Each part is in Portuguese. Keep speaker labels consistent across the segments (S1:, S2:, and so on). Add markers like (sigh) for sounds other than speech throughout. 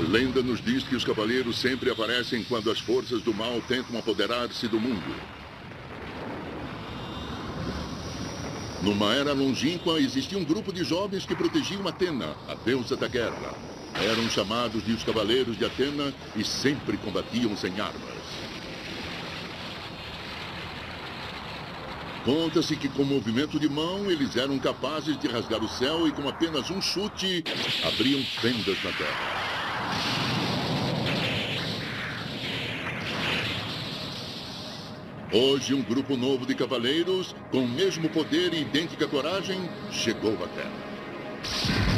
S1: lenda nos diz que os cavaleiros sempre aparecem quando as forças do mal tentam apoderar-se do mundo. Numa era longínqua, existia um grupo de jovens que protegiam Atena, a deusa da guerra. Eram chamados de os Cavaleiros de Atena e sempre combatiam sem armas. Conta-se que com movimento de mão eles eram capazes de rasgar o céu e com apenas um chute abriam fendas na terra. Hoje, um grupo novo de cavaleiros, com o mesmo poder e idêntica coragem, chegou à Terra.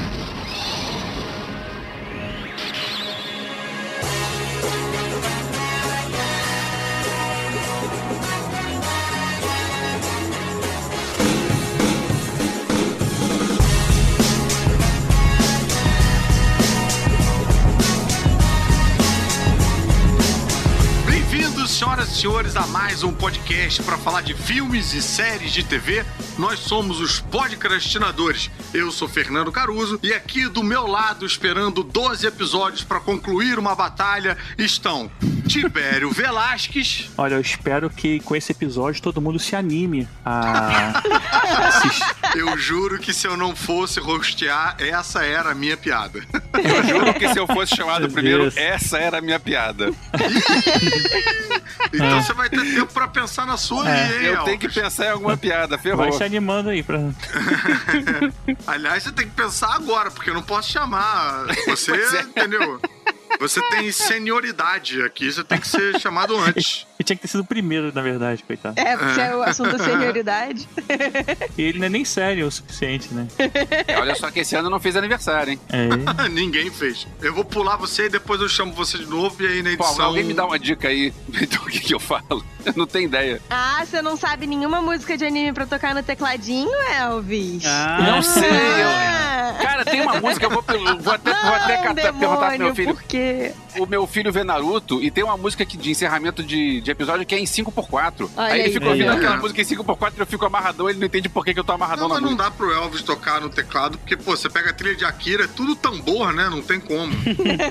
S2: Senhores, a mais um podcast para falar de filmes e séries de TV. Nós somos os podcastinadores. Eu sou Fernando Caruso e aqui do meu lado, esperando 12 episódios para concluir uma batalha, estão Tibério (laughs) Velasquez.
S3: Olha, eu espero que com esse episódio todo mundo se anime a (laughs) assistir.
S2: Eu juro que se eu não fosse rostear, essa era a minha piada.
S4: Eu juro que se eu fosse chamado
S3: Meu
S4: primeiro,
S3: Deus.
S4: essa era a minha piada.
S2: Então você vai ter tempo para pensar na sua
S3: É.
S2: aí, hein,
S4: Eu tenho que pensar em alguma piada, ferrou.
S3: Vai se animando aí pra. (laughs)
S2: Aliás, você tem que pensar agora, porque eu não posso chamar. (laughs) Você,
S4: é.
S2: entendeu? Você tem senioridade aqui, você tem que ser chamado antes. (laughs)
S3: Ele tinha que ter sido o primeiro, na verdade, coitado.
S5: É, porque é o assunto da senioridade.
S3: E (laughs) ele não é nem sério o suficiente, né?
S4: Olha só que esse ano eu não fiz aniversário, hein?
S3: É. (laughs)
S2: Ninguém fez. Eu vou pular você e depois eu chamo você de novo e aí na
S4: Pô,
S2: edição...
S4: alguém me dá uma dica aí. Então o que, que eu falo? Eu não tenho ideia.
S5: Ah, você não sabe nenhuma música de anime pra tocar no tecladinho, Elvis?
S4: Não sei,
S5: Ah.
S4: Cara, tem uma música, eu vou, eu vou até, vou até
S5: Não,
S4: catar- perguntar pro meu
S5: demônio,
S4: filho.
S5: por quê? (laughs)
S4: O meu filho vê Naruto e tem uma música que, de encerramento de, de episódio que é em 5x4.
S5: Olha
S4: aí ele
S5: aí.
S4: fica ouvindo
S3: Aí, ó.
S4: aquela música em 5x4 e eu fico amarradão, ele não entende por que, que eu tô amarradão
S2: Não,
S4: na
S2: mas não
S4: música.
S2: dá pro Elvis tocar no teclado, porque, pô, você pega a trilha de Akira, é tudo tambor, né? Não tem como. (laughs)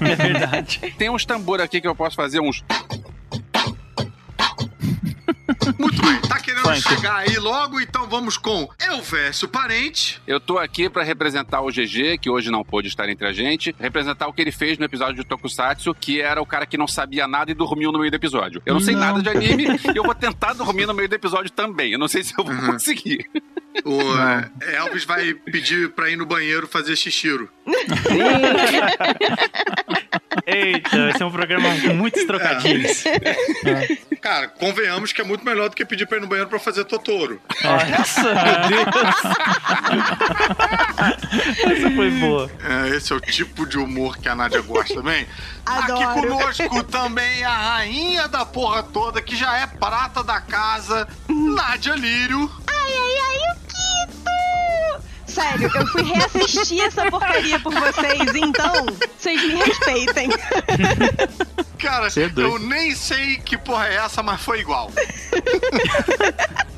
S3: É verdade.
S4: Tem uns tambor aqui que eu posso fazer uns.
S2: Muito bem, querendo
S3: Funk.
S2: chegar aí logo, então vamos com Elvésio Parente.
S4: Eu tô aqui pra representar o GG, que hoje não pôde estar entre a gente, representar o que ele fez no episódio de Tokusatsu, que era o cara que não sabia nada e dormiu no meio do episódio. Eu não sei
S3: Não.
S4: nada de anime e (laughs) eu vou tentar dormir no meio do episódio também. Eu não sei se eu vou
S2: Uhum.
S4: conseguir.
S2: O é, Elvis vai pedir pra ir no banheiro fazer xixiro. (laughs)
S3: Eita, esse é um programa com muitos trocadilhos.
S2: Cara, convenhamos que é muito melhor do que pedir pra ir no banheiro pra fazer Totoro.
S3: Nossa, meu Deus. Essa foi boa.
S2: É, esse é o tipo de humor que a Nádia gosta também. Aqui
S5: Adoro.
S2: conosco também a rainha da porra toda, que já é prata da casa, Nádia Lírio.
S5: Ai, ai, ai! Sério, eu fui reassistir essa porcaria por vocês, então vocês me respeitem.
S2: Cara,
S3: é
S2: eu nem sei que porra é essa, mas foi igual. (laughs)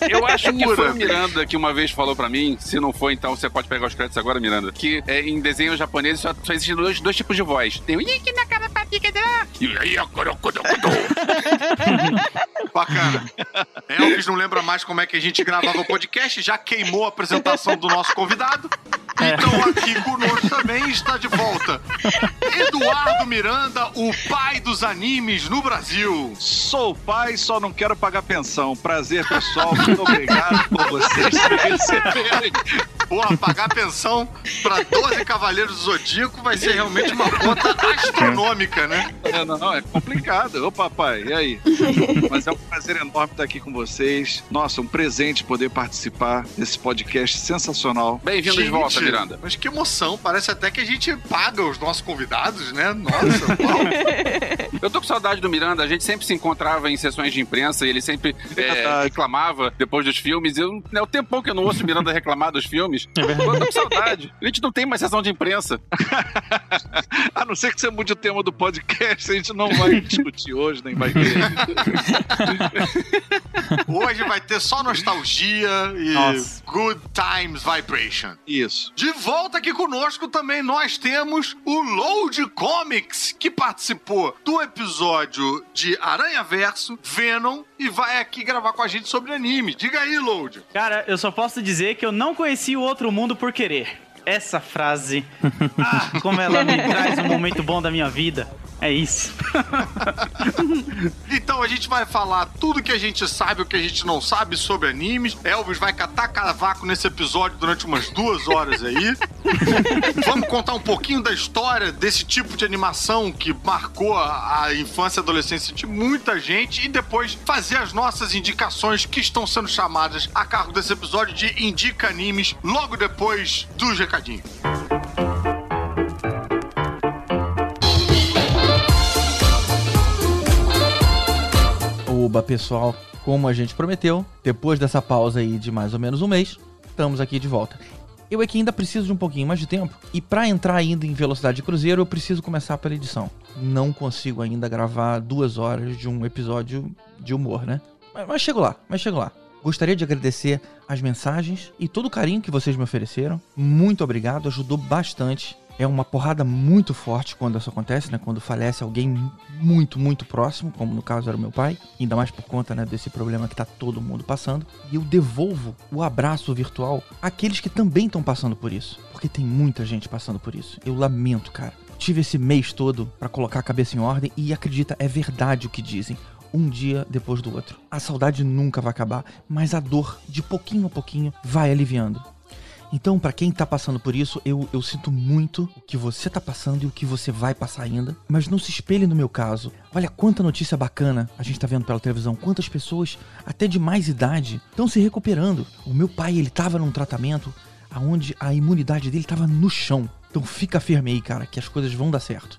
S4: Eu, eu acho que foi o Miranda que uma vez falou pra mim, se não foi, então você pode pegar os créditos agora, Miranda, que é, em desenho japonês só, só existem dois, dois tipos de voz. Tem o Iki na cara da e aí (laughs)
S2: Bacana. Elvis não lembra mais como é que a gente gravava o podcast, já queimou a apresentação do nosso convidado. Então aqui conosco também está de volta Eduardo Miranda, o pai dos animes no Brasil.
S6: Sou pai, só não quero pagar pensão. Prazer, pessoal. Muito obrigado por vocês receberem.
S2: Porra, pagar pensão pra 12 Cavaleiros do Zodíaco vai ser realmente uma conta astronômica, né?
S6: É, Não, não, é complicado. Ô, papai, e aí? Mas é um prazer enorme estar aqui com vocês. Nossa, um presente poder participar desse podcast sensacional.
S4: Bem-vindo de volta, Miranda.
S2: Mas que emoção, parece até que a gente paga os nossos convidados, né? Nossa, (laughs) uau.
S4: Eu tô com saudade do Miranda, a gente sempre se encontrava em sessões de imprensa e ele sempre é. Reclamava depois dos filmes. Eu, é o tempão que eu não ouço Miranda reclamar dos filmes. Eu tô com saudade. A gente não tem mais sessão de imprensa. (laughs)
S6: A não ser que você mude o tema do podcast, a gente não vai discutir hoje, nem vai ter. (laughs)
S2: Hoje vai ter só nostalgia e
S3: Nossa.
S2: good times vibration.
S6: Isso.
S2: De volta aqui conosco também nós temos o Load Load Comics, que participou do episódio de Aranha Verso, Venom e vai aqui gravar com a gente sobre anime. Diga aí, Load.
S7: Cara, eu só posso dizer que eu não conheci o outro mundo por querer. Essa frase, (laughs) ah, como ela me traz um momento bom da minha vida. É isso. (laughs)
S2: Então a gente vai falar tudo que a gente sabe, o que a gente não sabe sobre animes. Elvis vai catar cavaco nesse episódio durante umas duas horas aí. (laughs) Vamos contar um pouquinho da história desse tipo de animação que marcou a, infância e adolescência de muita gente e depois fazer as nossas indicações que estão sendo chamadas a cargo desse episódio de Indica Animes logo depois dos recadinhos.
S8: Oba, pessoal, como a gente prometeu, depois dessa pausa aí de mais ou menos um mês, estamos aqui de volta. Eu é que ainda preciso de um pouquinho mais de tempo, e para entrar ainda em velocidade de cruzeiro, eu preciso começar pela edição. Não consigo ainda gravar duas horas de um episódio de humor, né? Mas, mas chego lá, mas chego lá. Gostaria de agradecer as mensagens e todo o carinho que vocês me ofereceram. Muito obrigado, ajudou bastante. É uma porrada muito forte quando isso acontece, né? Quando falece alguém muito, muito próximo, como no caso era o meu pai, ainda mais por conta né, desse problema que tá todo mundo passando. E eu devolvo o abraço virtual àqueles que também estão passando por isso. Porque tem muita gente passando por isso. Eu lamento, cara. Tive esse mês todo para colocar a cabeça em ordem e acredita, é verdade o que dizem um dia depois do outro. A saudade nunca vai acabar, mas a dor, de pouquinho a pouquinho, vai aliviando. Então, para quem tá passando por isso, eu, eu sinto muito o que você tá passando e o que você vai passar ainda. Mas não se espelhe no meu caso. Olha quanta notícia bacana a gente tá vendo pela televisão. Quantas pessoas, até de mais idade, estão se recuperando. O meu pai, ele tava num tratamento onde a imunidade dele tava no chão. Então fica firme aí, cara, que as coisas vão dar certo.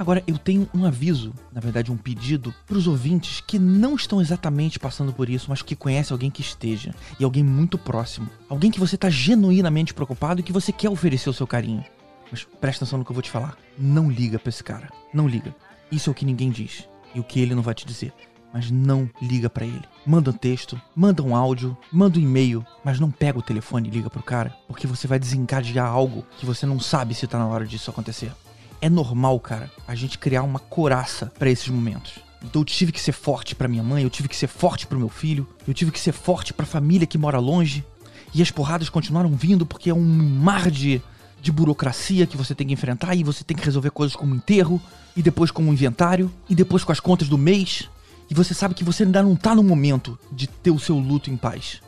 S8: Agora, eu tenho um aviso, na verdade, um pedido para os ouvintes que não estão exatamente passando por isso, mas que conhecem alguém que esteja. E alguém muito próximo. Alguém que você está genuinamente preocupado e que você quer oferecer o seu carinho. Mas presta atenção no que eu vou te falar. Não liga para esse cara. Não liga. Isso é o que ninguém diz. E o que ele não vai te dizer. Mas não liga para ele. Manda um texto, manda um áudio, manda um e-mail, mas não pega o telefone e liga pro cara, porque você vai desencadear algo que você não sabe se tá na hora disso acontecer é normal, cara, a gente criar uma coraça para esses momentos. Então eu tive que ser forte para minha mãe, eu tive que ser forte para meu filho, eu tive que ser forte para a família que mora longe. E as porradas continuaram vindo porque é um mar de, de burocracia que você tem que enfrentar e você tem que resolver coisas como enterro, e depois com o inventário, e depois com as contas do mês. E você sabe que você ainda não tá no momento de ter o seu luto em paz.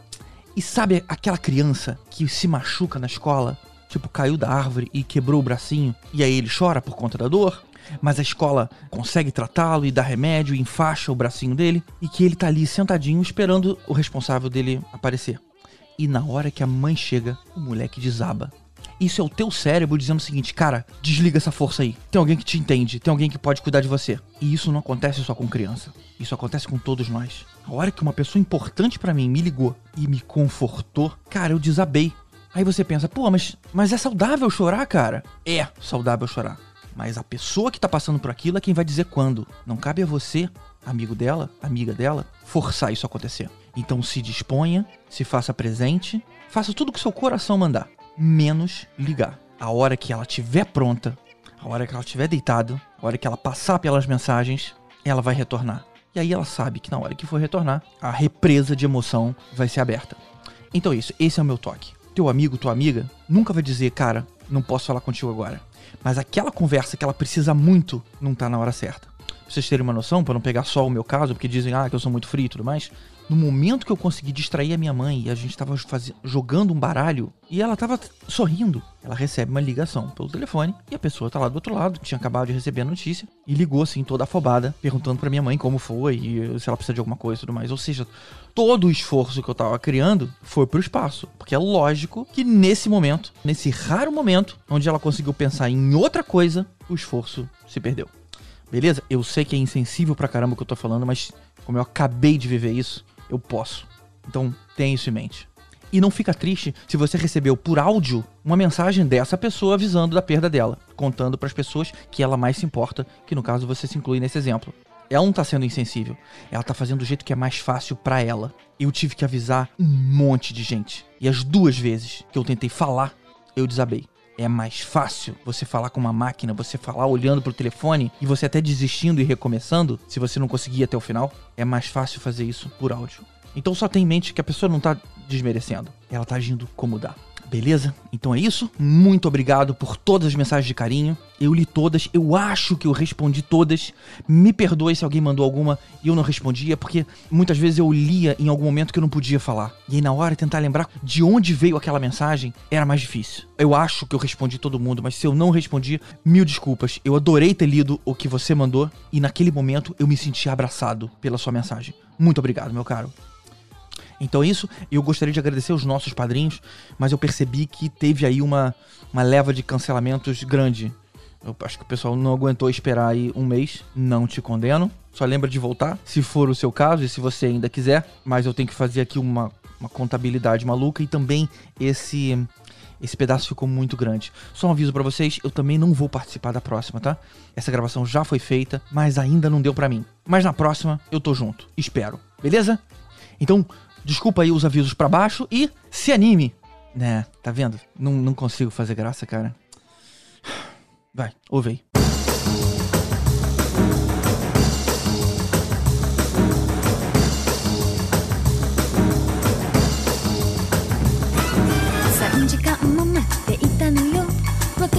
S8: E sabe aquela criança que se machuca na escola tipo, caiu da árvore e quebrou o bracinho, e aí ele chora por conta da dor, mas a escola consegue tratá-lo e dá remédio e enfaixa o bracinho dele, e que ele tá ali sentadinho esperando o responsável dele aparecer. E na hora que a mãe chega, o moleque desaba. Isso é o teu cérebro dizendo o seguinte, cara, desliga essa força aí. Tem alguém que te entende, tem alguém que pode cuidar de você. E isso não acontece só com criança. Isso acontece com todos nós. A hora que uma pessoa importante para mim me ligou e me confortou, cara, eu desabei. Aí você pensa, pô, mas, mas é saudável chorar, cara? É saudável chorar. Mas a pessoa que tá passando por aquilo é quem vai dizer quando. Não cabe a você, amigo dela, amiga dela, forçar isso acontecer. Então se disponha, se faça presente, faça tudo que seu coração mandar, menos ligar. A hora que ela estiver pronta, a hora que ela estiver deitada, a hora que ela passar pelas mensagens, ela vai retornar. E aí ela sabe que na hora que for retornar, a represa de emoção vai ser aberta. Então é isso, esse é o meu toque teu amigo, tua amiga, nunca vai dizer, cara, não posso falar contigo agora. Mas aquela conversa que ela precisa muito não tá na hora certa. Pra vocês terem uma noção, para não pegar só o meu caso, porque dizem, ah, que eu sou muito frio e tudo mais. No momento que eu consegui distrair a minha mãe e a gente tava faz... jogando um baralho e ela tava sorrindo, ela recebe uma ligação pelo telefone e a pessoa tá lá do outro lado, tinha acabado de receber a notícia e ligou assim toda afobada, perguntando para minha mãe como foi e se ela precisa de alguma coisa e tudo mais. Ou seja, todo o esforço que eu tava criando foi pro espaço. Porque é lógico que nesse momento, nesse raro momento, onde ela conseguiu pensar em outra coisa, o esforço se perdeu. Beleza? Eu sei que é insensível pra caramba o que eu tô falando, mas como eu acabei de viver isso, eu posso. Então, tenha isso em mente. E não fica triste se você recebeu por áudio uma mensagem dessa pessoa avisando da perda dela, contando para as pessoas que ela mais se importa, que no caso você se inclui nesse exemplo. Ela não tá sendo insensível. Ela tá fazendo do jeito que é mais fácil para ela. Eu tive que avisar um monte de gente. E as duas vezes que eu tentei falar, eu desabei. É mais fácil você falar com uma máquina, você falar olhando pro telefone e você até desistindo e recomeçando, se você não conseguir até o final. É mais fácil fazer isso por áudio. Então só tenha em mente que a pessoa não tá desmerecendo, ela tá agindo como dá. Beleza? Então é isso. Muito obrigado por todas as mensagens de carinho. Eu li todas, eu acho que eu respondi todas. Me perdoe se alguém mandou alguma e eu não respondia, porque muitas vezes eu lia em algum momento que eu não podia falar. E aí na hora tentar lembrar de onde veio aquela mensagem, era mais difícil. Eu acho que eu respondi todo mundo, mas se eu não respondi, mil desculpas. Eu adorei ter lido o que você mandou e naquele momento eu me senti abraçado pela sua mensagem. Muito obrigado, meu caro. Então isso, eu gostaria de agradecer os nossos padrinhos, mas eu percebi que teve aí uma, uma leva de cancelamentos grande. Eu acho que o pessoal não aguentou esperar aí um mês. Não te condeno. Só lembra de voltar, se for o seu caso e se você ainda quiser. Mas eu tenho que fazer aqui uma, uma contabilidade maluca e também esse esse pedaço ficou muito grande. Só um aviso para vocês, eu também não vou participar da próxima, tá? Essa gravação já foi feita, mas ainda não deu para mim. Mas na próxima eu tô junto, espero. Beleza? Então, Desculpa aí os avisos para baixo e se anime. Né, tá vendo? Não, não consigo fazer graça, cara. Vai, ouve aí.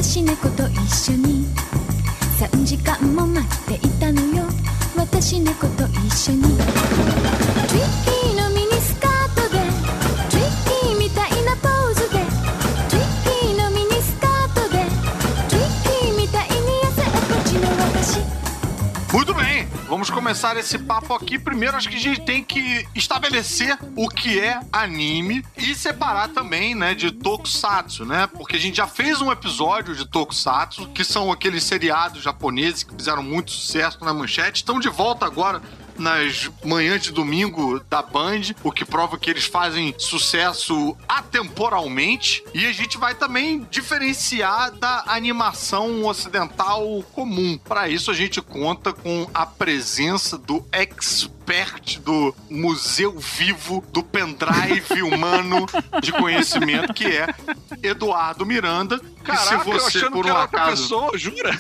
S9: "3 時
S2: vamos começar esse papo aqui. Primeiro, acho que a gente tem que estabelecer o que é anime e separar também, né, de tokusatsu, né? Porque a gente já fez um episódio de tokusatsu, que são aqueles seriados japoneses que fizeram muito sucesso na manchete. Estão de volta agora nas manhãs de domingo da Band, o que prova que eles fazem sucesso atemporalmente. E a gente vai também diferenciar da animação ocidental comum. Para isso, a gente conta com a presença do expert do Museu Vivo do Pendrive (laughs) Humano de Conhecimento, que é Eduardo Miranda. que
S6: Caraca, eu achando que era outra pessoa, jura? (laughs)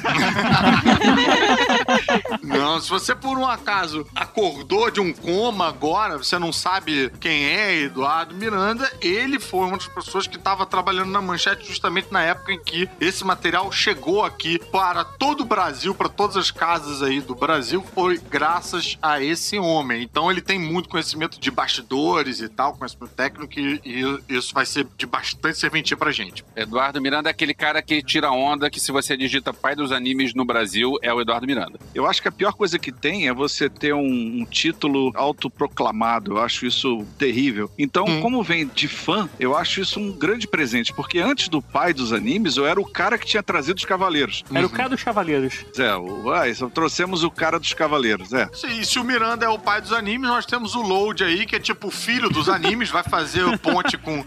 S2: Não, se você por um acaso acordou de um coma agora, você não sabe quem é Eduardo Miranda, ele foi uma das pessoas que estava trabalhando na manchete justamente na época em que esse material chegou aqui para todo o Brasil, para todas as casas aí do Brasil, foi graças a esse homem. Então ele tem muito conhecimento de bastidores e tal, conhecimento técnico, e, e isso vai ser de bastante serventia pra gente.
S4: Eduardo Miranda é aquele cara que tira onda que se você digita pai dos animes no Brasil, é o Eduardo Miranda.
S6: Eu acho que a pior coisa que tem é você ter um, um título autoproclamado. Eu acho isso terrível. Então,
S2: Hum.
S6: como vem de fã, eu acho isso um grande presente. Porque antes do pai dos animes, eu era o cara que tinha trazido os cavaleiros.
S3: Era o cara dos cavaleiros.
S6: É, o, ah, trouxemos o cara dos cavaleiros, é.
S2: E se o Miranda é o pai dos animes, nós temos o Load aí, que é tipo o filho dos animes, vai fazer o ponte com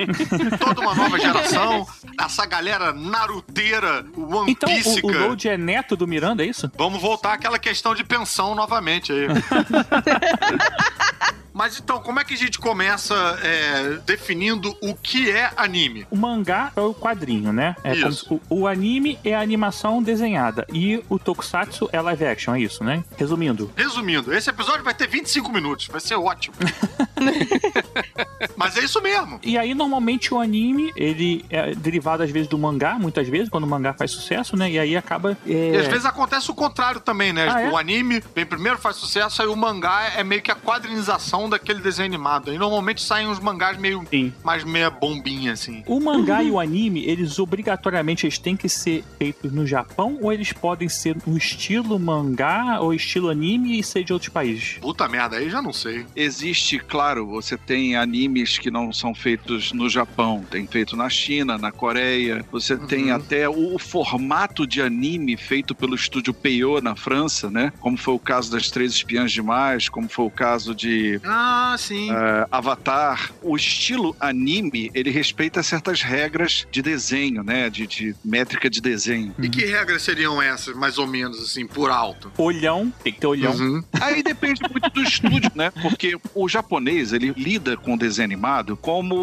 S2: toda uma nova geração. Essa galera naruteira, One
S3: Então,
S2: Piece,
S3: o, o Load é neto do Miranda, é isso?
S2: Vamos voltar àquela questão de pensão novamente aí. (laughs) Mas então, como é que a gente começa é, definindo o que é anime?
S3: O mangá é o quadrinho, né? É
S2: Isso.
S3: o, o anime é a animação desenhada. E o tokusatsu é live action, é isso, né? Resumindo.
S2: Resumindo, esse episódio vai ter 25 minutos, vai ser ótimo. (laughs) Mas é isso mesmo.
S3: E aí, normalmente, o anime, ele é derivado, às vezes, do mangá, muitas vezes, quando o mangá faz sucesso, né? E aí acaba... é,
S2: E às vezes acontece o contrário também, né?
S3: Ah, é?
S2: O anime vem primeiro, faz sucesso, aí o mangá é meio que a quadrinização daquele desenho animado. E normalmente saem uns mangás meio
S3: Sim.
S2: mais meia bombinha, assim.
S3: O mangá e o anime, eles obrigatoriamente eles têm que ser feitos no Japão ou eles podem ser no estilo mangá ou estilo anime e ser de outros países?
S2: Puta merda, aí já não sei.
S6: Existe, claro, você tem animes que não são feitos no Japão, tem feito na China, na Coreia. Você
S2: Uhum.
S6: tem até o, formato de anime feito pelo estúdio Peiyou na França, né? Como foi o caso das Três Espiãs Demais, como foi o caso de
S2: Ah, sim.
S6: eh, Avatar. O estilo anime, ele respeita certas regras de desenho, né? De, de métrica de desenho.
S2: E que regras seriam essas, mais ou menos, assim, por alto?
S3: Olhão, tem que ter olhão.
S2: Uhum.
S6: Aí depende muito do estúdio, né? Porque o japonês ele lida com o desenho animado como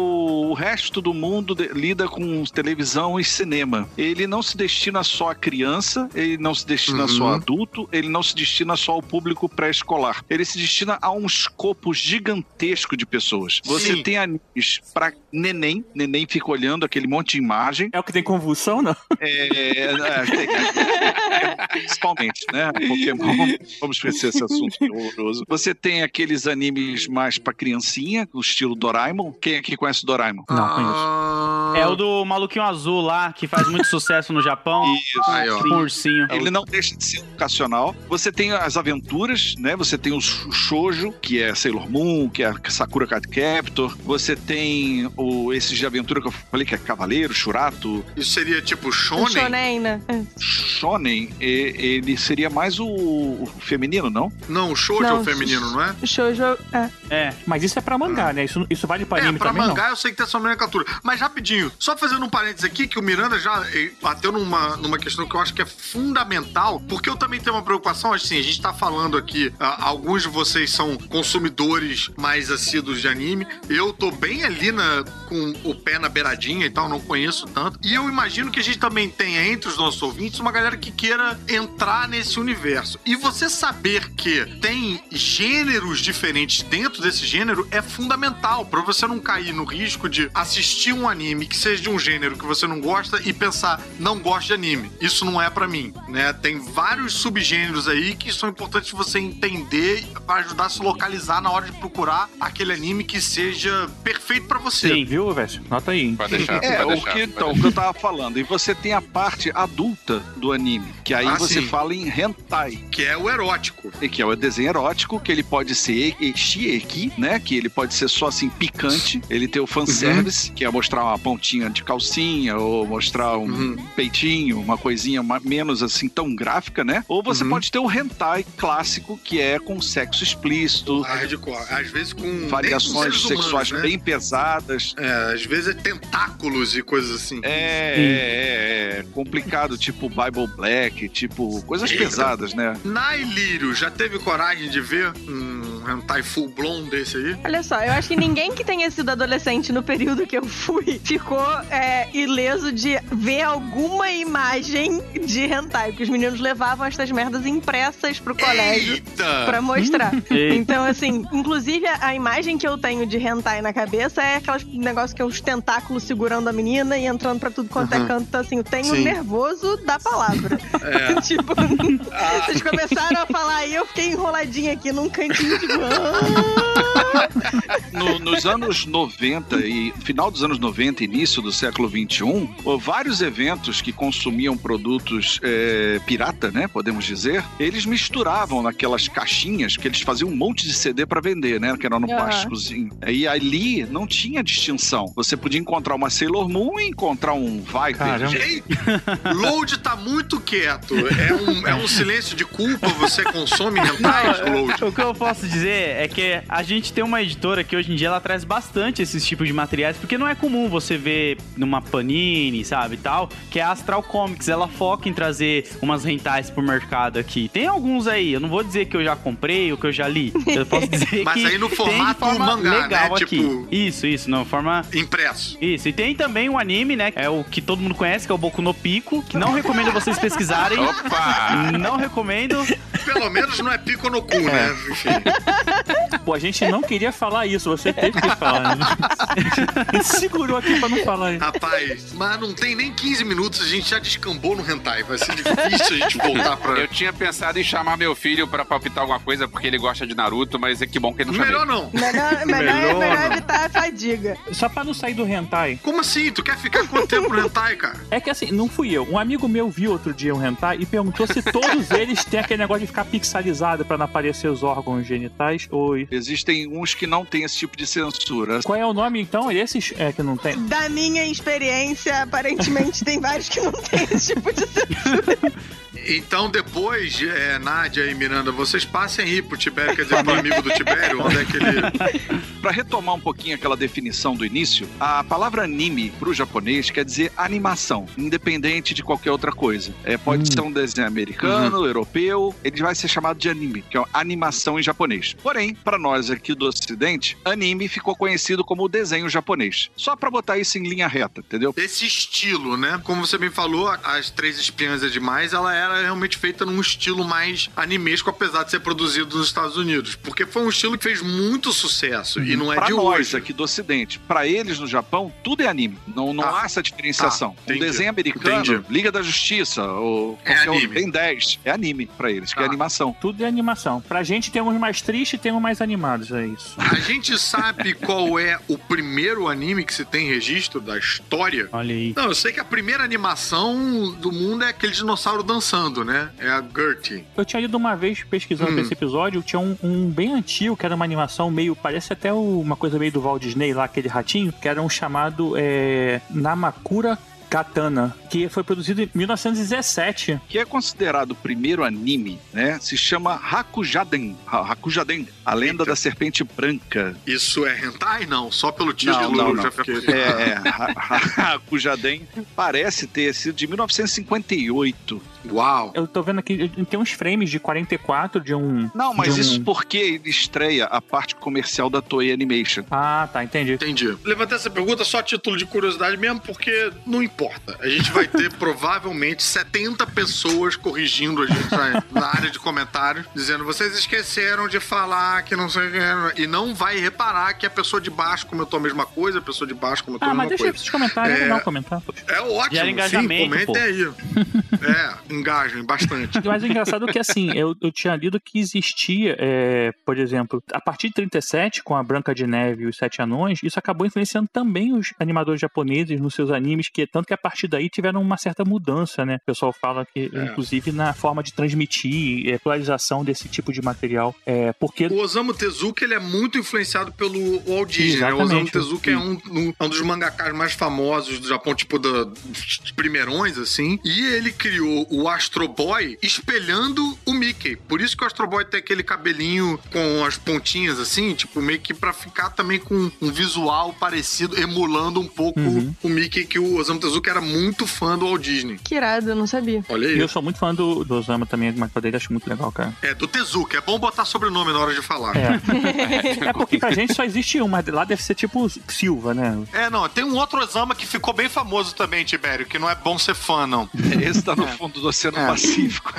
S6: o resto do mundo lida com televisão e cinema. Ele não se destina só a criança, ele não se destina
S2: Uhum.
S6: só a adulto, ele não se destina só ao público pré-escolar. Ele se destina a um escopo gigantesco de pessoas. Você
S2: Sim.
S6: tem animes pra neném, neném fica olhando aquele monte de imagem.
S3: É o que tem convulsão, não?
S6: É, é, é, principalmente, né? Pokémon. Vamos esquecer esse assunto é horroroso. Você tem aqueles animes mais pra criancinha, o estilo Doraemon. Quem aqui conhece o Doraemon?
S3: Não,
S2: Ah,
S7: É o do maluquinho azul lá, que faz muito sucesso no Japão.
S6: Isso.
S2: Aí, ó.
S7: Um ursinho.
S6: Ele não deixa de ser educacional. Você tem as aventuras, né? Você tem o shoujo, que é Sailor Moon, que é Sakura Card Captor. Você tem o, esses de aventura que eu falei, que é Cavaleiro, Shurato,
S2: Isso seria tipo shonen?
S5: shonen, né?
S6: Shonen. e- Ele seria mais o, o feminino, não?
S2: Não, o shoujo é
S5: Não,
S2: o feminino, não é?
S5: Shoujo. É.
S7: É.
S3: Mas isso é pra mangá, né? Isso, isso vale pra
S2: É,
S3: anime
S2: pra
S3: também,
S2: mangá eu sei que tem essa nomenclatura. Mas rapidinho, só fazendo um parênteses aqui, que o Miranda já eh, bateu numa, numa questão que eu acho que é fundamental, porque eu também tenho uma preocupação, assim, a gente tá falando aqui, ah, alguns de vocês são consumidores mais assíduos de anime, eu tô bem ali na, com o pé na beiradinha e tal, não conheço tanto, e eu imagino que a gente também tenha entre os nossos ouvintes uma galera que queira entrar nesse universo. E você saber que tem gêneros diferentes dentro desse gênero é fundamental pra você não cair no risco de assistir um anime que seja de um gênero que você não gosta e pensar, não gosto de anime. Isso não é pra mim, né? Tem vários subgêneros aí que são importantes você entender pra ajudar a se localizar na hora de procurar aquele anime que seja perfeito pra você.
S3: Sim, viu, velho? Nota aí.
S4: Pode deixar,
S6: É,
S4: pode
S6: o
S4: deixar.
S6: que, então, o que eu tava falando. E você tem a parte adulta do anime, que aí
S2: Ah,
S6: você
S2: sim.
S6: fala em hentai,
S2: Que é o erótico.
S6: e que é o desenho erótico, que ele pode ser shieki, né? Que ele pode ser só assim picante. Ele tem o fanservice, que é mostrar uma pontinha de calcinha ou mostrar um
S2: Uhum.
S6: peitinho, uma coisinha menos assim tão gráfica, né? Ou você
S2: Uhum.
S6: pode ter o hentai clássico, que é com sexo explícito,
S2: Hardcore. Às vezes com.
S6: variações
S2: humanos,
S6: sexuais
S2: né?
S6: bem pesadas.
S2: É, às vezes é tentáculos e coisas assim.
S6: É, é, é complicado, tipo Bible Black, tipo coisas
S2: Eita.
S6: pesadas, né?
S2: Na Ilírio, já teve coragem de ver um hentai full blown desse aí?
S5: Olha só, eu acho que ninguém que tenha sido adolescente no período que eu fui ficou é, ileso de ver alguma imagem de hentai, porque os meninos levavam estas merdas impressas pro colégio
S2: Eita!
S5: pra mostrar. (laughs) Então, assim, inclusive a, imagem que eu tenho de hentai na cabeça é aquelas negócio que é os tentáculos segurando a menina e entrando pra tudo quanto é
S2: Uhum.
S5: canto. Então, assim, eu tenho
S2: Sim.
S5: nervoso da palavra.
S2: É. (laughs)
S5: tipo, vocês começaram a falar e eu fiquei enroladinha aqui num cantinho, tipo.
S6: No- nos anos 90 e final dos anos 90 início do século 21, houve vários eventos que consumiam produtos é, pirata, né, podemos dizer, eles misturavam naquelas caixinhas que eles faziam um monte de CD para vender, né, que era no
S5: Aham.
S6: plásticozinho. E ali não tinha distinção. Você podia encontrar uma Sailor Moon e encontrar um Viper.
S3: Caramba.
S2: Ei, (laughs) Load tá muito quieto. É um, é um silêncio de culpa. Você consome hentais, Load?
S7: O que eu posso dizer é que a gente tem uma editora que hoje em dia ela traz bastante esses tipos de materiais, porque não é comum você ver numa Panini, sabe, tal, que é a Astral Comics, ela foca em trazer umas rentais pro mercado aqui. Tem alguns aí, eu não vou dizer que eu já comprei ou que eu já li, eu posso (laughs) dizer
S2: Mas
S7: que
S2: aí no
S7: tem
S2: formato
S7: forma
S2: mangá,
S7: legal
S2: né?
S7: aqui.
S2: Tipo-
S7: Isso, isso, na forma
S2: Impresso.
S7: isso, e tem também um anime, né? É o que todo mundo conhece, que é o Boku no Pico, que não recomendo vocês pesquisarem. (laughs)
S4: Opa!
S7: Não recomendo.
S2: Pelo menos não é pico no cu, né? Enfim.
S3: Pô, a gente não queria falar isso, você teve que falar. Né? A (laughs) gente segurou aqui pra não falar isso.
S2: Rapaz, mas não tem nem 15 minutos, a gente já descambou no hentai. Vai ser difícil a gente voltar pra.
S4: Eu tinha pensado em chamar meu filho pra palpitar alguma coisa porque ele gosta de Naruto, mas é que bom que ele não chamei.
S2: Melhor não.
S5: Melhor, melhor,
S7: Melhor
S5: melhor
S7: não.
S5: evitar a fadiga.
S3: Só pra não sair do hentai.
S2: Como assim? Tu quer ficar quanto tempo no hentai, cara?
S3: É que assim, não fui eu. Um amigo meu viu outro dia um hentai e perguntou se todos eles têm aquele negócio de ficar pixelizado pra não aparecer os órgãos genitais. Oi.
S6: Existem uns que não têm esse tipo de censura.
S3: Qual é o nome então? Esses é que não tem.
S5: Da minha experiência, aparentemente tem vários que não tem esse tipo de censura. (laughs)
S2: Então depois, é, Nádia e Miranda, vocês passem aí pro Tibério, quer dizer, pro amigo do Tibério, onde é que ele. (laughs)
S6: Para retomar um pouquinho aquela definição do início, a palavra anime para o japonês quer dizer animação, independente de qualquer outra coisa. É, pode ser um desenho americano, europeu, ele vai ser chamado de anime, que é uma animação em japonês. Porém, para nós aqui do Ocidente, anime ficou conhecido como desenho japonês. Só para botar isso em linha reta, entendeu?
S2: Esse estilo, né? Como você bem falou, As Três Espiãs é Demais, ela era realmente feita num estilo mais animesco, apesar de ser produzido nos Estados Unidos. Porque foi um estilo que fez muito sucesso e não é
S6: Pra
S2: de
S6: nós
S2: hoje.
S6: aqui do Ocidente, para eles no Japão, tudo é anime. Não, não
S2: Ah,
S6: há essa diferenciação.
S2: tá,
S6: um desenho americano,
S2: Entendi.
S6: Liga da Justiça, ou
S2: É
S6: outro,
S2: anime.
S6: Ben 10, é anime para eles, que é
S2: Tá.
S6: animação.
S3: Tudo é animação. Pra gente tem uns mais tristes e tem uns mais animados, é isso.
S2: A gente sabe qual é o primeiro anime que se tem registro da história?
S7: Olha aí.
S2: Não, eu sei que a primeira animação do mundo é aquele dinossauro dançando, né? É a Gertie.
S3: Eu tinha lido uma vez, pesquisando
S2: Hum.
S3: esse episódio, tinha um, um bem antigo, que era uma animação meio. Parece até o- uma coisa meio do Walt Disney lá, aquele ratinho, que era um chamado é, Namakura Katana, que foi produzido em 1917.
S6: Que é considerado o primeiro anime, né? Se chama Hakujaden. Ha- Hakujaden, a lenda
S2: Eita.
S6: da serpente branca.
S2: Isso é hentai? Não, só pelo título
S6: Não, não, não.
S2: já fiquei... (laughs)
S6: É, é. Ha- ha- Hakujaden parece ter sido de 1958.
S2: Uau!
S3: Eu tô vendo aqui, tem uns frames de 44 de um.
S6: Não, mas
S3: um-
S6: isso porque ele estreia a parte comercial da Toei Animation.
S3: Ah, tá, entendi.
S2: Entendi. Levantei essa pergunta só a título de curiosidade mesmo, porque não importa. A gente vai ter (laughs) provavelmente 70 pessoas corrigindo a gente na, área de comentários, dizendo vocês esqueceram de falar que não sei o que. E não vai reparar que a pessoa de baixo comentou a mesma coisa, a pessoa de baixo comentou
S3: Ah,
S2: a
S3: mas
S2: mesma
S3: deixa
S2: coisa.
S3: esses comentários, é
S2: É.
S3: legal comentar. poxa.
S2: É ótimo, sim,
S7: engajamento,
S2: comentem
S7: pô.
S2: aí. (laughs) É, engajem bastante.
S3: Mas o engraçado é que, assim, eu, eu tinha lido que existia, é, por exemplo, a partir de 37, com a Branca de Neve e os Sete Anões, isso acabou influenciando também os animadores japoneses nos seus animes, que tanto que a partir daí tiveram uma certa mudança, né? O pessoal fala que,
S2: É.
S3: inclusive, na forma de transmitir, é, popularização desse tipo de material. É, porque
S2: O Osamu Tezuka ele é muito influenciado pelo Walt Disney. Né? O. Osamu Tezuka é um, um- um dos mangakas mais famosos do Japão, tipo da, dos primeirões, assim. E ele criou o Astro Boy espelhando o Mickey. Por isso que o Astro Boy tem aquele cabelinho com as pontinhas, assim, tipo, meio que pra ficar também com um visual parecido, emulando um pouco
S3: Uhum.
S2: o Mickey, que o Osamu Tezuka era muito fã do Walt Disney.
S5: Que irado, eu não sabia.
S2: Olha
S3: e
S2: aí.
S3: eu sou muito fã do, do Osama também, mas dele acho muito legal, cara.
S2: É, do Tezuka. É bom botar sobrenome na hora de falar.
S3: É. (laughs) é porque pra gente só existe um, mas lá deve ser tipo Silva, né?
S2: É, não, tem um outro Osama que ficou bem famoso também, Tibério, que não é bom ser fã, não. (laughs)
S6: Esse tá no fundo do Oceano
S2: É.
S6: Pacífico. (laughs)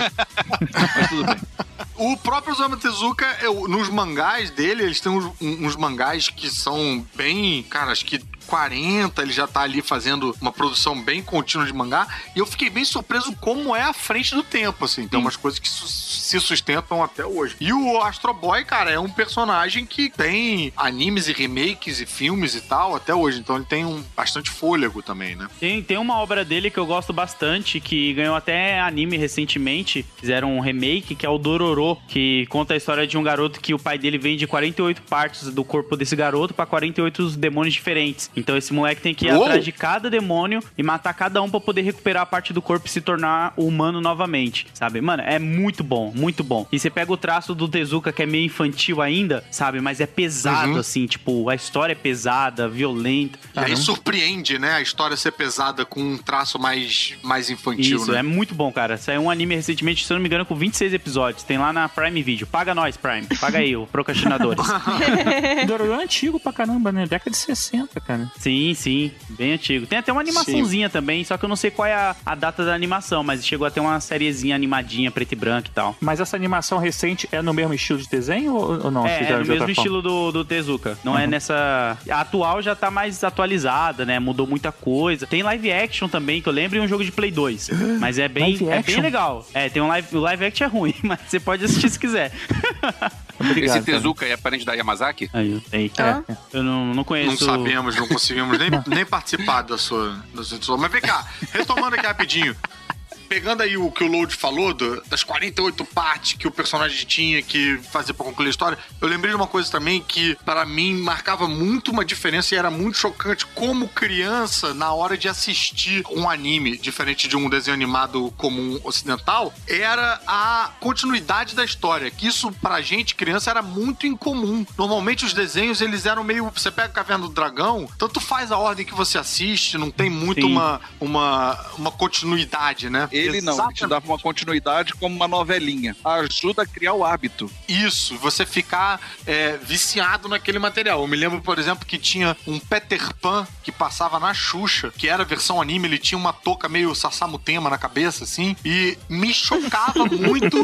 S6: Mas tudo bem.
S2: O próprio Osamu Tezuka, nos mangás dele, eles têm uns, uns mangás que são bem, cara, acho que 40, ele já tá ali fazendo uma produção bem contínua de mangá, e eu fiquei bem surpreso como é à frente do tempo, assim. Tem umas coisas que su- se sustentam até hoje. E o Astro Boy, cara, é um personagem que tem animes e remakes e filmes e tal até hoje, então ele tem um bastante fôlego também, né?
S7: Tem, tem uma obra dele que eu gosto bastante, que ganhou até anime recentemente. Fizeram um remake, que é o Dororo, que conta a história de um garoto que o pai dele vende 48 partes do corpo desse garoto pra 48 demônios diferentes. Então esse moleque tem que ir
S2: Uou!
S7: atrás de cada demônio e matar cada um pra poder recuperar a parte do corpo e se tornar humano novamente, sabe? Mano, é muito bom, muito bom. E você pega o traço do Tezuka, que é meio infantil ainda, sabe? Mas é pesado,
S2: Uhum.
S7: assim, tipo, a história é pesada, violenta.
S2: E aí surpreende, né, a história ser pesada com um traço mais, mais infantil,
S7: Isso,
S2: né?
S7: é muito bom, cara. Saiu um anime recentemente, se eu não me engano, com 26 episódios. Tem lá na Prime Video. Paga nós, Prime. Paga aí, o Procrastinadores. (laughs)
S3: Dororo é antigo pra caramba, né? Década de 60, cara.
S7: Sim, sim. Bem antigo. Tem até uma animaçãozinha também, só que eu não sei qual é a, a data da animação, mas chegou a ter uma sériezinha animadinha, preto e branco e tal.
S3: Mas essa animação recente é no mesmo estilo de desenho ou, ou não?
S7: É, é no mesmo
S3: forma?
S7: estilo do, do Tezuka. Não é
S3: Uhum.
S7: nessa. A atual já tá mais atualizada, né? Mudou muita coisa. Tem live action também, que eu lembro, e um jogo de Play 2. (gasps) Mas é bem, é bem legal. É, tem um live. O live action é ruim, (laughs) mas você pode assistir se quiser.
S3: Obrigado,
S4: Esse Tezuka é parente da Yamazaki?
S7: Aí, eu sei.
S5: Ah.
S7: Eu não, não conheço.
S2: Não sabemos, não conseguimos nem, (laughs) nem participar da sua, da sua. Mas vem cá, retomando aqui rapidinho. Pegando aí o que o Load falou, do- das 48 partes que o personagem tinha que fazer pra concluir a história, eu lembrei de uma coisa também que, para mim, marcava muito uma diferença e era muito chocante como criança na hora de assistir um anime, diferente de um desenho animado comum ocidental, era a continuidade da história. Que isso, pra gente, criança, era muito incomum. Normalmente os desenhos, eles eram meio. Você pega a Caverna do Dragão, tanto faz a ordem que você assiste, não tem muito
S7: Sim.
S2: uma, uma, uma continuidade, né?
S6: Ele não, ele te dava uma continuidade como uma novelinha. Ajuda a criar o hábito.
S2: Isso, você ficar é, viciado naquele material. Eu me lembro, por exemplo, que tinha um Peter Pan que passava na Xuxa, que era a versão anime, ele tinha uma touca meio Sassamutema na cabeça, assim, e me chocava (laughs) muito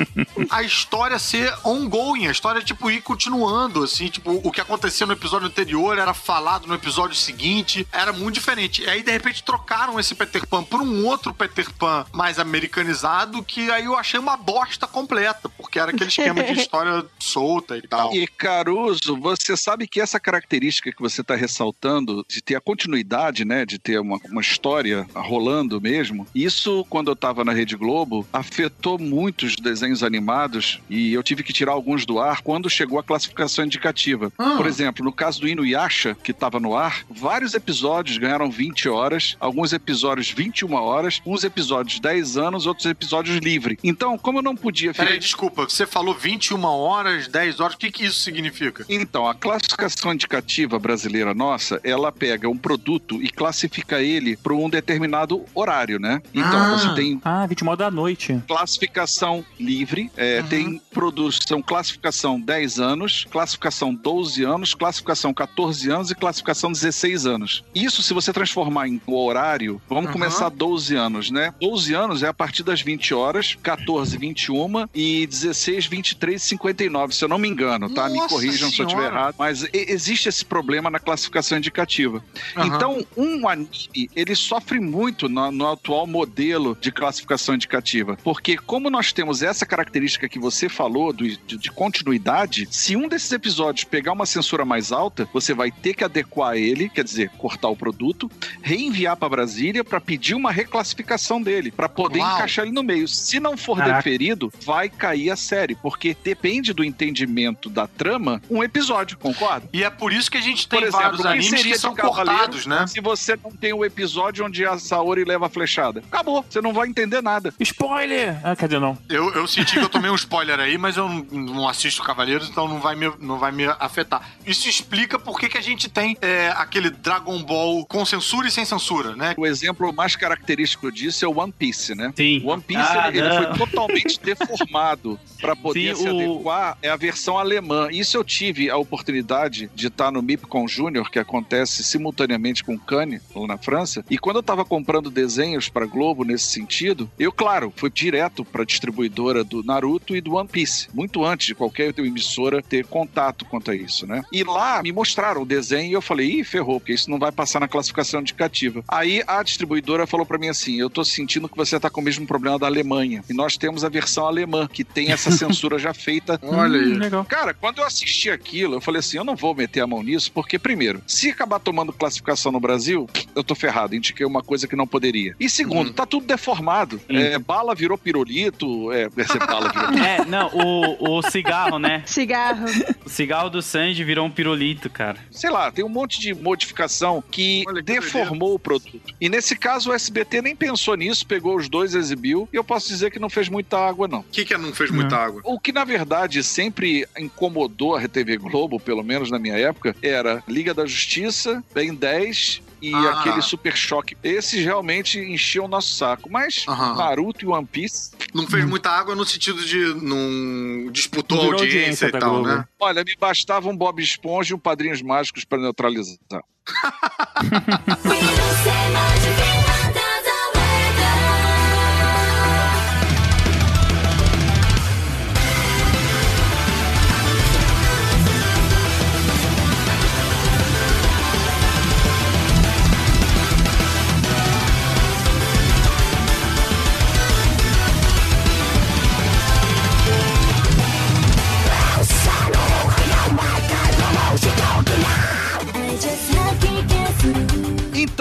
S2: a história ser ongoing, a história, tipo, ir continuando, assim, tipo, o que acontecia no episódio anterior era falado no episódio seguinte, era muito diferente. E aí, de repente, trocaram esse Peter Pan por um outro Peter Pan mais americanizado, que aí eu achei uma bosta completa, porque era aquele esquema de (laughs) história solta e tal.
S6: E Caruso, você sabe que essa característica que você está ressaltando, de ter a continuidade, né, de ter uma, uma história rolando mesmo, isso, quando eu estava na Rede Globo, afetou muitos desenhos animados e eu tive que tirar alguns do ar quando chegou a classificação indicativa.
S2: Ah.
S6: Por exemplo, no caso do Inuyasha, que estava no ar, vários episódios ganharam 20 horas, alguns episódios 21 horas, uns episódios 10 anos, outros episódios livre. Então, como eu não podia
S2: Peraí, desculpa, você falou 21 horas, 10 horas, o que, que isso significa?
S6: Então, a classificação indicativa brasileira nossa, ela pega um produto e classifica ele para um determinado horário, né? Então,
S2: Ah.
S6: você tem
S3: Ah, 20 modo da noite.
S6: classificação livre, é, tem produção, classificação 10 anos, classificação 12 anos, classificação 14 anos e classificação 16 anos. Isso, se você transformar em horário, vamos
S2: Aham.
S6: começar 12 anos, né? 12 anos é a partir das 20 horas, 14, 21 e 16, 23 e 59, se eu não me engano, tá? me
S2: Nossa
S6: corrijam se eu estiver
S2: Senhora.
S6: errado. Mas existe esse problema na classificação indicativa.
S2: Aham.
S6: Então, um anime, ele sofre muito no, no atual modelo de classificação indicativa. Porque como nós temos essa característica que você falou do- de, de continuidade, se um desses episódios pegar uma censura mais alta, você vai ter que adequar ele, quer dizer, cortar o produto, reenviar para Brasília para pedir uma reclassificação dele, para poder
S2: Uau.
S6: encaixar ele no meio. Se não for
S7: Caraca.
S6: deferido, vai cair a série, porque depende do entendimento da trama um episódio, concorda?
S2: E é por isso que a gente tem
S6: Por exemplo,
S2: vários animes
S6: seria
S2: que são cortados, né?
S6: Se você não tem o episódio onde a Saori leva a flechada, acabou, você não vai entender nada.
S3: Spoiler! Ah, cadê não?
S2: Eu, eu senti que eu tomei um (laughs) spoiler aí, mas eu não, não assisto Cavaleiros, então não vai me, não vai me afetar. Isso explica por que, que a gente tem é, aquele Dragon Ball com censura e sem censura, né?
S6: O exemplo mais característico disso é o One Piece, né?
S7: Sim.
S6: O One Piece
S7: Ah,
S6: ele, ele foi totalmente (laughs) deformado para poder
S7: Sim,
S6: se
S7: o-
S6: adequar é a versão alemã. Isso eu tive a oportunidade de estar no MIPCOM Júnior, que acontece simultaneamente com o Cannes, lá na França. E quando eu estava comprando desenhos para Globo nesse sentido, eu, claro, fui direto para a distribuidora do Naruto e do One Piece, muito antes de qualquer emissora ter contato quanto a isso, né? E lá me mostraram o desenho e eu falei, ih, ferrou, porque isso não vai passar na classificação indicativa. Aí a distribuidora falou para mim assim: eu tô sentindo que você tá com o mesmo problema da Alemanha. E nós temos a versão alemã, que tem essa (laughs) censura já feita.
S2: Olha
S3: Hum,
S2: aí.
S3: legal.
S6: Cara, quando eu assisti aquilo, eu falei assim: eu não vou meter a mão nisso, porque, primeiro, se acabar tomando classificação no Brasil, eu tô ferrado, indiquei uma coisa que não poderia. E segundo,
S2: Uhum.
S6: tá tudo deformado. É, bala virou pirulito, é, (laughs) bala virou pirulito.
S7: É, não, o, o cigarro, né?
S5: Cigarro.
S7: O cigarro do Sanji virou um pirulito, cara.
S6: sei lá, tem um monte de modificação que
S2: Olha que
S6: deformou o produto. E nesse caso o SBT nem pensou nisso, pegou os dois, exibiu, e eu posso dizer que não fez muita água, não.
S2: O que, que não fez muita água?
S6: O que na verdade sempre incomodou a RTV Globo, pelo menos na minha época, era Liga da Justiça, Ben 10 e
S2: Ah.
S6: aquele Super Choque. Esses realmente enchiam o nosso saco. Mas
S2: Aham.
S6: Naruto e One Piece,
S2: Não fez muita água no sentido de não disputou
S3: Não
S2: audiência,
S3: audiência
S2: e tal,
S3: Globo.
S2: né?
S6: olha, me bastava um Bob Esponja e um Padrinhos Mágicos para neutralizar. (laughs) (laughs)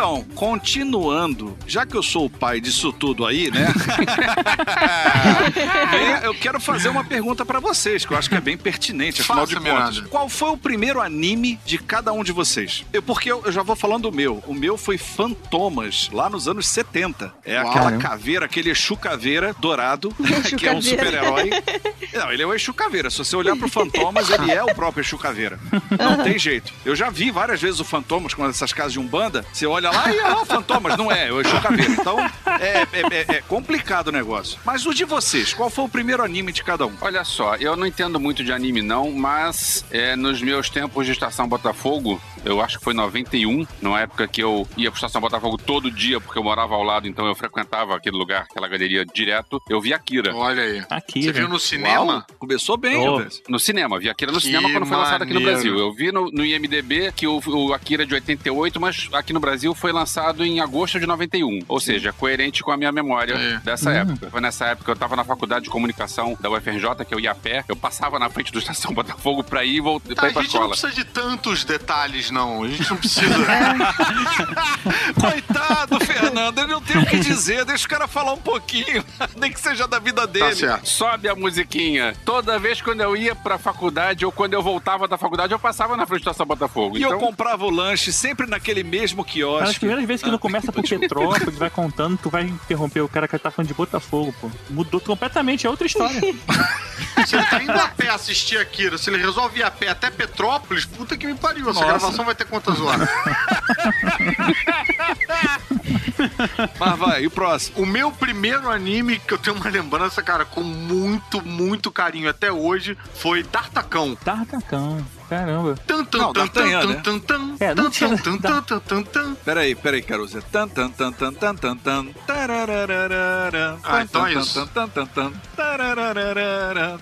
S6: Então, continuando, já que eu sou o pai disso tudo aí, né? (laughs) eu quero fazer uma pergunta para vocês, que eu acho que é bem pertinente, afinal
S2: Faça,
S6: de contas. Qual foi o primeiro anime de cada um de vocês? Eu, porque eu, eu, já vou falando do meu. O meu foi Fantomas, lá nos anos 70. É
S2: Uau,
S6: aquela caveira, aquele Exu caveira dourado, (laughs) que é um super-herói. Não, ele é o Exu caveira. Se você olhar pro Fantomas, ele é o próprio Exu caveira. Não uhum. tem jeito. Eu já vi várias vezes o Fantomas, com essas casas de Umbanda, você olha lá e é o Fantomas. Não é, é o Exu Caveira. Então, é, é- é- é complicado o negócio. Mas o de vocês, qual foi o primeiro anime de cada um?
S4: Olha só, eu não entendo muito de anime não, mas é, nos meus tempos de Estação Botafogo, eu acho que foi 91, numa época que eu ia pra Estação Botafogo todo dia, porque eu morava ao lado, então eu frequentava aquele lugar, aquela galeria direto, eu vi Akira.
S2: Olha aí.
S3: Aqui,
S2: Você viu no cinema?
S6: Uau, começou bem,
S3: Oh.
S4: No cinema, vi Akira no
S2: Que
S4: cinema quando foi lançado aqui no
S2: maneiro.
S4: Brasil. Eu vi no, no IMDB que o, o Akira é de 88, mas aqui no Brasil foi lançado em agosto de 91. Ou seja, coerente com a minha memória
S2: É.
S4: dessa
S3: Hum.
S4: época. Foi nessa época que eu tava na faculdade de comunicação da UFRJ, que eu ia a pé, eu passava na frente do Estação Botafogo pra ir e voltar
S2: Tá,
S4: pra
S2: a
S4: ir pra
S2: gente não
S4: escola.
S2: precisa de tantos detalhes, não. A gente não precisa. (laughs) (laughs)
S6: Coitado, Fernando, ele não tem o que dizer. Deixa o cara falar um pouquinho, (laughs) nem que seja da vida dele.
S2: tá certo.
S4: Sobe a musiquinha. Toda vez quando eu ia pra faculdade ou quando eu voltava da faculdade, eu passava na frente do Estação Botafogo.
S6: E
S4: então,
S6: eu comprava o lanche sempre naquele mesmo
S3: Nas
S6: quiosque.
S3: primeiras vezes que não começa por Petrópolis, vai contando, tu vai interromper o cara que tá falando de Botafogo, pô. Mudou completamente, é outra história. (laughs)
S2: Se ele tá indo a pé assistir Akira, se ele resolve ir a pé até Petrópolis, puta que me pariu. Essa
S6: Nossa.
S2: gravação vai ter quantas horas? (laughs)
S6: Mas vai, e o próximo?
S2: O meu primeiro anime que eu tenho uma lembrança, cara, com muito, muito carinho até hoje, foi D'Artacão.
S3: Tartacão, Caramba.
S2: Tum, tum,
S6: não, D'Artagnan, né?
S2: Tum, tum,
S3: é, não tinha...
S2: Tum, tum, tum, tum, tum.
S6: Peraí, peraí, Caruza. É tan, tan, tan, tan, tan, tan, tan, tarararara,
S2: ah, então é isso.
S6: Tan, tan, tan, tarararara,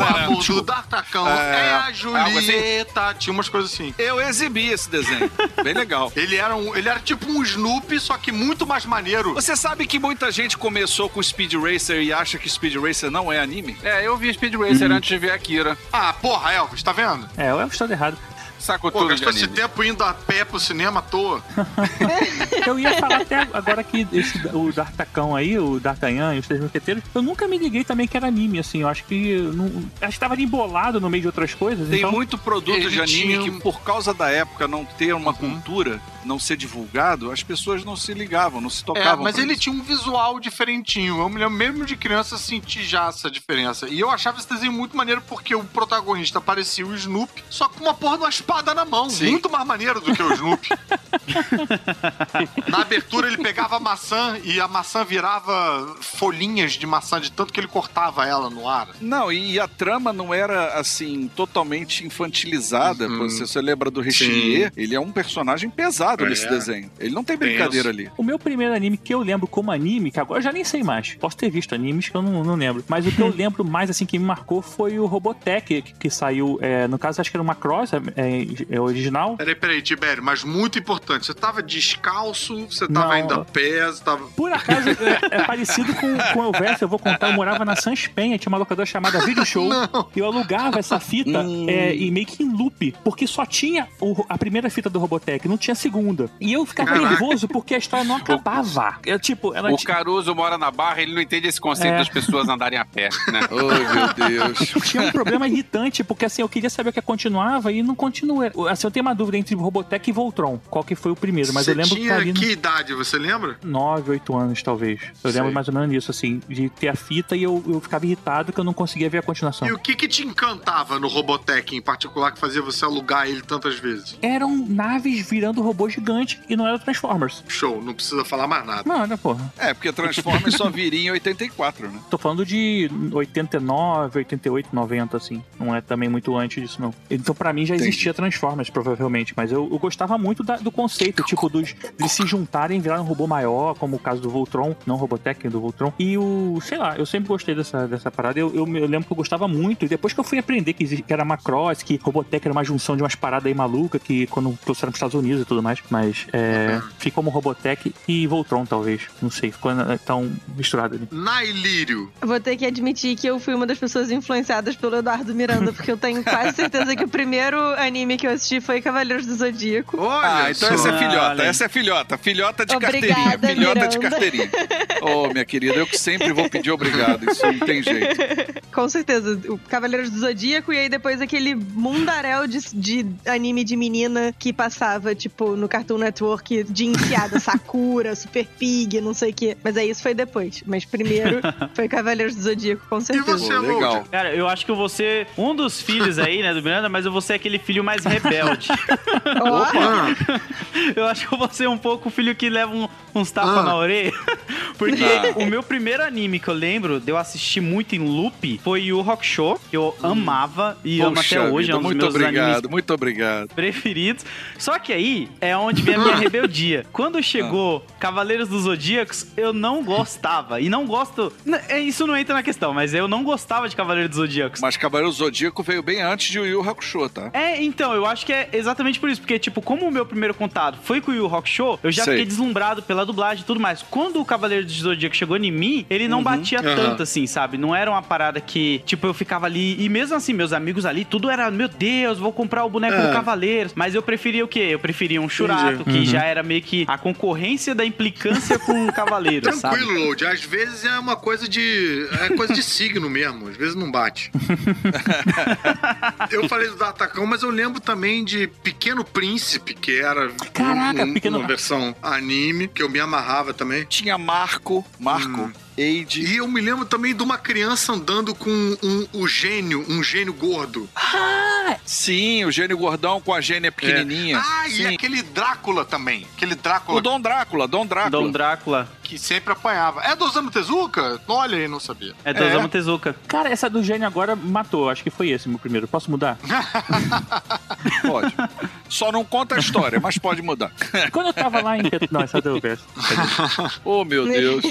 S2: o amor do D'Artacão
S6: é
S2: a Julieta. Tinha umas coisas assim.
S6: Eu exibi esse desenho. Bem legal.
S2: Ele era, um, ele era tipo um Snoopy, só que muito mais maneiro.
S6: Você sabe que muita gente começou com Speed Racer e acha que Speed Racer não é anime?
S4: É, eu vi Speed Racer
S2: Uhum.
S4: antes de ver Akira.
S2: Ah, porra, Elvis, tá vendo?
S3: É, eu estava errado.
S4: Saco
S2: Pô,
S4: tudo
S2: gastou esse tempo indo a pé pro cinema à toa. (laughs)
S3: Eu ia falar até agora que esse, o D'Artacão aí, o D'Artagnan e os Três Mosqueteiros, eu nunca me liguei também que era anime, assim. Eu acho que. Não, acho que tava embolado no meio de outras coisas.
S6: Tem
S3: então,
S6: muito produto
S2: Ele
S6: de anime
S2: tinha
S6: que, por causa da época não ter uma
S2: Uhum.
S6: cultura, não ser divulgado, as pessoas não se ligavam, não se
S2: É,
S6: tocavam.
S2: mas
S6: por
S2: ele
S6: isso.
S2: tinha um visual diferentinho. Eu me lembro mesmo de criança sentir já essa diferença. E eu achava esse desenho muito maneiro porque o protagonista parecia o Snoopy, só com uma porra de uma espada na mão.
S6: Sim.
S2: Muito mais maneiro do que o Snoopy. (laughs) na abertura ele pegava a maçã e a maçã virava folhinhas de maçã de tanto que ele cortava ela no ar.
S6: Não, e a trama não era assim totalmente infantilizada.
S2: Uhum.
S6: Você, você lembra do Richelieu? Ele é um personagem pesado
S2: É.
S6: nesse desenho. Ele não tem brincadeira ali.
S3: O meu primeiro anime que eu lembro como anime, que agora eu já nem sei mais. Posso ter visto animes que eu não, não lembro. Mas o que eu (laughs) lembro mais, assim, que me marcou foi o Robotech, que, que saiu, é, no caso, acho que era uma cross, é, é original.
S2: Peraí, peraí, Tibério, mas muito importante. Você tava descalço, você tava
S3: Não.
S2: indo a pé, você tava.
S3: Por acaso, é, é parecido com, com o verso, eu vou contar, eu morava na Sans Penha, tinha uma locadora chamada Video Show, e eu alugava essa fita
S6: Hum.
S3: é, e meio que em loop, porque só tinha o- a primeira fita do Robotech, não tinha a segunda. E eu ficava
S2: Caraca.
S3: nervoso porque a história não acabava. Eu, tipo, ela
S4: O
S3: ti-
S4: Caruso mora na Barra, ele não entende esse conceito
S3: É.
S4: das pessoas andarem a pé, né? (laughs)
S6: Oh, meu Deus.
S3: tinha um problema irritante, porque assim, eu queria saber o que continuava e não continua. Assim, eu tenho uma dúvida entre Robotech e Voltron, qual que foi o primeiro, mas
S2: você
S3: eu lembro que
S2: tinha
S3: tá ali no...
S2: que idade, você lembra?
S3: 9, 8 anos, talvez. Eu
S2: Sei.
S3: lembro mais ou menos disso, assim, de ter a fita e eu, eu ficava irritado que eu não conseguia ver a continuação.
S2: E o que que te encantava no Robotech em particular que fazia você alugar ele tantas vezes?
S3: Eram naves virando robô gigante e não era Transformers.
S2: Show, não precisa falar mais nada.
S3: Não, era porra.
S6: É, porque Transformers só viria em 84, né?
S3: Tô falando de 89, 88, 90, assim. Não é também muito antes disso, não. Então, pra mim, já
S6: Entendi.
S3: existia Transformers, provavelmente. Mas eu, eu gostava muito da- do conceito, tipo, dos, de se juntarem e virar um robô maior, como o caso do Voltron, não o Robotech, do Voltron. E o, sei lá, eu sempre gostei dessa, dessa parada. Eu, eu, eu lembro que eu gostava muito. E depois que eu fui aprender que, que era Macross, que Robotech era uma junção de umas paradas aí malucas, que quando trouxeram pros Estados Unidos e tudo mais. Mas é, fica como Robotech e Voltron, talvez. Não sei, ficou é, tão misturado ali.
S2: Nailírio.
S5: Eu Vou ter que admitir que eu fui uma das pessoas influenciadas pelo Eduardo Miranda, porque eu tenho quase certeza que o primeiro anime anime que eu assisti foi Cavaleiros do Zodíaco.
S6: ah, então essa é filhota,
S7: Olha.
S6: essa é filhota. Filhota de
S5: Obrigada,
S6: carteirinha. Filhota de
S5: Miranda.
S6: carteirinha. Ô, minha querida, eu que sempre vou pedir obrigado. Isso não tem jeito. (laughs)
S5: Com certeza, o Cavaleiros do Zodíaco e aí depois aquele mundaréu de, de anime de menina que passava, tipo, no Cartoon Network de enfiada, (laughs) Sakura, Super Pig, não sei o quê. Mas aí isso foi depois. Mas primeiro foi Cavaleiros do Zodíaco, com certeza.
S2: você,
S6: Pô, legal.
S7: Cara, eu acho que eu vou ser um dos filhos aí, né, do Miranda, mas eu vou ser aquele filho mais rebelde. (laughs)
S5: Ó,
S2: Ah, (laughs)
S7: Eu acho que eu vou ser um pouco o filho que leva um- uns tapas
S2: Ah.
S7: na orelha. (laughs) Porque
S6: Ah.
S7: o meu primeiro anime que eu lembro de eu assistir muito em loop foi o Rock Show, que eu amava e amo até
S6: Poxa
S7: hoje,
S6: vida,
S7: é um dos
S6: muito
S7: meus
S6: obrigado,
S7: animes
S6: muito obrigado.
S7: preferidos. Só que aí é onde vem a minha rebeldia. Quando chegou
S6: Ah.
S7: Cavaleiros dos Zodíacos, eu não gostava. E não gosto. N- é, Isso não entra na questão, mas eu não gostava de Cavaleiros dos Zodíacos.
S6: Mas Cavaleiro Zodíaco veio bem antes de Yu Yu Hakusho, tá?
S7: É, então, eu acho que é exatamente por isso. Porque, tipo, como o meu primeiro contato foi com o Yu Rock Show, eu já
S6: Sei.
S7: fiquei deslumbrado pela dublagem e tudo mais. Quando o Cavaleiro do Zodíaco chegou em mim, ele não batia
S2: Aham.
S7: tanto assim, sabe? Não era uma parada que, tipo, eu ficava ali. E mesmo assim, meus amigos ali, tudo era, meu Deus, vou comprar o boneco
S2: É.
S7: do Cavaleiro. Mas eu preferia o quê? Eu preferia um Churato, que já era meio que a concorrência da implicância com o Cavaleiro, sabe?
S2: Tranquilo, Load. Às vezes é uma coisa de. É coisa de signo mesmo. Às vezes não bate. (laughs) eu falei do Datacão, mas eu lembro também de Pequeno Príncipe, que era
S3: Caraca,
S2: um-
S3: Pequeno-
S2: uma versão anime, que eu me amarrava também.
S6: Tinha Marco, Marco,
S2: Hum. E eu me lembro também de uma criança andando com um, o gênio, um gênio gordo.
S6: Sim, o gênio gordão com a gênia pequenininha.
S2: Ah, e
S6: Sim.
S2: aquele Drácula também. Aquele Drácula
S6: O Dom Drácula, Dom Drácula.
S7: Dom Drácula.
S2: que sempre apanhava. É do Osamu Tezuka? Olha aí, não sabia.
S7: É do
S6: É.
S7: Osamu Tezuka.
S3: Cara, essa do gênio agora matou. Acho que foi esse meu primeiro. Posso mudar? (laughs)
S6: Pode. Só não conta a história, mas pode mudar.
S3: Quando eu tava lá em... Não, essa deu verso.
S6: Oh, meu Deus.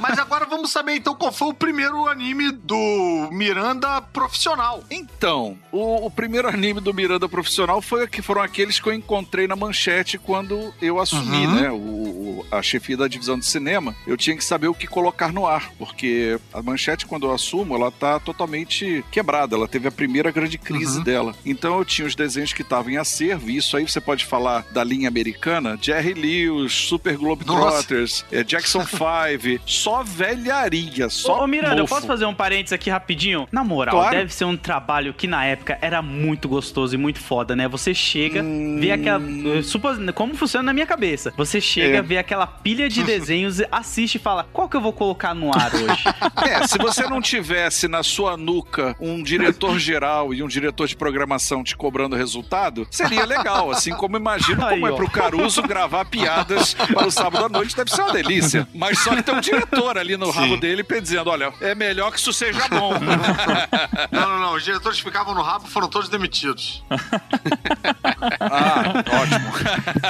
S2: Mas agora vamos saber então qual foi o primeiro anime do Miranda profissional.
S6: Então, o, o primeiro anime do Miranda profissional foi que foram aqueles que eu encontrei na manchete quando eu assumi,
S2: Uhum.
S6: né? O, o- a chefia da divisão de cinema. Eu tinha que saber o que colocar no ar, porque a manchete, quando eu assumo, ela tá totalmente quebrada. Ela teve a primeira grande crise
S2: Uhum.
S6: dela. Então eu tinha os desenhos que estavam em acervo, e isso aí você pode falar da linha americana: Jerry Lewis, Super Globetrotters, é, Jackson (laughs) 5, só velharia, só.
S7: Ô, ô, Miranda, eu
S6: mofo.
S7: posso fazer um parênteses aqui rapidinho? Na moral,
S6: Claro.
S7: deve ser um trabalho que na época era muito gostoso e muito foda, né? Você chega, vê aquela. eu Supos... Como funciona na minha cabeça? Você chega,
S6: É.
S7: vê aquela pilha de (laughs) desenhos, assiste e fala: qual que eu vou colocar no ar hoje? (laughs)
S6: É, se você não tivesse na sua nuca um diretor geral e um diretor de programação te cobrando resultado, seria legal. Assim como imagino como
S7: Aí,
S6: é
S7: ó.
S6: pro Caruso gravar piadas para o sábado à noite, deve ser uma delícia. Mas só que tem um diretor ali no rabo
S2: Sim.
S6: dele dizendo: olha, é melhor que isso seja bom. (laughs)
S2: Não, não, não. Os diretores que ficavam no rabo foram todos demitidos. (laughs)
S6: Ah, ótimo.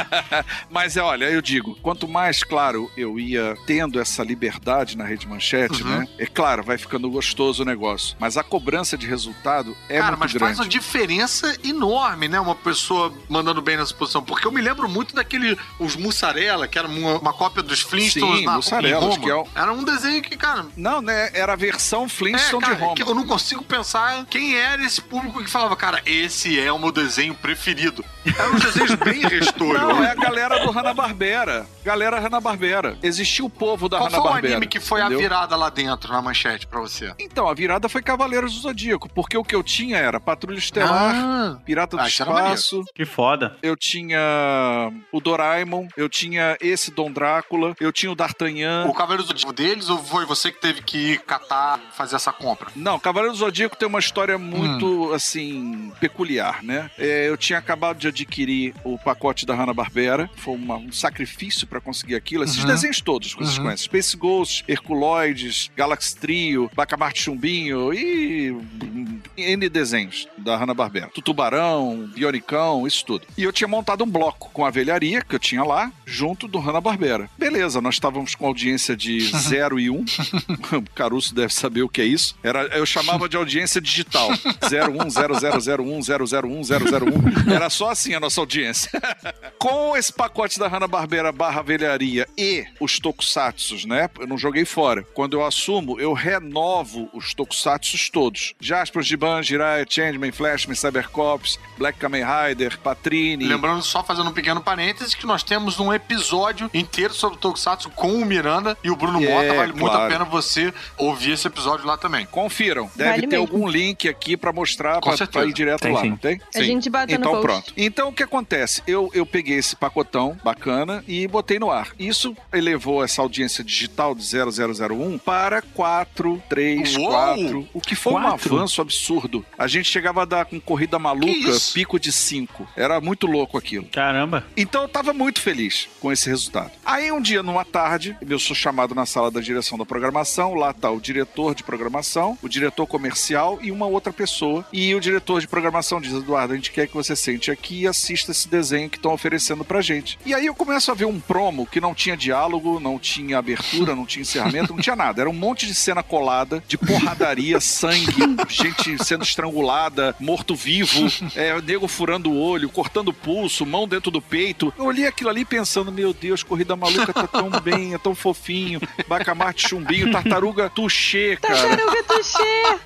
S6: (laughs) Mas é, olha, eu digo, quanto mais, claro, eu ia tendo essa liberdade na Rede Manchete,
S2: Uhum.
S6: né? É claro, vai ficando gostoso o negócio. Mas a cobrança de resultado é
S2: Cara,
S6: muito
S2: mas
S6: grande.
S2: faz uma diferença enorme, né? Uma pessoa mandando bem nessa posição. Porque eu me lembro muito daquele. Os Mussarela, que era uma, uma cópia dos Flintstones
S6: Sim,
S2: na Roma.
S6: que é o-
S2: Era um desenho que, cara.
S6: Não, né? Era a versão
S2: É,
S6: Flintstone
S2: cara,
S6: de Roma.
S2: que eu não consigo pensar quem era esse público que falava, cara, esse é o meu desenho preferido. Eram uns desenhos bem (laughs) restolho.
S6: Não, é a galera do Hanna-Barbera. Galera Hanna-Barbera. Existia o povo da
S2: Qual foi o
S6: Hanna-Barbera.
S2: anime que foi
S6: entendeu?
S2: a virada lá dentro na manchete pra você?
S6: Então, a virada foi Cavaleiros do Zodíaco, porque o que eu tinha era Patrulha Estelar,
S2: Ah,
S6: Pirata do
S2: Ah.
S6: Espaço,
S7: que foda.
S6: eu tinha o Doraemon, eu tinha esse Dom Drácula, eu tinha o D'Artagnan.
S2: o Cavaleiro do Zodíaco deles ou foi você que teve que ir catar, fazer essa compra?
S6: Não, Cavaleiro do Zodíaco tem uma história muito, hum. assim, peculiar, né? É, eu tinha acabado de adquirir o pacote da Hanna-Barbera, foi uma, um sacrifício para conseguir aquilo. Esses
S2: uhum.
S6: desenhos todos que vocês
S2: uhum.
S6: conhecem: Space Ghost, Herculoides, Galaxy Trio, Bacamarte Chumbinho e. N desenhos da Hanna-Barbera. Tutubarão, Bionicão, isso tudo. E eu tinha montado um bloco com a velharia que eu tinha lá, junto do Hanna-Barbera. Beleza, nós estávamos com audiência de zero (laughs) 01. (laughs) o Caruso deve saber o que é isso. Era, eu chamava de audiência digital. 010001001001. Era só assim a nossa audiência. (laughs) Com esse pacote da Hanna-Barbera barra velharia e os tokusatsus, né? Eu não joguei fora. Quando eu assumo, eu renovo os tokusatsus todos. Jaspers, Giban, Jiraiya, Changeman, Flashman, Cybercops, Black Kamen Rider, Patrini.
S2: Lembrando, só fazendo um pequeno parênteses, que nós temos um episódio inteiro sobre o Tokusatsu com o Miranda e o Bruno. Mota Vale muito a
S6: claro.
S2: pena você ouvir esse episódio lá também.
S6: Confiram. Deve
S5: Vale
S6: ter
S5: mesmo.
S6: algum link aqui pra mostrar, pra ir direto
S3: Tem
S6: lá,
S3: sim.
S6: não tem?
S5: A gente no
S6: Então
S5: post.
S6: pronto. Então o que acontece? Eu, eu peguei esse pacotão bacana e botei no ar. Isso elevou essa audiência digital de 0001 para 4, 3,
S2: Uou!
S6: 4. O que foi um
S3: Quatro?
S6: avanço absurdo. A gente chegava a dar com corrida maluca, pico de 5. Era muito louco aquilo.
S7: Caramba.
S6: Então eu tava muito feliz com esse resultado. Aí um dia, numa tarde, eu sou chamado na sala da direção da programação. Lá tá o diretor de programação, o diretor comercial e uma outra pessoa. E o diretor de programação diz: Eduardo, a gente quer que você sente aqui e assista esse desenho que estão oferecendo pra gente. E aí eu começo a ver um promo que não tinha diálogo, não tinha abertura, não tinha encerramento, não tinha nada. Era um monte de cena colada, de porradaria, (laughs) sangue, gente sendo estrangulada, morto-vivo, é, nego furando o olho, cortando o pulso, mão dentro do peito. Eu olhei aquilo ali pensando, meu Deus, Corrida Maluca tá tão bem, é tão fofinho, Bacamarte chumbinho, tartaruga tuxê, cara.
S5: Tartaruga Tuxê!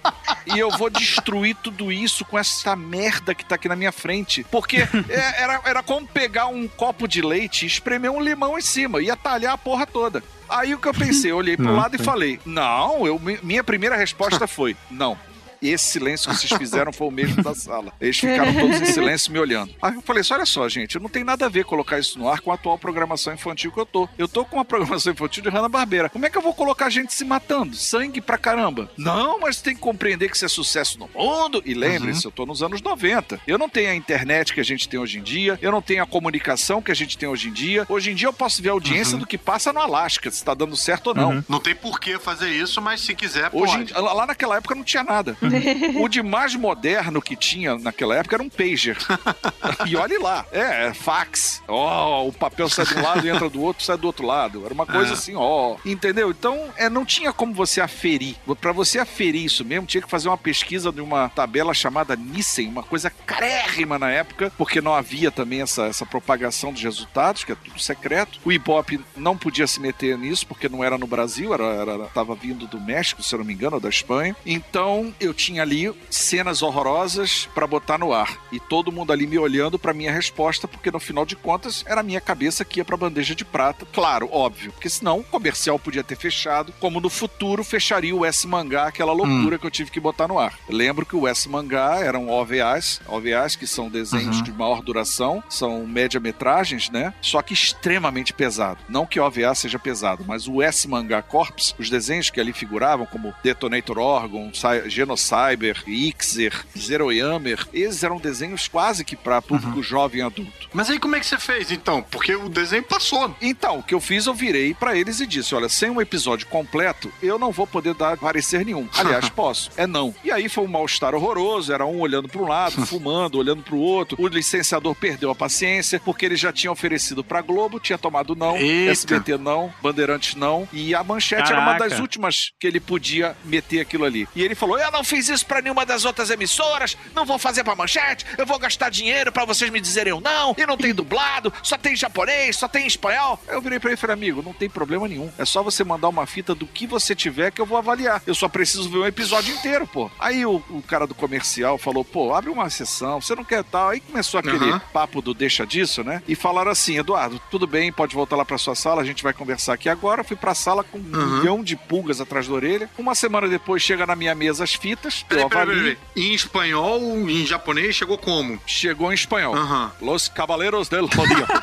S6: E eu vou destruir tudo isso com essa merda que tá aqui na minha frente. Porque é- era, era como pegar um copo de leite e espremer um limão em cima. Ia talhar a porra toda. Aí o que eu pensei, eu olhei pro
S3: Não,
S6: lado e falei: Não, eu, mi- minha primeira resposta foi: Não. Esse silêncio que vocês fizeram foi o mesmo da sala. Eles ficaram todos em silêncio me olhando. Aí eu falei assim: olha só, gente, não tem nada a ver colocar isso no ar com a atual programação infantil que eu tô. Eu tô com uma programação infantil de Hanna-Barbera. Como é que eu vou colocar gente se matando? Sangue pra caramba. Não, mas tem que compreender que isso é sucesso no mundo. E lembre-se, eu tô nos anos 90. Eu não tenho a internet que a gente tem hoje em dia. Eu não tenho a comunicação que a gente tem hoje em dia. Hoje em dia eu posso ver a audiência do que passa no Alasca, se tá dando certo ou não.
S2: Não tem por que fazer isso, mas se quiser,
S6: Hoje,
S2: pode.
S6: em- lá lá naquela época não tinha nada. (laughs) o de mais moderno que tinha naquela época era um pager. (laughs) e olhe lá, é, é fax. Ó, o papel sai de um lado e entra do outro, sai do outro lado. Era uma coisa
S2: É.
S6: assim, ó. Entendeu? Então, é, não tinha como você aferir. Pra você aferir isso mesmo, tinha que fazer uma pesquisa de uma tabela chamada Nissen, uma coisa carérrima na época, porque não havia também essa, essa propagação dos resultados, que é tudo secreto. O Ibope não podia se meter nisso, porque não era no Brasil, era, era tava vindo do México, se eu não me engano, ou da Espanha. Então, eu tinha ali cenas horrorosas pra botar no ar. E todo mundo ali me olhando pra minha resposta, porque no final de contas era a minha cabeça que ia pra bandeja de prata. Claro, óbvio, porque senão o comercial podia ter fechado, como no futuro fecharia o S Mangá, aquela loucura que eu tive que botar no ar. Lembro que o S Mangá eram OVAs, OVAs que são desenhos de maior duração, são média-metragens, né? Só que extremamente pesado. Não que OVA seja pesado, mas o S Mangá Corps, os desenhos que ali figuravam, como Detonator Orgon, Cy- Genocyber, Ixer, Zero Yammer, esses eram desenhos quase que para público jovem e adulto.
S2: Mas aí como é que você fez, então? Porque o desenho passou.
S6: Então, o que eu fiz, eu virei pra eles e disse: olha, sem um episódio completo, eu não vou poder dar parecer nenhum. (laughs) Aliás, posso. É não. E aí foi um mal-estar horroroso, era um olhando para um lado, (laughs) fumando, olhando pro outro. O licenciador perdeu a paciência, porque ele já tinha oferecido pra Globo, tinha tomado não,
S2: Eita.
S6: SBT não, Bandeirantes não, e a manchete era uma das
S7: Caraca.
S6: últimas que ele podia meter aquilo ali. E ele falou: Eu não fiz isso pra nenhuma das outras emissoras, não vou fazer pra manchete, eu vou gastar dinheiro pra vocês me dizerem um não, e não tem dublado, só tem japonês, só tem espanhol. Aí eu virei pra ele e falei: Amigo, não tem problema nenhum. É só você mandar uma fita do que você tiver que eu vou avaliar. Eu só preciso ver um episódio inteiro, pô. Aí o, o cara do comercial falou: Pô, abre uma sessão, você não quer tal. Aí começou aquele
S2: Aham.
S6: papo do deixa disso, né? E falaram assim: Eduardo, tudo bem, pode voltar lá pra sua sala, a gente vai conversar aqui agora. Fui pra sala com um
S2: Uhum.
S6: milhão de pulgas atrás da orelha. Uma semana depois chega na minha mesa as fitas, eu
S2: Peraí, peraí, peraí. Em espanhol, em japonês, chegou como?
S6: Chegou em espanhol.
S2: Aham.
S6: Los Cavaleiros del Zodíaco. (laughs)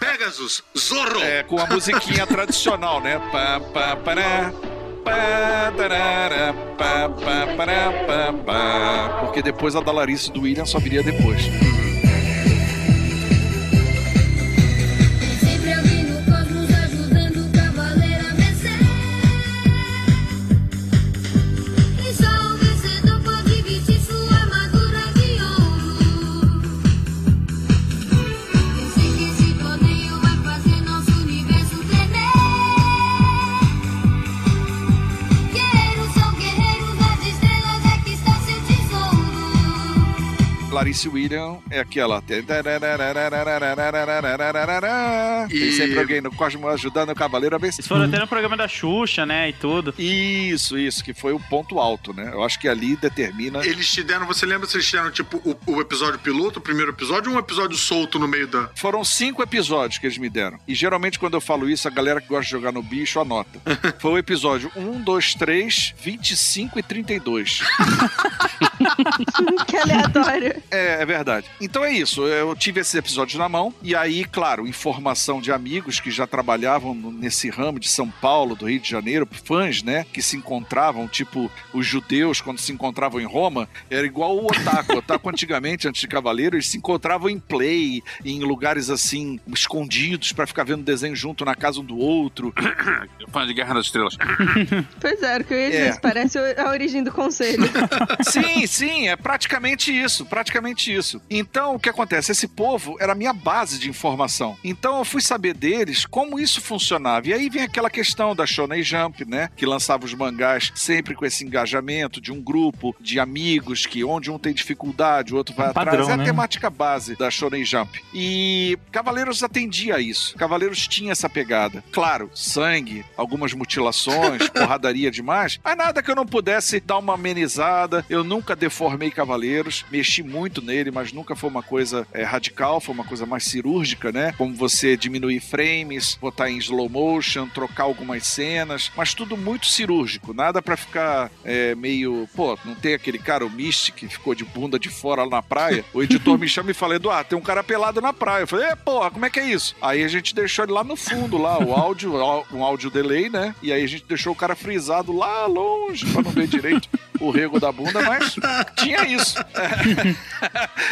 S2: Pegasus, Zorro.
S6: É, com a musiquinha tradicional, né? Pá, pá, pará. Porque depois a da Larissa do William só viria depois.
S9: Sempre
S6: Clarice William é aquela. Tem
S2: E-
S6: sempre alguém no Cosmo ajudando o Cavaleiro a vencer.
S7: Eles foram até no programa da Xuxa, né? E tudo.
S6: Isso, isso, que foi o ponto alto, né? Eu acho que ali determina.
S2: Eles te deram, você lembra se eles te deram, tipo, o, o episódio piloto, o primeiro episódio, ou um episódio solto no meio da.
S6: Foram cinco episódios que eles me deram. E geralmente, quando eu falo isso, a galera que gosta de jogar no bicho anota. Foi o episódio 1, 2, 3, 25 e 32.
S5: que aleatório.
S6: É, é verdade. Então é isso. Eu tive esses episódios na mão. E aí, claro, informação de amigos que já trabalhavam nesse ramo de São Paulo, do Rio de Janeiro, fãs, né? Que se encontravam, tipo, os judeus, quando se encontravam em Roma, era igual o Otaku. O Otaku, (laughs) antigamente, antes de Cavaleiro, eles se encontravam em play, em lugares assim, escondidos, pra ficar vendo desenho junto na casa um do outro. (coughs)
S4: Fã de Guerra das Estrelas. (laughs)
S5: Pois é, o que eu ia dizer,
S6: É.
S5: isso parece a origem do conselho. (laughs)
S6: Sim, sim, é praticamente isso, praticamente isso. Então, o que acontece? Esse povo era a minha base de informação. Então, eu fui saber deles como isso funcionava. E aí vem aquela questão da Shonen Jump, né? Que lançava os mangás sempre com esse engajamento de um grupo de amigos que onde um tem dificuldade, o outro vai
S3: Um
S6: atrás.
S3: padrão,
S6: é a
S3: né?
S6: temática base da Shonen Jump. E Cavaleiros atendia a isso. Cavaleiros tinha essa pegada. Claro, sangue, algumas mutilações, (laughs) porradaria demais, mas nada que eu não pudesse dar uma amenizada. Eu nunca deformei Cavaleiros, mexi muito nele, mas nunca foi uma coisa é, radical, foi uma coisa mais cirúrgica, né? Como você diminuir frames, botar em slow motion, trocar algumas cenas, mas tudo muito cirúrgico, nada pra ficar é, meio. Pô, não tem aquele cara, o Mystic, que ficou de bunda de fora lá na praia. O editor me chama e fala: Eduardo, tem um cara pelado na praia. Eu falei: é, porra, como é que é isso? Aí a gente deixou ele lá no fundo, lá, o áudio, um áudio delay, né? E aí a gente deixou o cara frisado lá longe pra não ver direito o rego da bunda, mas tinha isso.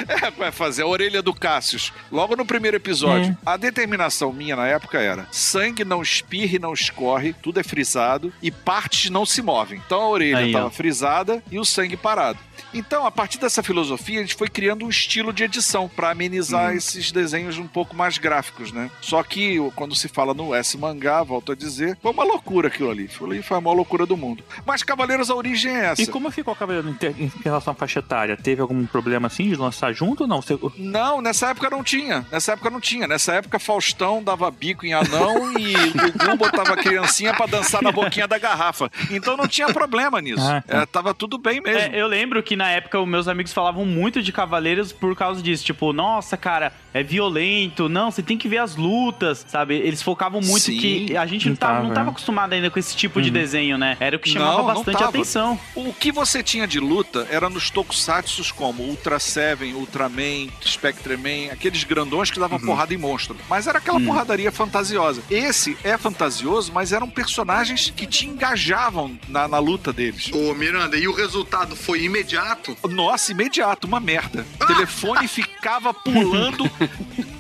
S6: É, (laughs) vai fazer a orelha do Cassius. Logo no primeiro episódio, a determinação minha na época era: sangue não espirra e não escorre, tudo é frisado e partes não se movem. Então a orelha estava frisada e o sangue parado. Então, a partir dessa filosofia, a gente foi criando um estilo de edição para amenizar esses desenhos um pouco mais gráficos, né? Só que quando se fala no S mangá, volto a dizer, foi uma loucura aquilo ali. Aquilo ali foi a maior loucura do mundo. Mas Cavaleiros, a origem é essa.
S3: E como ficou o Cavaleiro em, relação à faixa etária? Teve algum problema assim de lançar junto ou não? Você-
S6: Não, nessa época não tinha. Nessa época não tinha. Nessa época Faustão dava bico em anão (laughs) e Gugu botava a criancinha pra dançar na boquinha da garrafa. Então não tinha problema nisso.
S3: Ah, tá.
S6: É, tava tudo bem mesmo.
S7: É, eu lembro que na época os meus amigos falavam muito de Cavaleiros por causa disso. Tipo, nossa, cara, é violento. Não, você tem que ver as lutas, sabe? Eles focavam muito
S6: Sim,
S7: que a gente não
S3: não
S7: tava, não
S3: tava, é.
S7: acostumado ainda com esse tipo de
S3: Uhum.
S7: desenho, né? Era o que chamava
S6: Não, não
S7: bastante
S6: tava.
S7: atenção.
S6: O que você tinha de luta era nos tokusatsus como Ultra Seven, Ultraman, Spectreman, aqueles grandões que davam porrada em monstro. Mas era aquela porradaria fantasiosa. Esse é fantasioso, mas eram personagens que te engajavam na, na luta deles.
S2: Ô, Miranda, e o resultado foi imediato?
S6: Nossa, imediato, uma merda. O telefone ficava pulando.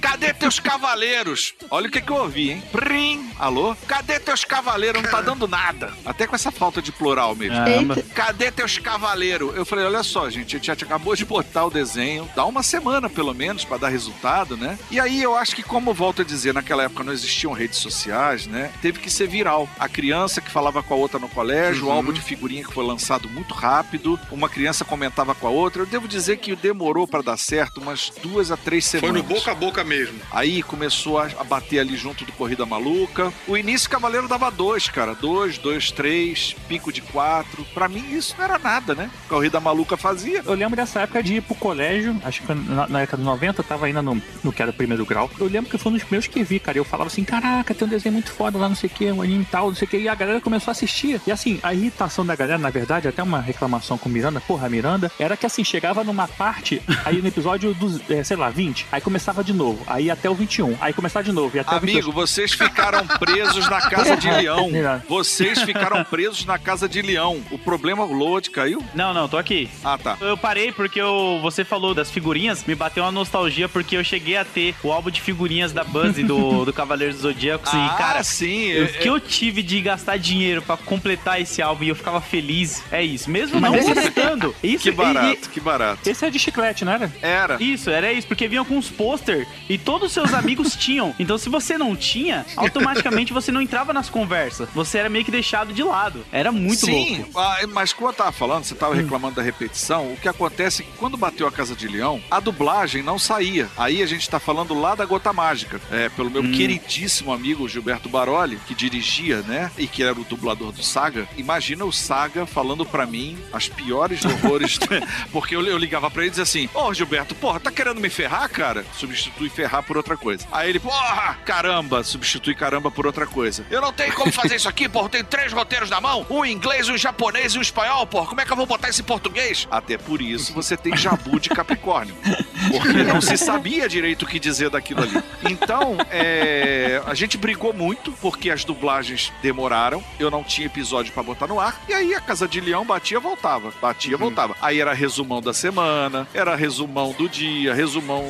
S6: Cadê teus cavaleiros? Olha o que, que eu ouvi, hein? Prim! Alô? Cadê teus cavaleiros? Não tá dando nada. Até com essa falta de plural mesmo.
S7: Caramba.
S6: Cadê teus cavaleiros? Eu falei, olha só, gente, a gente acabou de botar o desenho, dá uma semana pelo menos pra dar resultado, né? E aí eu acho que, como eu volto a dizer, naquela época não existiam redes sociais, né? Teve que ser viral. A criança que falava com a outra no colégio, o álbum de figurinha que foi lançado muito rápido, uma criança comentava com a outra. Eu devo dizer que demorou pra dar certo umas duas a três
S2: Foi
S6: semanas.
S2: no boca a boca mesmo.
S6: Aí começou a, bater ali junto do Corrida Maluca. O início Cavaleiro dava dois, cara. Dois, dois, três, pico de quatro. Pra mim isso não era nada, né? Corrida Maluca fazia.
S3: Eu lembro dessa época de ir pro colégio, acho que foi na, na década de 90, eu tava ainda no, no que era primeiro grau. Eu lembro que foi um dos primeiros que vi, cara. Eu falava assim: caraca, tem um desenho muito foda lá, não sei o que, um anime e tal, não sei o que. E a galera começou a assistir. E assim, a irritação da galera, na verdade, até uma reclamação com Miranda, porra, Miranda, era que assim, chegava numa parte, aí no episódio dos, é, sei lá, 20, aí começava de novo, aí até o 21, aí começava de novo, e até o
S6: Amigo,
S3: 22.
S6: vocês ficaram presos na casa de (laughs) leão.
S3: Miranda.
S6: Vocês ficaram presos na casa de leão. O problema, o load caiu?
S7: Não, não, tô aqui.
S6: Ah, tá.
S7: Eu parei porque eu, você falou das figurinhas, me bateu uma nostalgia porque eu cheguei a ter o álbum de figurinhas da Buzz e do, (laughs) do Cavaleiro dos Zodíacos
S6: ah,
S7: e, cara,
S6: sim.
S7: o
S6: é-
S7: que eu tive de gastar dinheiro pra completar esse álbum e eu ficava feliz, é isso. Mesmo não gostando, (laughs) Isso,
S6: Que
S7: e-
S6: barato, que barato.
S3: Esse é de chiclete, não era?
S6: Era.
S7: Isso, era isso, porque vinham com uns pôster e todos os seus amigos (laughs) tinham. Então, se você não tinha, automaticamente você não entrava nas conversas. Você era meio que deixado de lado. Era muito
S6: Sim,
S7: louco.
S6: ah, mas como eu tava falando, você tava reclamando da repetição, o que acontece é que quando bateu a Casa de Leão, a dublagem não saía. Aí a gente tá falando lá da Gota Mágica, é, pelo meu queridíssimo amigo Gilberto Baroli, que dirigia, né, e que era o dublador do Saga. Imagina o Saga falando pra mim as piores horrores, (laughs) porque eu, eu ligava pra ele e dizia assim, ô Gilberto, porra, tá querendo me ferrar, cara? Substitui ferrar por outra coisa. Aí ele, porra, caramba, substitui caramba por outra coisa. Eu não tenho como fazer isso aqui, porra, tem três roteiros na mão, um inglês, um japonês e um espanhol, porra, como é que eu vou botar esse português? Até por isso você tem jabu de Capricórnio, porque não se sabia direito o que dizer daquilo ali. Então, é, a gente brigou muito, porque as dublagens demoraram, eu não tinha episódio pra botar no ar, e aí a Casa de Leão batia, voltava, batia, voltava. Aí era resumão da semana, era resumão do dia, resumão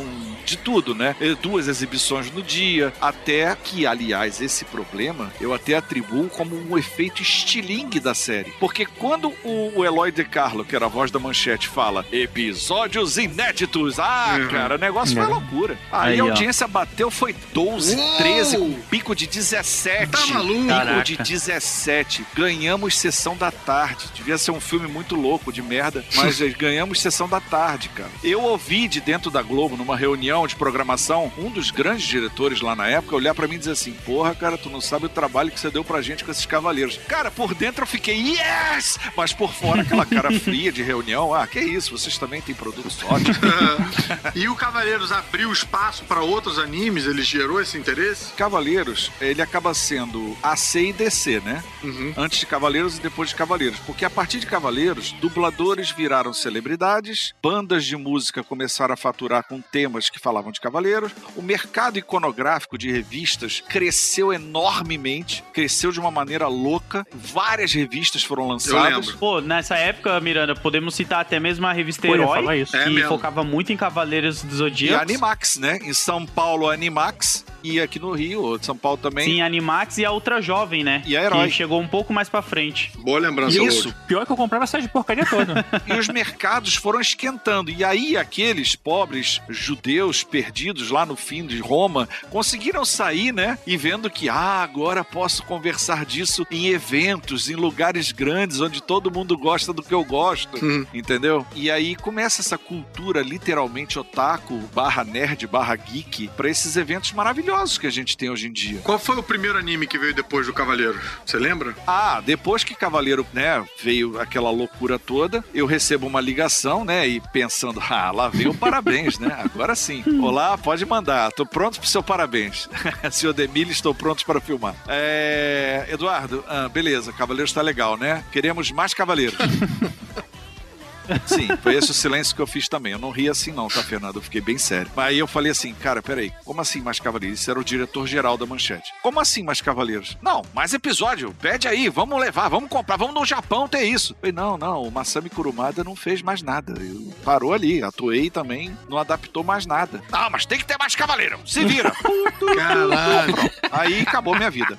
S6: de tudo, né? Eh, Duas exibições no dia, até que, aliás, esse problema eu até atribuo como um efeito estilingue da série. Porque quando o, Eloy De Carlo, que era a voz da manchete, fala episódios inéditos, ah, cara, o negócio foi
S3: É.
S6: loucura. Aí,
S7: Aí,
S6: a
S7: ó.
S6: audiência bateu, foi 12,
S2: Uou!
S6: 13, com pico de 17.
S2: Tá maluco?
S6: Pico de 17. Ganhamos sessão da tarde. Devia ser um filme muito louco, de merda, mas ganhamos sessão da tarde, cara. Eu ouvi de dentro da Globo, numa reunião de programação, um dos grandes diretores lá na época olhar pra mim e dizer assim: Porra, cara, tu não sabe o trabalho que você deu pra gente com esses cavaleiros. Cara, por dentro eu fiquei, yes! Mas por fora, aquela cara (laughs) fria de reunião, ah, que isso, vocês também têm produtos (laughs) ótimos.
S2: e o Cavaleiros abriu espaço para outros animes? Ele gerou esse interesse?
S6: Cavaleiros, ele acaba sendo AC e DC, né?
S2: Uhum.
S6: Antes de Cavaleiros e depois de Cavaleiros. Porque a partir de Cavaleiros, dubladores viraram celebridades, bandas de música começaram a faturar com temas que falavam de Cavaleiros, o mercado iconográfico de revistas cresceu enormemente, cresceu de uma maneira louca, várias revistas foram lançadas.
S7: Pô, nessa época, Miranda, podemos citar até mesmo a revista
S3: Pô,
S7: Herói,
S3: isso.
S2: É
S7: que
S2: mesmo.
S7: focava muito em Cavaleiros do
S6: E
S7: Zodíaco.
S6: a Animax, né? Em São Paulo, Animax, e aqui no Rio, São Paulo também.
S7: Sim, Animax e a Ultra Jovem, né?
S6: E a Herói.
S7: Que chegou um pouco mais pra frente.
S2: Boa lembrança,
S6: Isso,
S2: Load.
S3: Pior que eu comprava essa de porcaria toda. (laughs)
S6: e os mercados foram esquentando. E aí, aqueles pobres judeus perdidos lá no fim de Roma conseguiram sair, né? E vendo que, ah, agora posso conversar disso em eventos, em lugares grandes, onde todo mundo gosta do que eu gosto.
S2: Hum.
S6: Entendeu? E aí começa essa cultura literalmente otaku, barra nerd, barra geek, pra esses eventos maravilhosos que a gente tem hoje em dia.
S2: Qual foi o primeiro anime que veio depois do Cavaleiro? Você lembra?
S6: Ah, depois que Cavaleiro, né, veio aquela loucura toda, eu recebo uma ligação, né, e pensando, ah, lá veio o parabéns, né, agora sim. (laughs) Olá, pode mandar, tô pronto pro seu parabéns. (laughs) Senhor Demille, estou pronto para filmar. É... Eduardo, ah, beleza, Cavaleiros tá legal, né? Queremos mais Cavaleiros. (laughs) Sim, foi esse o silêncio que eu fiz também. Eu não ri assim, não, tá, Fernando? Eu fiquei bem sério. Mas aí eu falei assim, cara, peraí, como assim mais cavaleiros? Isso era o diretor-geral da manchete. Como assim mais cavaleiros? Não, mais episódio. Pede aí, vamos levar, vamos comprar, vamos no Japão ter isso. Eu falei, não, não, o Masami Kurumada não fez mais nada. Eu parou ali, atuei também, não adaptou mais nada. Ah, mas tem que ter mais cavaleiro. Se vira. (laughs)
S2: Caralho.
S6: Aí acabou minha vida.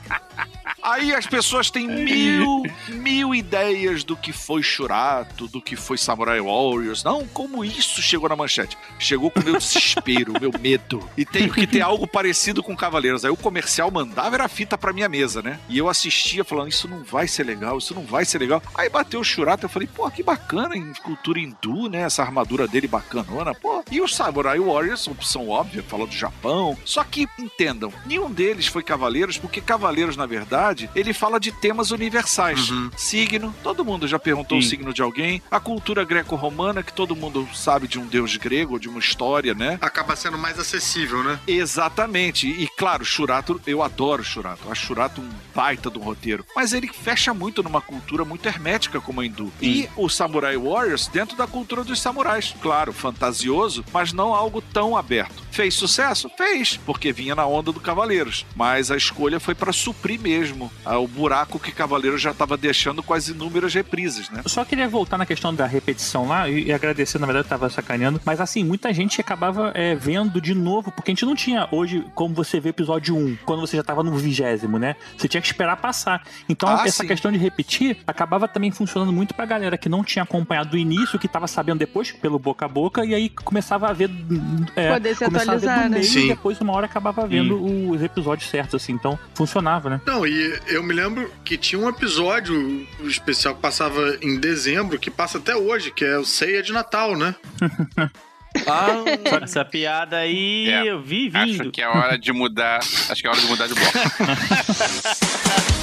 S6: Aí as pessoas têm mil, mil ideias do que foi Shurato, do que foi Samurai Warriors. Não, como isso chegou na manchete? Chegou com o meu desespero, o meu medo. E tenho que ter algo parecido com Cavaleiros. Aí o comercial mandava era fita pra minha mesa, né? E eu assistia falando, isso não vai ser legal, isso não vai ser legal. Aí bateu o Shurato, eu falei, pô, que bacana em cultura hindu, né? Essa armadura dele bacanona, pô. E os Samurai Warriors, opção óbvia, falou do Japão. Só que, entendam, nenhum deles foi Cavaleiros, porque Cavaleiros, na verdade, ele fala de temas universais.
S2: Uhum.
S6: Signo, todo mundo já perguntou
S7: Sim.
S6: o signo de alguém. A cultura greco-romana, que todo mundo sabe de um deus grego, de uma história, né?
S2: Acaba sendo mais acessível, né?
S6: Exatamente. E claro, Shurato, eu adoro Shurato. Acho Shurato um baita de um roteiro. Mas ele fecha muito numa cultura muito hermética como a hindu. E o Samurai Warriors dentro da cultura dos samurais. Claro, fantasioso, mas não algo tão aberto. Fez sucesso? Fez, porque vinha na onda do Cavaleiros. Mas a escolha foi pra suprir mesmo ah, o buraco que Cavaleiros já tava deixando com as inúmeras reprises, né?
S3: Eu só queria voltar na questão da repetição lá e, e agradecer, na verdade, eu tava sacaneando, mas assim, muita gente acabava é, vendo de novo, porque a gente não tinha hoje como você vê episódio 1, quando você já tava no vigésimo, né? Você tinha que esperar passar. Então,
S6: Ah,
S3: essa
S6: sim.
S3: questão de repetir acabava também funcionando muito pra galera que não tinha acompanhado do início, que tava sabendo depois pelo boca a boca, e aí começava a ver. É,
S5: Poder se
S3: começava a ver
S5: atualizar,
S3: do
S5: né?
S3: meio
S2: Sim.
S3: e depois, uma hora, acabava vendo os episódios certos, assim. Então, funcionava, né?
S2: Não, e eu me lembro que tinha um episódio especial que passava em dezembro, que passa até hoje, que é o Ceia de Natal, né? (laughs)
S6: Ah,
S7: Essa piada aí
S4: É,
S7: eu vi vindo.
S4: Acho que é hora de mudar. Acho que é hora de mudar de bloco. (laughs)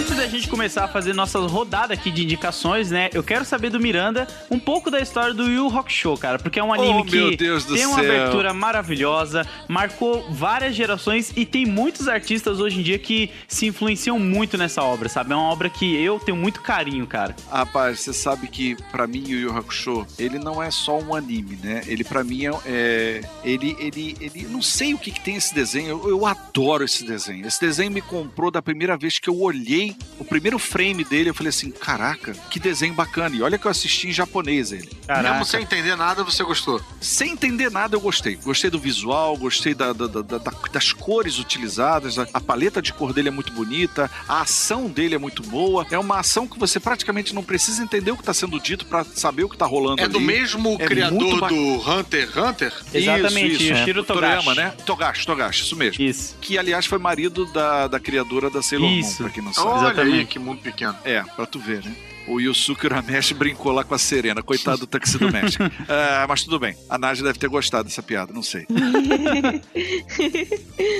S7: Antes da gente começar a fazer nossa rodada aqui de indicações, né? Eu quero saber do Miranda um pouco da história do Yu Rock Show, cara, porque é um anime
S6: Oh,
S7: que tem uma
S6: céu.
S7: abertura maravilhosa, marcou várias gerações e tem muitos artistas hoje em dia que se influenciam muito nessa obra, sabe? É uma obra que eu tenho muito carinho, cara.
S6: Rapaz, você sabe que pra mim o Yu Hakusho, ele não é só um anime, né? Ele pra mim é, é- ele ele ele não sei o que, que tem esse desenho. Eu, eu adoro esse desenho. Esse desenho me comprou da primeira vez que eu olhei o primeiro frame dele, eu falei assim, caraca, que desenho bacana. E olha que eu assisti em japonês ele.
S7: Caraca.
S2: Mesmo sem entender nada, você gostou.
S6: Sem entender nada, eu gostei. Gostei do visual, gostei da- da- da- da- das cores utilizadas, a, a paleta de cor dele é muito bonita, a ação dele é muito boa. É uma ação que você praticamente não precisa entender o que está sendo dito para saber o que está rolando
S2: É
S6: ali.
S2: do mesmo
S6: É
S2: criador do Hunter x Hunter?
S7: Exatamente,
S6: isso, isso.
S7: Yoshiro
S6: O Toriyama,
S7: Togashi.
S6: né? Togashi, Togashi, isso mesmo.
S7: Isso.
S6: Que, aliás, foi marido da, da criadora da Sailor Moon,
S7: Isso.
S6: pra quem não sabe.
S2: Olha aí,
S7: Exatamente.
S2: que mundo pequeno.
S6: É, pra tu ver, né? O Yusuke Urameshi brincou lá com a Serena, coitado do Tuxedo México. (laughs) Ah, mas tudo bem, a Nádia deve ter gostado dessa piada, não sei. (laughs)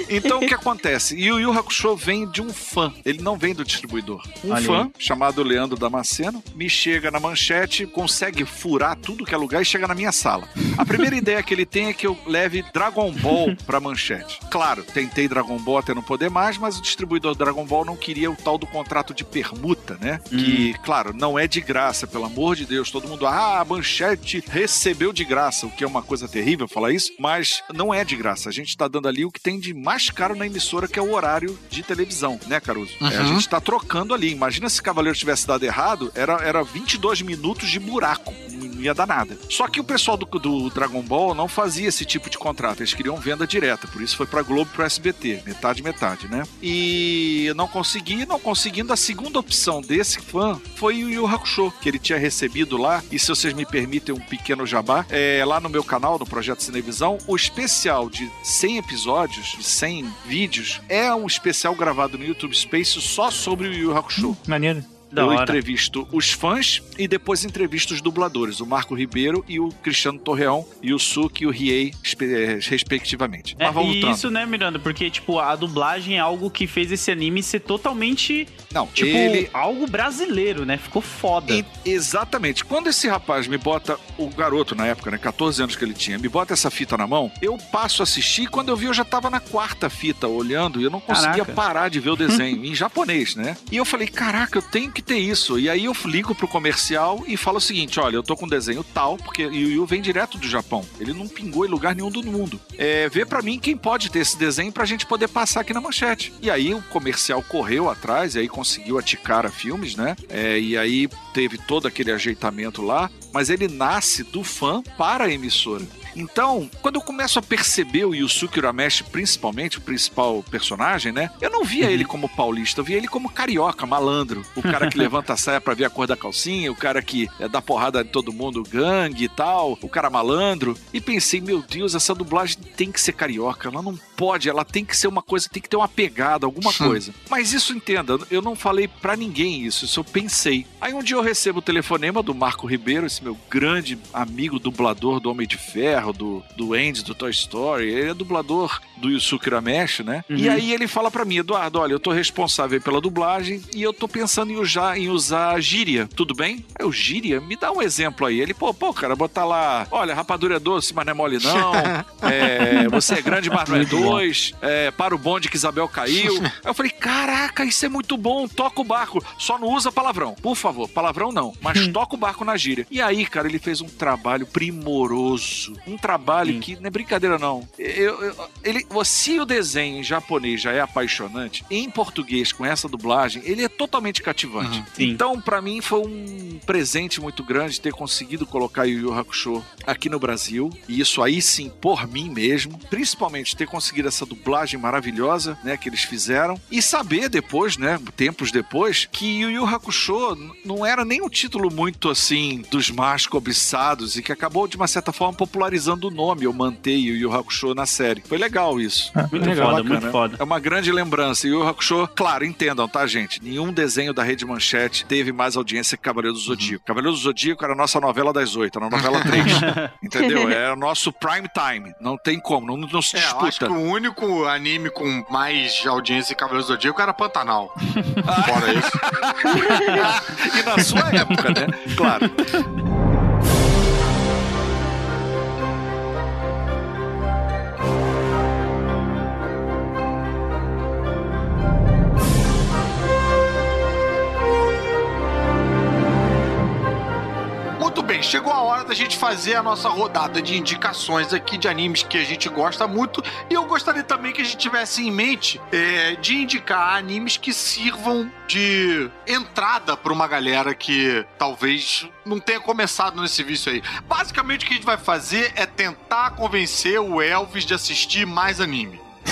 S6: Então o que acontece? E o Yu Hakusho vem de um fã, ele não vem do distribuidor. Um
S7: Olha
S6: fã, chamado Leandro Damasceno, me chega na manchete, consegue furar tudo que é lugar e chega na minha sala. A primeira (laughs) ideia que ele tem é que eu leve Dragon Ball pra manchete. Claro, tentei Dragon Ball até não poder mais, mas o distribuidor Dragon Ball não queria o tal do contrato de permuta, né? Que, claro, não é de graça, pelo amor de Deus. Todo mundo, ah, a manchete recebeu de graça, o que é uma coisa terrível falar isso, mas não é de graça. A gente tá dando ali o que tem de mais caro na emissora, que é o horário de televisão, né, Caruso? É, a
S2: Uhum.
S6: gente tá trocando ali. Imagina se Cavaleiro tivesse dado errado, era, era 22 minutos de buraco. Não ia dar nada. Só que o pessoal do, do Dragon Ball não fazia esse tipo de contrato. Eles queriam venda direta. Por isso foi pra Globo e pro SBT. Metade, metade, né? E eu não consegui. Não conseguindo, a segunda opção desse fã foi o Yu Hakusho, que ele tinha recebido lá. E se vocês me permitem um pequeno jabá, é, lá no meu canal, no Projeto Cinevisão, o especial de 100 episódios, de 100 vídeos, é um especial gravado no YouTube Space só sobre o Yu Hakusho.
S3: Maneiro.
S7: Da
S6: eu
S7: hora.
S6: entrevisto os fãs e depois entrevisto os dubladores, o Marco Ribeiro e o Cristiano Torreão, e o Suki e o Riei, eh, respectivamente.
S7: É,
S6: Mas vamos
S7: e isso, né, Miranda? Porque, tipo, a dublagem é algo que fez esse anime ser totalmente,
S6: Não,
S7: tipo,
S6: ele...
S7: algo brasileiro, né? Ficou foda.
S6: E- exatamente. Quando esse rapaz me bota, o garoto na época, né, 14 anos que ele tinha, me bota essa fita na mão, eu passo a assistir. Quando eu vi, eu já tava na quarta fita olhando e eu não conseguia
S7: Caraca.
S6: parar de ver o desenho (laughs) em japonês, né? E eu falei, caraca, eu tenho que ter isso. E aí eu ligo pro comercial e falo o seguinte: olha, eu tô com um desenho tal, porque o Yu vem direto do Japão. Ele não pingou em lugar nenhum do mundo. É, vê pra mim quem pode ter esse desenho pra gente poder passar aqui na manchete. E aí o comercial correu atrás e aí conseguiu a Ticara Filmes, né? É, e aí teve todo aquele ajeitamento lá, mas ele nasce do fã para a emissora. Então, quando eu começo a perceber o Yusuke Urameshi, principalmente, o principal personagem, né? Eu não via ele como paulista, eu via ele como carioca, malandro. O cara que (laughs) levanta a saia pra ver a cor da calcinha, o cara que é, dá porrada em todo mundo, gangue e tal, o cara malandro. E pensei, meu Deus, essa dublagem tem que ser carioca, ela não pode, ela tem que ser uma coisa, tem que ter uma pegada, alguma coisa. Mas isso, entenda, eu não falei pra ninguém isso, isso eu pensei. Aí um dia eu recebo o telefonema do Marco Ribeiro, esse meu grande amigo dublador do Homem de Ferro, do, do Andy, do Toy Story. Ele é dublador do Yusuke Urameshi, né? E aí ele fala pra mim, Eduardo, olha, eu tô responsável pela dublagem e eu tô pensando em usar, em usar gíria, tudo bem? Aí eu, gíria? Me dá um exemplo aí. Ele, pô, pô, cara, botar lá, olha, rapadura é doce, mas não é mole não. (laughs) É, Você é grande, mas não é dois. É, para o bonde que Isabel caiu. Aí (laughs) eu falei, caraca, isso é muito bom. Toca o barco. Só não usa palavrão. Por favor, palavrão não. Mas toca o barco na gíria. E aí, cara, ele fez um trabalho primoroso. Um trabalho
S7: Sim.
S6: que não é brincadeira, não. Eu, eu- ele, se o desenho em japonês já é apaixonante, em português, com essa dublagem, ele é totalmente cativante.
S7: Sim.
S6: Então, pra mim, foi um presente muito grande ter conseguido colocar Yu Yu Hakusho aqui no Brasil. E isso aí sim, por mim mesmo. Principalmente ter conseguido essa dublagem maravilhosa, né, que eles fizeram. E saber depois, né, tempos depois, que Yu Yu Hakusho não era nem um título muito assim dos mais cobiçados e que acabou de uma certa forma popularizando o nome. Eu manter Yu Yu Hakusho na série. Foi legal isso.
S7: Muito
S3: legal,
S7: foda,
S6: bacana.
S7: muito foda.
S6: É uma grande lembrança. E o Yu Hakusho, claro, entendam, tá, gente? Nenhum desenho da Rede Manchete teve mais audiência que Cavaleiro do Zodíaco. Cavaleiro do Zodíaco era a nossa novela das oito, era a novela (laughs) 3. entendeu? Era (laughs) o nosso prime time. Não tem como, não, não se
S2: É, eu acho que
S6: disputa.
S2: o único anime com mais audiência que Cavaleiros do Zodíaco era Pantanal. (laughs) Fora isso.
S6: e na sua época, né? Claro.
S2: Chegou a hora da gente fazer a nossa rodada de indicações aqui de animes que a gente gosta muito. E eu gostaria também que a gente tivesse em mente é, de indicar animes que sirvam de entrada para uma galera que talvez não tenha começado nesse vício aí. Basicamente, o que a gente vai fazer é tentar convencer o Elvis de assistir mais anime. (laughs)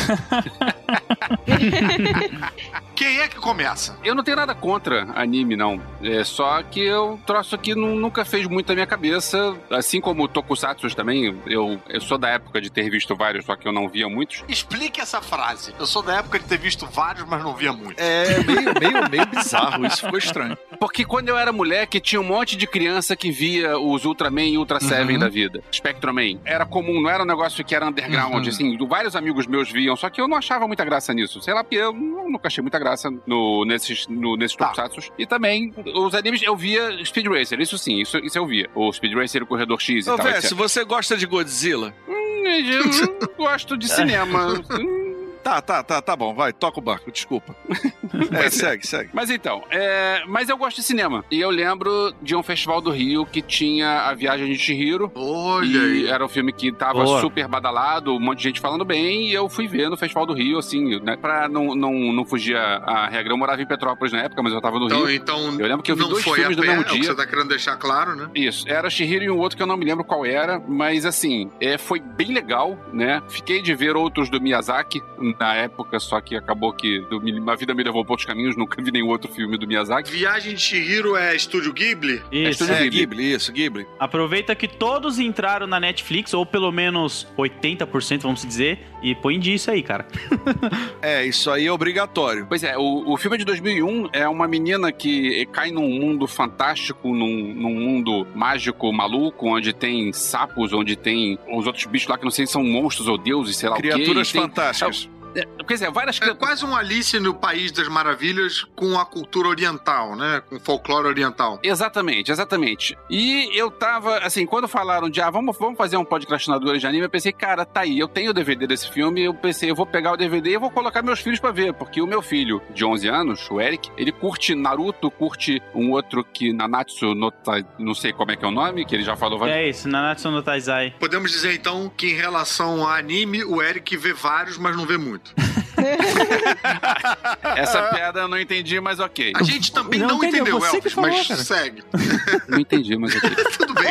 S2: Quem é que começa?
S4: Eu não tenho nada contra anime, não. É só que eu troço aqui nu- nunca fez muito na minha cabeça. Assim como o Tokusatsu também, eu, eu sou da época de ter visto vários, só que eu não via muitos.
S2: Explique essa frase. Eu sou da época de ter visto vários, mas não via muito.
S6: É meio, meio, meio bizarro, isso ficou estranho.
S4: Porque quando eu era moleque, tinha um monte de criança que via os Ultraman e Ultra Seven
S6: Uhum.
S4: da vida. Spectroman. Era comum, não era um negócio que era underground,
S6: Uhum.
S4: assim. Vários amigos meus viam, só que eu não achava muita graça nisso. Sei lá, porque eu nunca achei muita graça no, nesses, no, nesses
S2: Tá.
S4: Tokusatsus. E também, os animes, eu via Speed Racer, isso sim, isso, isso eu via. O Speed Racer, o Corredor X e
S6: Ô,
S4: tal,
S6: Vé,
S4: etc.
S6: se você gosta de Godzilla.
S4: Hum, Eu gosto de cinema. (laughs)
S6: Tá, tá, tá, tá bom, vai, toca o barco, desculpa. (laughs) É, segue, segue.
S4: Mas então, é... mas eu gosto de cinema. E eu lembro de um festival do Rio que tinha a Viagem de Chihiro.
S2: Olha
S4: E
S2: aí.
S4: era um filme que tava
S7: Boa.
S4: super badalado, um monte de gente falando bem, e eu fui ver no Festival do Rio, assim, né? Pra não, não, não fugir a, a regra. Eu morava em Petrópolis na época, mas eu tava no
S2: Então,
S4: Rio.
S2: então
S4: Eu lembro que eu vi
S2: não
S4: dois
S2: foi
S4: filmes
S2: pé,
S4: mesmo
S2: é
S4: dia.
S2: você tá querendo deixar claro, né?
S4: Isso, era Shihiro e um outro que eu não me lembro qual era, mas assim, é, foi bem legal, né? Fiquei de ver outros do Miyazaki na época, só que acabou que do- a vida me levou por outros caminhos, nunca vi nenhum outro filme do Miyazaki.
S2: Viagem de Chihiro é Estúdio Ghibli?
S7: Isso.
S4: Estúdio
S6: É,
S4: Ghibli.
S6: Ghibli, isso, Ghibli.
S7: Aproveita que todos entraram na Netflix, ou pelo menos 80%, vamos dizer, e põe disso aí, cara. (laughs)
S6: É, isso aí é obrigatório.
S4: Pois é, o, o filme é de 2001 é uma menina que cai num mundo fantástico, num, num mundo mágico, maluco, onde tem sapos, onde tem os outros bichos lá que não sei se são monstros ou deuses, sei lá o
S6: Criaturas
S4: quê. e tem-
S6: fantásticas.
S4: É, quer dizer, várias
S2: É quase um Alice no País das Maravilhas com a cultura oriental, né? Com folclore oriental.
S4: Exatamente, exatamente. E eu tava, assim, quando falaram de, ah, vamos, vamos fazer um podcastinador de anime, eu pensei, cara, tá aí, eu tenho o DVD desse filme, eu pensei, eu vou pegar o DVD e eu vou colocar meus filhos pra ver, porque o meu filho, de 11 anos, o Eric, ele curte Naruto, curte um outro que, Nanatsu no Ta- não sei como é que é o nome, que ele já falou várias
S7: É isso, Nanatsu no Taizai.
S2: Podemos dizer então que em relação a anime, o Eric vê vários, mas não vê muito. gut. (laughs) (laughs)
S4: Essa piada eu não entendi, mas ok.
S2: A gente também
S3: Não
S2: não,
S3: entendeu,
S2: entendeu, Elvis,
S3: falou,
S2: mas
S3: cara.
S2: segue. (laughs)
S4: Não entendi, mas ok. (laughs)
S2: Tudo bem.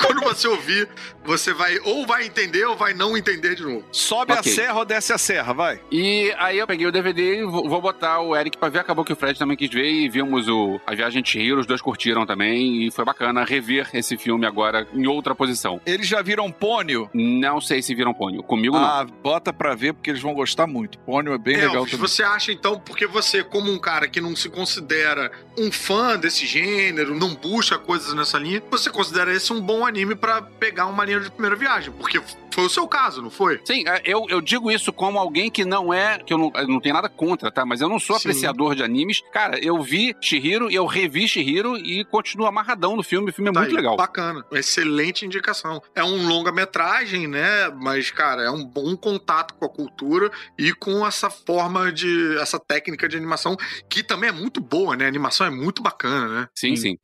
S2: Quando você ouvir, você vai ou vai entender ou vai não entender de novo.
S6: Sobe
S4: Ok.
S6: a serra ou desce a serra, vai.
S4: E aí eu peguei o DVD e vou botar o Eric pra ver. Acabou que o Fred também quis ver e vimos o A Viagem de Chihiro, os dois curtiram também. E foi bacana rever esse filme agora em outra posição.
S6: Eles já viram Pônio?
S4: Não sei se viram pônio. Comigo não.
S6: Ah, bota pra ver porque eles vão gostar muito. Pônio é bem legal
S2: Elvis,
S6: também.
S2: você acha então, porque você, como um cara que não se considera um fã desse gênero, não busca coisas nessa linha, você considera esse um bom anime pra pegar uma linha de primeira viagem? Porque Foi o seu caso, não foi?
S4: Sim, é, eu, eu digo isso como alguém que não é. que eu não, eu não tenho nada contra, tá? Mas eu não sou
S2: Sim.
S4: apreciador de animes. Cara, eu vi Shihiro e eu revi Shihiro e continuo amarradão no filme. O filme é
S2: Tá
S4: muito
S2: aí,
S4: legal.
S2: Bacana. Excelente indicação. É um longa-metragem, né? Mas, cara, é um bom contato com a cultura e com essa forma de. essa técnica de animação, que também é muito boa, né? A animação é muito bacana, né?
S4: Sim, sim.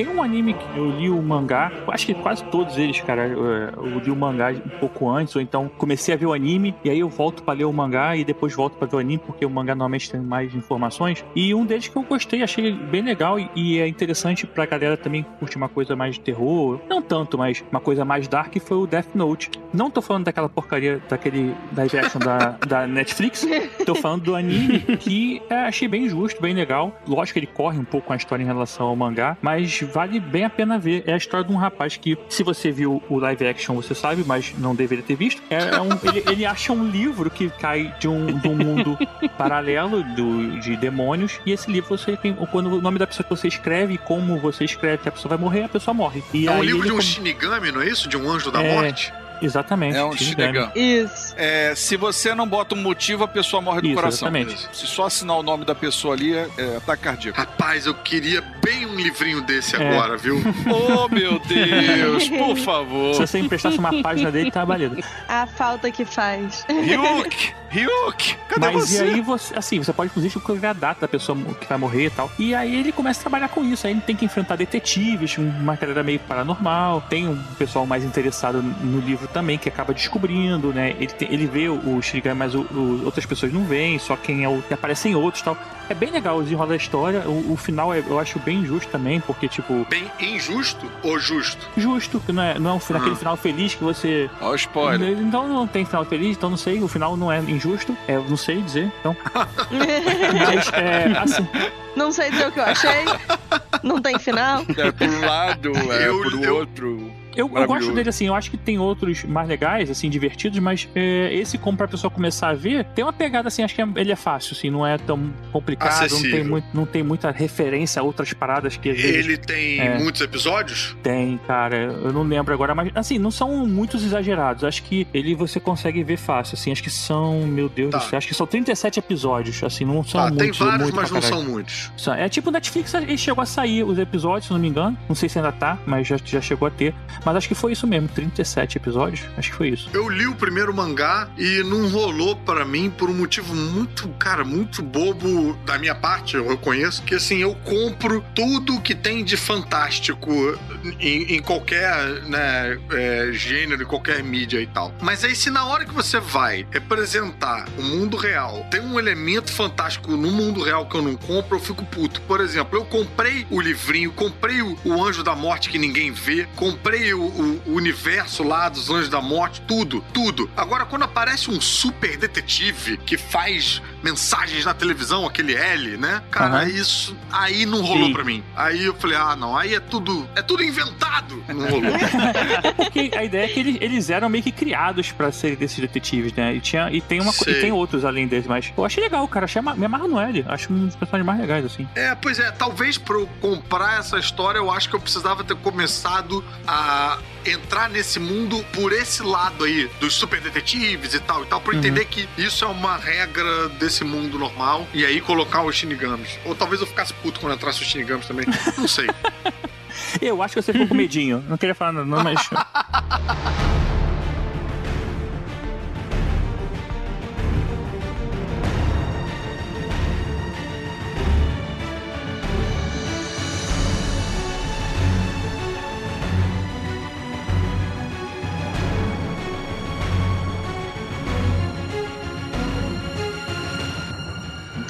S3: Tem um anime eu li o mangá, acho que quase todos eles, cara. Eu, eu li o mangá um pouco antes, ou então comecei a ver o anime, e aí eu volto pra ler o mangá e depois volto pra ver o anime, porque o mangá normalmente tem mais informações. E um deles que eu gostei, achei bem legal e, e é interessante pra galera também curte uma coisa mais de terror. Não tanto, mas uma coisa mais dark foi o Death Note. Não tô falando daquela porcaria, daquele live action da, da Netflix, tô falando do anime que é, achei bem justo, bem legal. Lógico que ele corre um pouco com a história em relação ao mangá, mas vale bem a pena ver. É a história de um rapaz que, se você viu o live action, você sabe, mas não deveria ter visto. É um, ele, ele acha um livro que cai de um, de um mundo (laughs) paralelo do, de demônios, e esse livro você tem. Quando o nome da pessoa que você escreve e como você escreve que a pessoa vai morrer, a pessoa morre. E
S2: é um livro de um
S3: come-
S2: Shinigami, não é isso? De um anjo da
S3: É.
S2: morte?
S3: Exatamente.
S6: É um
S3: Shinigami.
S5: Isso.
S6: É, se você não bota um motivo, a pessoa morre do
S3: Isso,
S6: coração.
S3: exatamente.
S6: Se só assinar o nome da pessoa ali, é, é ataque cardíaco.
S2: Rapaz, eu queria bem um livrinho desse
S3: É.
S2: agora, viu? (laughs)
S6: oh, meu Deus, por favor.
S3: Se você emprestasse uma página dele, tá valendo. (laughs)
S5: A falta que faz.
S6: Ryuk! Ryuk! Cadê
S3: Mas
S6: você?
S3: e aí você, assim, você pode inclusive escolher a data da pessoa que vai morrer e tal. E aí ele começa a trabalhar com isso. Aí ele tem que enfrentar detetives, uma galera meio paranormal. Tem um pessoal mais interessado no livro também, que acaba descobrindo, né? Ele, tem- ele vê o, Shinigami, mas o- o- outras pessoas não veem, só quem é o. que aparecem outros e tal. É bem legal o desenrolar da história. O, o final é- eu acho bem justo também, porque, tipo,
S2: Bem injusto ou justo?
S3: justo, que não é, não é um,
S2: Ah.
S3: aquele final feliz que você
S6: Ó, o spoiler.
S3: então não tem final feliz, então não sei, o final não é injusto, é, eu não sei dizer, então. (laughs) Mas é assim,
S5: Não sei dizer o que eu achei. Não tem final.
S6: É por um lado, é
S2: Eu-
S6: por
S2: eu-
S6: outro.
S3: Eu, eu gosto dele assim, eu acho que tem outros mais legais, assim, divertidos, mas é, esse, como pra pessoa começar a ver, tem uma pegada assim, acho que é- ele é fácil, assim, não é tão complicado, não tem, muito, não tem muita referência a outras paradas que vezes
S2: Ele tem
S3: É.
S2: muitos episódios?
S3: tem, cara. Eu não lembro agora, mas assim, não são muitos exagerados. Acho que ele você consegue ver fácil, assim. Acho que são, meu Deus
S2: Tá.
S3: do céu, acho que são 37 episódios, assim, não são
S2: Tá, tem
S3: muitos.
S2: vários,
S3: muito
S2: mas não são muitos.
S3: É tipo Netflix, ele chegou a sair os episódios, se não me engano. Não sei se ainda tá, mas já, já chegou a ter. Mas acho que foi isso mesmo, 37 episódios. Acho que foi isso.
S2: Eu li o primeiro mangá e não rolou pra mim por um motivo muito, cara, muito bobo da minha parte, eu reconheço, que assim, eu compro tudo que tem de fantástico em, em qualquer né, é, gênero, em qualquer mídia e tal. Mas aí se na hora que você vai representar o mundo real, tem um elemento fantástico no mundo real que eu não compro, eu fico puto. Por exemplo, eu comprei o livrinho, comprei o Anjo da Morte que ninguém vê, comprei o, o- universo lá dos Anjos da Morte, tudo, tudo. Agora, quando aparece um super detetive que faz mensagens na televisão, aquele L, né? Cara,
S3: Aham.
S2: isso aí não rolou
S3: Sim.
S2: pra mim. Aí eu falei, ah, não, aí é tudo, é tudo inventado. Não rolou. (laughs)
S3: É porque a ideia é que eles, eles eram meio que criados pra serem desses detetives, né? E, tinha, e, tem uma, e tem outros além deles, mas eu achei legal, cara. Achei, me amarro no L. Acho um dos personagens mais legais, assim.
S2: É, pois é, talvez pra eu comprar essa história, eu acho que eu precisava ter começado a entrar nesse mundo por esse lado aí, dos super detetives e tal e tal, pra eu
S3: Uhum.
S2: entender que isso é uma regra desse mundo normal, e aí colocar os Shinigamis. Ou talvez eu ficasse puto quando entrasse os Shinigamis também, não sei. (laughs)
S3: Eu acho que você ficou com medinho. Não queria falar nada, não, mas. (laughs)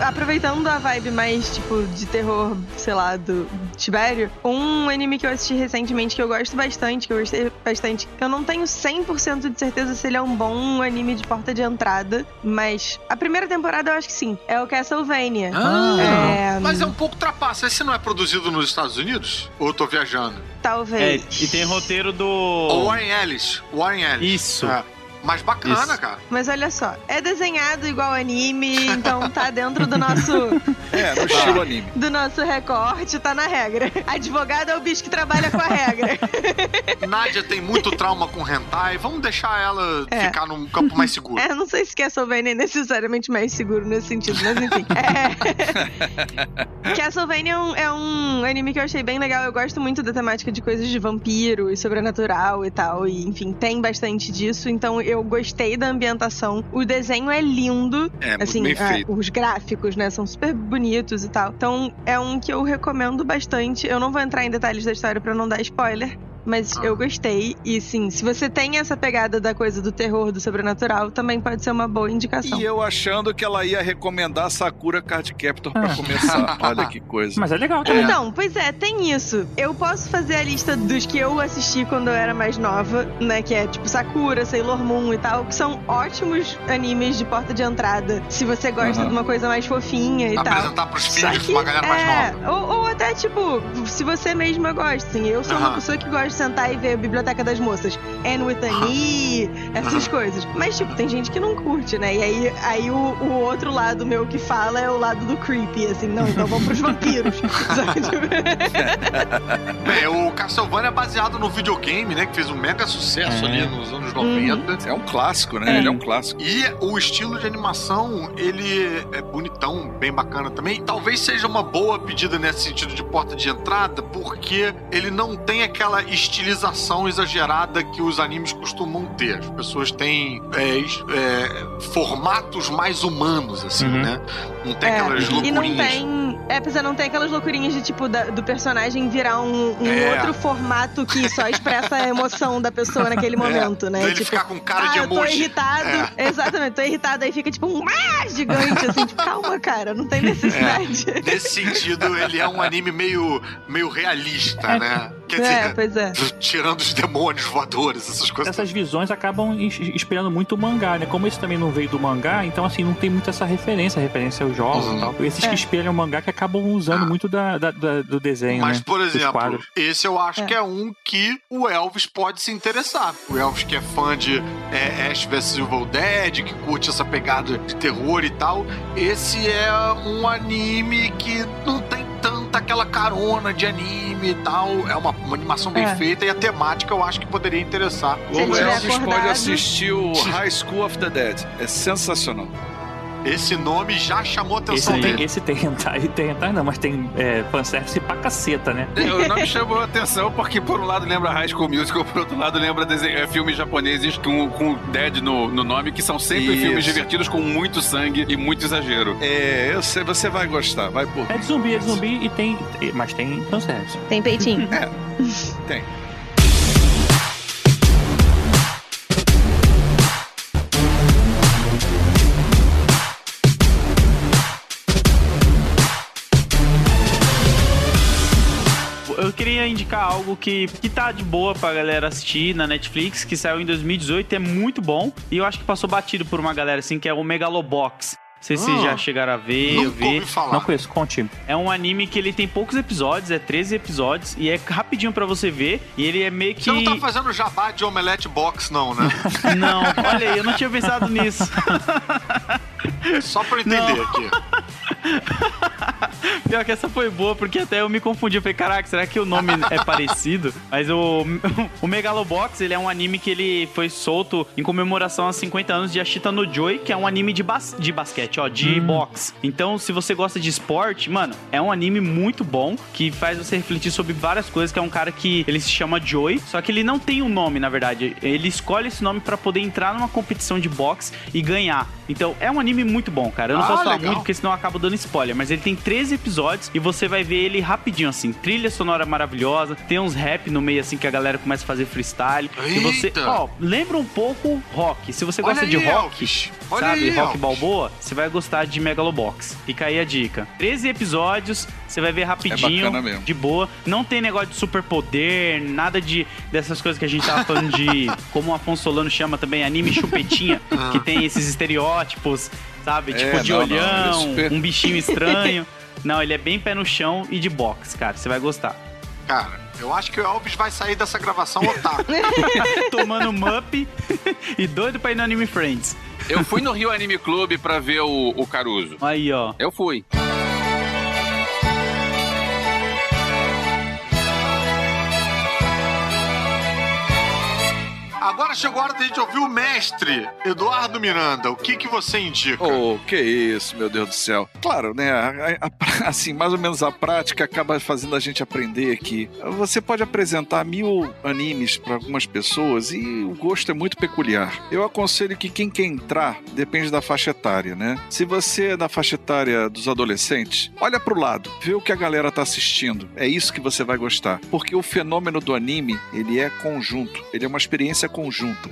S5: aproveitando a vibe mais, tipo, de terror, sei lá, do Tibério, um anime que eu assisti recentemente que eu gosto bastante, que eu gostei bastante, eu não tenho 100% de certeza se ele é um bom anime de porta de entrada, mas a primeira temporada eu acho que sim. É o Castlevania.
S2: Ah,
S5: É,
S2: Mas é um pouco trapaça. Esse não é produzido nos Estados Unidos? Ou eu tô viajando?
S7: É,
S5: Talvez.
S7: e tem roteiro do.
S2: O Warren Ellis. Warren Ellis.
S7: Isso.
S2: É. Mas bacana,
S7: Isso.
S2: cara.
S5: Mas olha só, é desenhado igual anime, então tá dentro do nosso (laughs)
S6: É, no estilo anime.
S5: do nosso recorte, tá na regra. Advogado é o bicho que trabalha com a regra. (laughs)
S2: Nádia tem muito trauma com hentai. Vamos deixar ela
S5: É.
S2: ficar num campo mais seguro.
S5: É, não sei se Castlevania é necessariamente mais seguro nesse sentido, mas enfim. (laughs) É... Castlevania é um, é um anime que eu achei bem legal. Eu gosto muito da temática de coisas de vampiro e sobrenatural e tal. E, enfim, tem bastante disso. Então eu gostei da ambientação. O desenho é lindo.
S6: É, muito
S5: assim,
S6: bem
S5: ah,
S6: feito.
S5: os gráficos, né, são super bonitos e tal. Então é um que eu recomendo bastante. Eu não vou entrar em detalhes da história pra não dar spoiler. Mas
S6: Ah.
S5: eu gostei. E sim, se você tem essa pegada da coisa do terror, do sobrenatural, também pode ser uma boa indicação.
S6: E eu achando que ela ia recomendar Sakura Card Captor pra
S3: Ah.
S6: começar. (laughs) Olha que coisa.
S3: Mas é legal também.
S5: Então, pois é, tem isso. Eu posso fazer a lista dos que eu assisti quando eu era mais nova, né? Que é tipo Sakura, Sailor Moon e tal, que são ótimos animes de porta de entrada. Se você gosta
S6: Aham.
S5: de uma coisa mais fofinha e tal.
S2: Apresentar pros filhos
S5: que,
S2: uma galera mais
S5: é,
S2: nova.
S5: Ou, ou até, tipo, se você mesma gosta, assim. Eu sou uma
S2: Aham.
S5: pessoa que gosta de sentar e ver a Biblioteca das Moças. Anne with an E, essas (laughs) coisas. Mas, tipo, tem gente que não curte, né? E aí, aí o, o outro lado meu que fala é o lado do creepy, assim. Não, então vamos pros vampiros. (laughs) (laughs)
S2: Bem, o Castlevania é baseado no videogame, né? Que fez um mega sucesso
S3: É.
S2: ali nos anos 90.
S6: É um clássico, né? Ele é um clássico.
S2: E o estilo de animação, ele é bonitão, bem bacana também. Talvez seja uma boa pedida nesse sentido de porta de entrada, porque ele não tem aquela estilização exagerada que os animes costumam ter. As pessoas têm é, é, formatos mais humanos, assim,
S3: Uhum.
S2: né? Não tem
S5: É,
S2: aquelas
S5: e
S2: loucurinhas.
S5: não tem. É, apesar não tem aquelas loucurinhas de tipo da- do personagem virar um, um
S2: É.
S5: outro formato que só expressa a emoção da pessoa naquele momento, né?
S2: Ele
S5: tipo,
S2: ficar com cara
S5: ah,
S2: de
S5: eu tô
S2: emoji.
S5: irritado. Exatamente, tô irritado. Aí fica tipo um ah, gigante, assim, tipo, calma, cara, não tem necessidade.
S2: Nesse sentido, ele é um anime meio, meio realista,
S3: É.
S2: né? Quer
S5: É,
S2: dizer,
S5: pois é.
S2: tirando os demônios voadores, essas coisas.
S3: Essas visões acabam ins- inspirando muito o mangá, né? Como esse também não veio do mangá, então assim, não tem muito essa referência, referência aos jogos
S2: Uhum.
S3: e tal. Esses
S5: É.
S3: que espelham o mangá que acabam usando muito da, da- da- do desenho,
S2: Mas,
S3: né?
S2: por exemplo, esse eu acho
S5: É.
S2: que é um que o Elvis pode se interessar. O Elvis que é fã de é, Ash vs Evil Dead, que curte essa pegada de terror e tal. Esse é um anime que não tem tanta aquela carona de anime e tal. É uma, uma animação bem
S5: É.
S2: feita e a temática eu acho que poderia interessar.
S5: Se ele
S6: O
S5: tiver
S6: Elvis pode
S5: acordado-
S6: assistir o High School of the Dead. É sensacional.
S2: Esse nome já chamou a
S3: Esse
S2: atenção
S3: tem,
S2: dele.
S3: esse tem hentai, tem hentai (laughs) não, mas tem é, fanservice pra caceta, né?
S4: O nome chamou a atenção porque, por um lado, lembra High School Musical, por outro lado, lembra desenho, é, filmes japoneses com, com Dead no, no nome, que são sempre
S6: Isso.
S4: filmes divertidos com muito sangue e muito exagero.
S6: É, eu sei, você vai gostar. Vai por
S3: É de zumbi, é de zumbi e tem. Mas tem fanservice.
S5: Tem peitinho.
S6: tem.
S7: Eu queria indicar algo que, que tá de boa pra galera assistir na Netflix, que saiu em 2018, é muito bom. E eu acho que passou batido por uma galera assim, que é o Megalobox. Não sei se
S2: Ah,
S7: já chegaram a ver,
S2: ouvi falar.
S3: Não conheço, conte.
S7: É um anime que ele tem poucos episódios, é 13 episódios, e é rapidinho pra você ver. E ele é meio que.
S2: Você não tá fazendo jabá de Omelette Box, não, né? (laughs)
S7: Não, olha aí, eu não tinha pensado nisso. (laughs)
S2: Só pra eu entender aqui. (laughs)
S7: Pior que essa foi boa, porque até eu me confundi. Eu falei, caraca, será que o nome é parecido? Mas o, o Megalobox, ele é um anime que ele foi solto em comemoração aos 50 anos de Ashita no Joy, que é um anime de, bas de basquete, ó, de boxe. Então, se você gosta de esporte, mano, é um anime muito bom, que faz você refletir sobre várias coisas, que é um cara que ele se chama Joy, só que ele não tem um nome, na verdade. Ele escolhe esse nome pra poder entrar numa competição de boxe e ganhar. Então, é um anime muito bom, cara. Eu não
S2: Ah,
S7: posso falar
S2: legal.
S7: muito, porque senão eu acabo dando spoiler, mas ele tem 13 episódios e você vai ver ele rapidinho, assim. Trilha sonora maravilhosa, tem uns rap no meio, assim, que a galera começa a fazer freestyle. E você,
S2: Eita!
S7: ó, lembra um pouco rock. Se você gosta
S2: Olha
S7: de rock.
S2: Olha
S7: sabe,
S2: aí,
S7: rock balboa, você vai gostar de Megalobox. Fica aí a dica. 13 episódios, você vai ver rapidinho,
S6: mesmo.
S7: de boa. Não tem negócio de superpoder, nada de dessas coisas que a gente tava falando de, (laughs) como o Afonso Solano chama também, anime chupetinha, (laughs) que tem esses estereótipos, sabe?
S6: É,
S7: Tipo de
S6: não, não, ele é
S7: olhão,
S6: super-
S7: um bichinho (laughs) estranho. Não, ele é bem pé no chão e de box, cara. Você vai gostar.
S2: Cara, eu acho que o Elvis vai sair dessa gravação otaku.
S7: Tomando mup e doido pra ir no Anime Friends.
S4: Eu fui no Rio Anime Clube pra ver o, o Caruso.
S7: Aí, ó.
S4: Eu fui.
S2: Agora chegou a hora da gente ouvir o mestre, Eduardo Miranda. O que, que você indica?
S6: Oh, que isso, meu Deus do céu. Claro, né? a- a- assim, mais ou menos a prática acaba fazendo a gente aprender que você pode apresentar mil animes para algumas pessoas e o gosto é muito peculiar. Eu aconselho que quem quer entrar depende da faixa etária, né? Se você é da faixa etária dos adolescentes, olha pro lado, vê o que a galera tá assistindo. É isso que você vai gostar. Porque o fenômeno do anime, ele é conjunto. Ele é uma experiência conjunta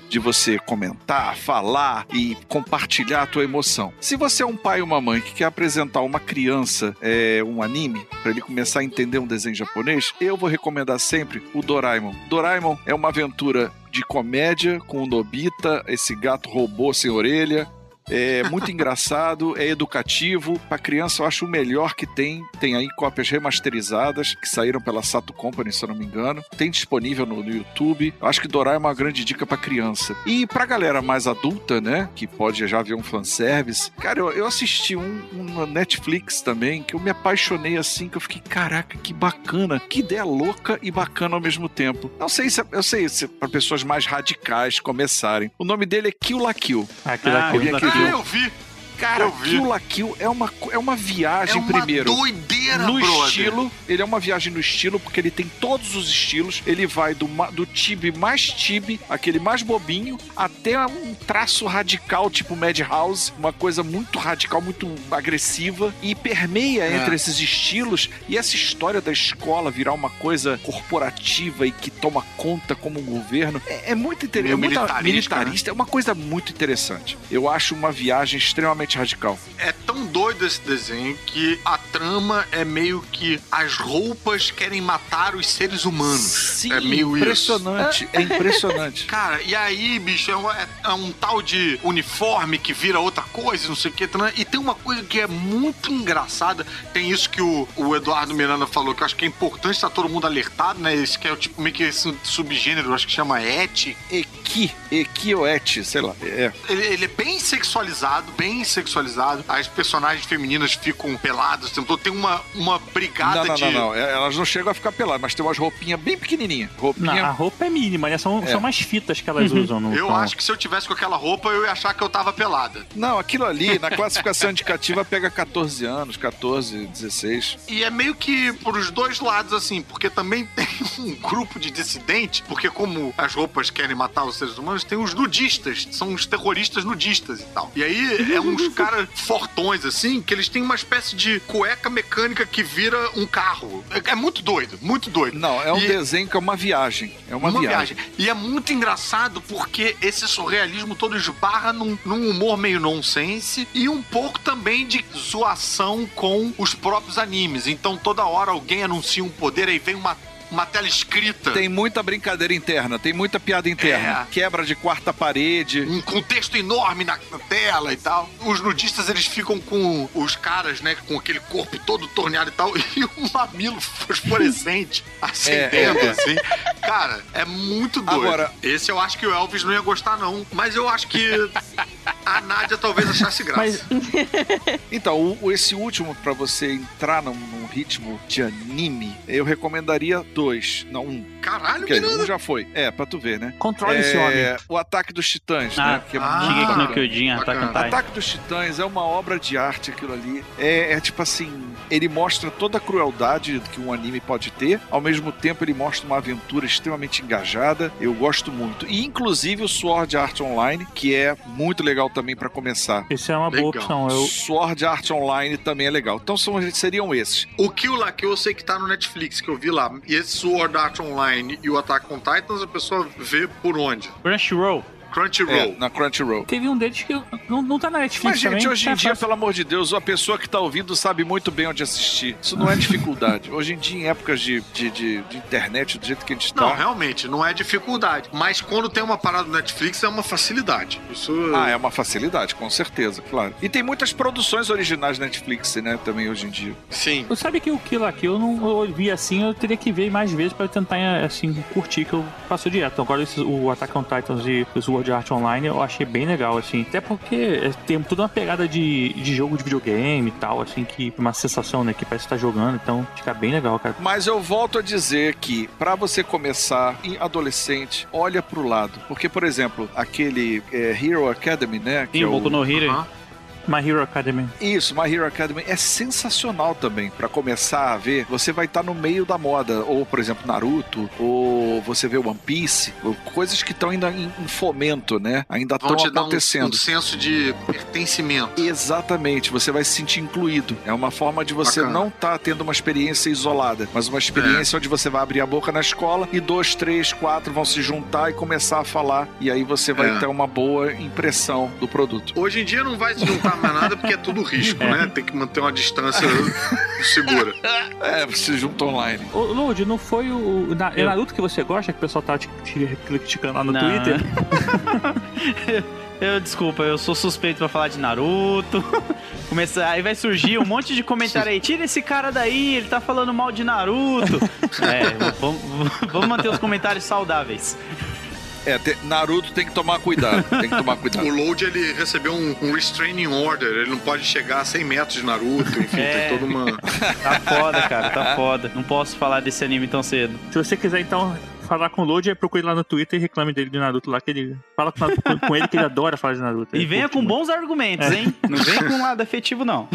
S6: de você comentar, falar e compartilhar a tua emoção. Se você é um pai ou uma mãe que quer apresentar uma criança é, um anime para ele começar a entender um desenho japonês, eu vou recomendar sempre o Doraemon. Doraemon é uma aventura de comédia com o Nobita, esse gato robô sem orelha. É muito engraçado, é educativo. Pra criança, eu acho o melhor que tem. Tem aí cópias remasterizadas que saíram pela Sato Company, se eu não me engano. Tem disponível no, no YouTube. Eu acho que Doraemon é uma grande dica pra criança. E pra galera mais adulta, né? Que pode já ver um fanservice. Cara, eu, eu assisti um, um na Netflix também, que eu me apaixonei assim, que eu fiquei, caraca, que bacana. Que ideia louca e bacana ao mesmo tempo. Não sei se eu sei se é pra pessoas mais radicais começarem. O nome dele é Kill la Kill.
S7: Ah,
S3: aqui.
S6: Alguém aqui
S2: Ah,
S6: viu?
S2: eu vi.
S6: Cara. Kill la Kill é uma, é uma
S2: É
S6: viagem
S2: uma
S6: primeiro.
S2: doideira,
S6: No
S2: brother.
S6: estilo, ele é uma viagem no estilo, porque ele tem todos os estilos. Ele vai do, do tibi mais tibi, aquele mais bobinho, até um traço radical, tipo Madhouse, uma coisa muito radical, muito agressiva, e permeia
S2: É.
S6: entre esses estilos. E essa história da escola virar uma coisa corporativa e que toma conta como um governo é, é muito interessante. É
S2: militarista,
S6: militarista, é uma coisa muito interessante. Eu acho uma viagem extremamente radical.
S2: É tão doido esse desenho que a trama é meio que as roupas querem matar os seres humanos.
S6: Sim,
S2: é meio isso.
S6: impressionante. É impressionante. (laughs)
S2: Cara, e aí, bicho, é um, é- é um tal de uniforme que vira outra coisa, não sei o que. E tem uma coisa que é muito engraçada. Tem isso que o, o Eduardo Miranda falou, que eu acho que é importante estar todo mundo alertado, né? Esse que é o tipo meio que esse subgênero, acho que chama et.
S6: Eki, Eki ou Et, sei lá. É.
S2: Ele, ele é bem sexualizado, bem sexualizado. As personagens femininas ficam peladas. Tem, tem uma, uma brigada
S6: Não, não,
S2: de.
S6: não, não. É, Elas não chegam a ficar peladas, mas tem umas roupinhas bem pequenininhas.
S3: Não,
S6: Roupinha.
S3: a roupa é mínima, né? São,
S6: É.
S3: são mais fitas que elas usam no.
S2: Eu
S3: no-
S2: acho que se eu tivesse com aquela roupa, eu ia achar que eu tava pelada.
S6: Não, aquilo ali, na classificação indicativa, pega 14 anos, 14, 16.
S2: E é meio que por os dois lados, assim, porque também (laughs) tem um grupo de dissidentes, porque como as roupas querem matar os seres humanos, tem os nudistas, são os terroristas nudistas e tal. E aí é uns caras fortões, assim, que eles têm uma espécie de cueca mecânica que vira um carro. É, é muito doido, muito doido.
S6: Não, é um
S2: E-
S6: desenho que é uma viagem. É uma, viagem.
S2: E é muito engraçado porque esse surrealismo todo esbarra num, num humor meio nonsense e um pouco também de zoação com os próprios animes. Então toda hora alguém anuncia um poder, aí vem uma, uma tela escrita.
S6: Tem muita brincadeira interna, tem muita piada interna.
S2: É.
S6: Quebra de quarta parede.
S2: um contexto enorme na, na tela e tal. Os nudistas, eles ficam com os caras, né, com aquele corpo todo torneado e tal, (laughs) e um mamilo fosforescente (laughs) acendendo,
S6: É, é.
S2: assim. Cara, é muito doido.
S6: Agora-
S2: Esse eu acho que o Elvis não ia gostar, não. Mas eu acho que a Nádia talvez achasse graça.
S3: Mas (laughs)
S6: Então, esse último, pra você entrar num, num ritmo de anime, eu recomendaria dois, não um.
S2: Caralho,
S6: Porque
S2: Miranda.
S6: um já foi. É, pra tu ver, né?
S3: controle esse homem.
S6: É, o Ataque dos Titãs,
S7: Ah,
S6: né? Que é
S2: ah,
S6: muito
S7: no. Kyojin, Attack on.
S6: Ataque dos Titãs é uma obra de arte aquilo ali. É, é tipo assim, ele mostra toda a crueldade que um anime pode ter, ao mesmo tempo ele mostra uma aventura extremamente engajada. Eu gosto muito. E inclusive o Sword Art Online, que é muito legal também pra começar.
S3: Isso é uma boa
S2: Legal.
S3: opção. Eu,
S6: Sword Art Online também é legal. Então são, seriam esses.
S2: O Kill La Kill eu sei que tá no Netflix, que eu vi lá. E esse Sword Art Online e o Attack on Titans, a pessoa vê por onde?
S7: Crunchyroll.
S2: Crunchyroll.
S6: É, na Crunchyroll.
S3: teve um deles que não, não tá na Netflix
S6: Mas, gente,
S3: também.
S6: hoje em
S3: tá
S6: dia,
S3: fácil.
S6: pelo amor de Deus, a pessoa que tá ouvindo sabe muito bem onde assistir. Isso não é dificuldade. (laughs) hoje em dia, em épocas de, de, de, de internet, do jeito que a gente tá.
S2: Não, realmente, não é dificuldade. Mas quando tem uma parada do Netflix, é uma facilidade. Isso.
S6: Ah, é uma facilidade, com certeza, claro. E tem muitas produções originais Netflix, né, também hoje em dia.
S2: Sim.
S3: Eu sabe que o Kill la Kill eu não eu vi assim, eu teria que ver mais vezes pra tentar assim curtir que eu faço direto. Então, agora esse, o Attack on Titans e o Sword Art Online eu achei bem legal assim. Até porque é, tem toda uma pegada de, de jogo de videogame e tal, assim que uma sensação, né, que parece que tá jogando, então fica bem legal, cara.
S6: Mas eu volto a dizer que, pra você começar em adolescente, olha pro lado. Porque, por exemplo, aquele é, Hero Academy, né?
S7: Tem o Boku no Hero.
S2: Aham.
S3: My Hero Academy.
S6: Isso, My Hero Academy é sensacional também. Pra começar a ver, você vai estar no meio da moda. Ou, por exemplo, Naruto, ou você vê One Piece, ou coisas que estão ainda em, em fomento, né? Ainda
S2: Vão
S6: estão
S2: te dar um,
S6: acontecendo.
S2: um senso de pertencimento.
S6: Exatamente, você vai se sentir incluído. É uma forma de você
S2: Bacana.
S6: não estar tendo uma experiência isolada, mas uma experiência onde você vai abrir a boca na escola e dois, três, quatro vão se juntar e começar a falar. E aí você vai
S2: É.
S6: ter uma boa impressão do produto.
S2: Hoje em dia não vai se juntar mais nada porque é tudo risco, né? Tem que manter uma distância segura.
S6: É, você junta online.
S3: Ô, Lud, não foi o. Na, é
S7: Eu-
S3: Naruto que você gosta, que o pessoal tá te, te criticando lá no
S7: Não.
S3: Twitter? (laughs)
S7: Eu, desculpa, eu sou suspeito pra falar de Naruto. (laughs) Começar, aí vai surgir um monte de comentário aí. Tira esse cara daí, ele tá falando mal de Naruto. (laughs) é, vamos, vamos manter os comentários saudáveis.
S6: É, te- Naruto tem que tomar cuidado. Tem que tomar cuidado. (laughs)
S2: O Load, ele recebeu um, um restraining order. Ele não pode chegar a 100 metros de Naruto. Enfim,
S7: É.
S2: tem toda uma... (laughs)
S7: Tá foda, cara, tá foda. Não posso falar desse anime tão cedo.
S3: Se você quiser, então, falar com o Lodi, aí procure lá no Twitter e reclame dele de Naruto lá, que ele. Fala com, com- com ele que ele adora falar de Naruto.
S7: E venha com
S3: muito.
S7: bons argumentos, hein? Não vem com um lado afetivo, não.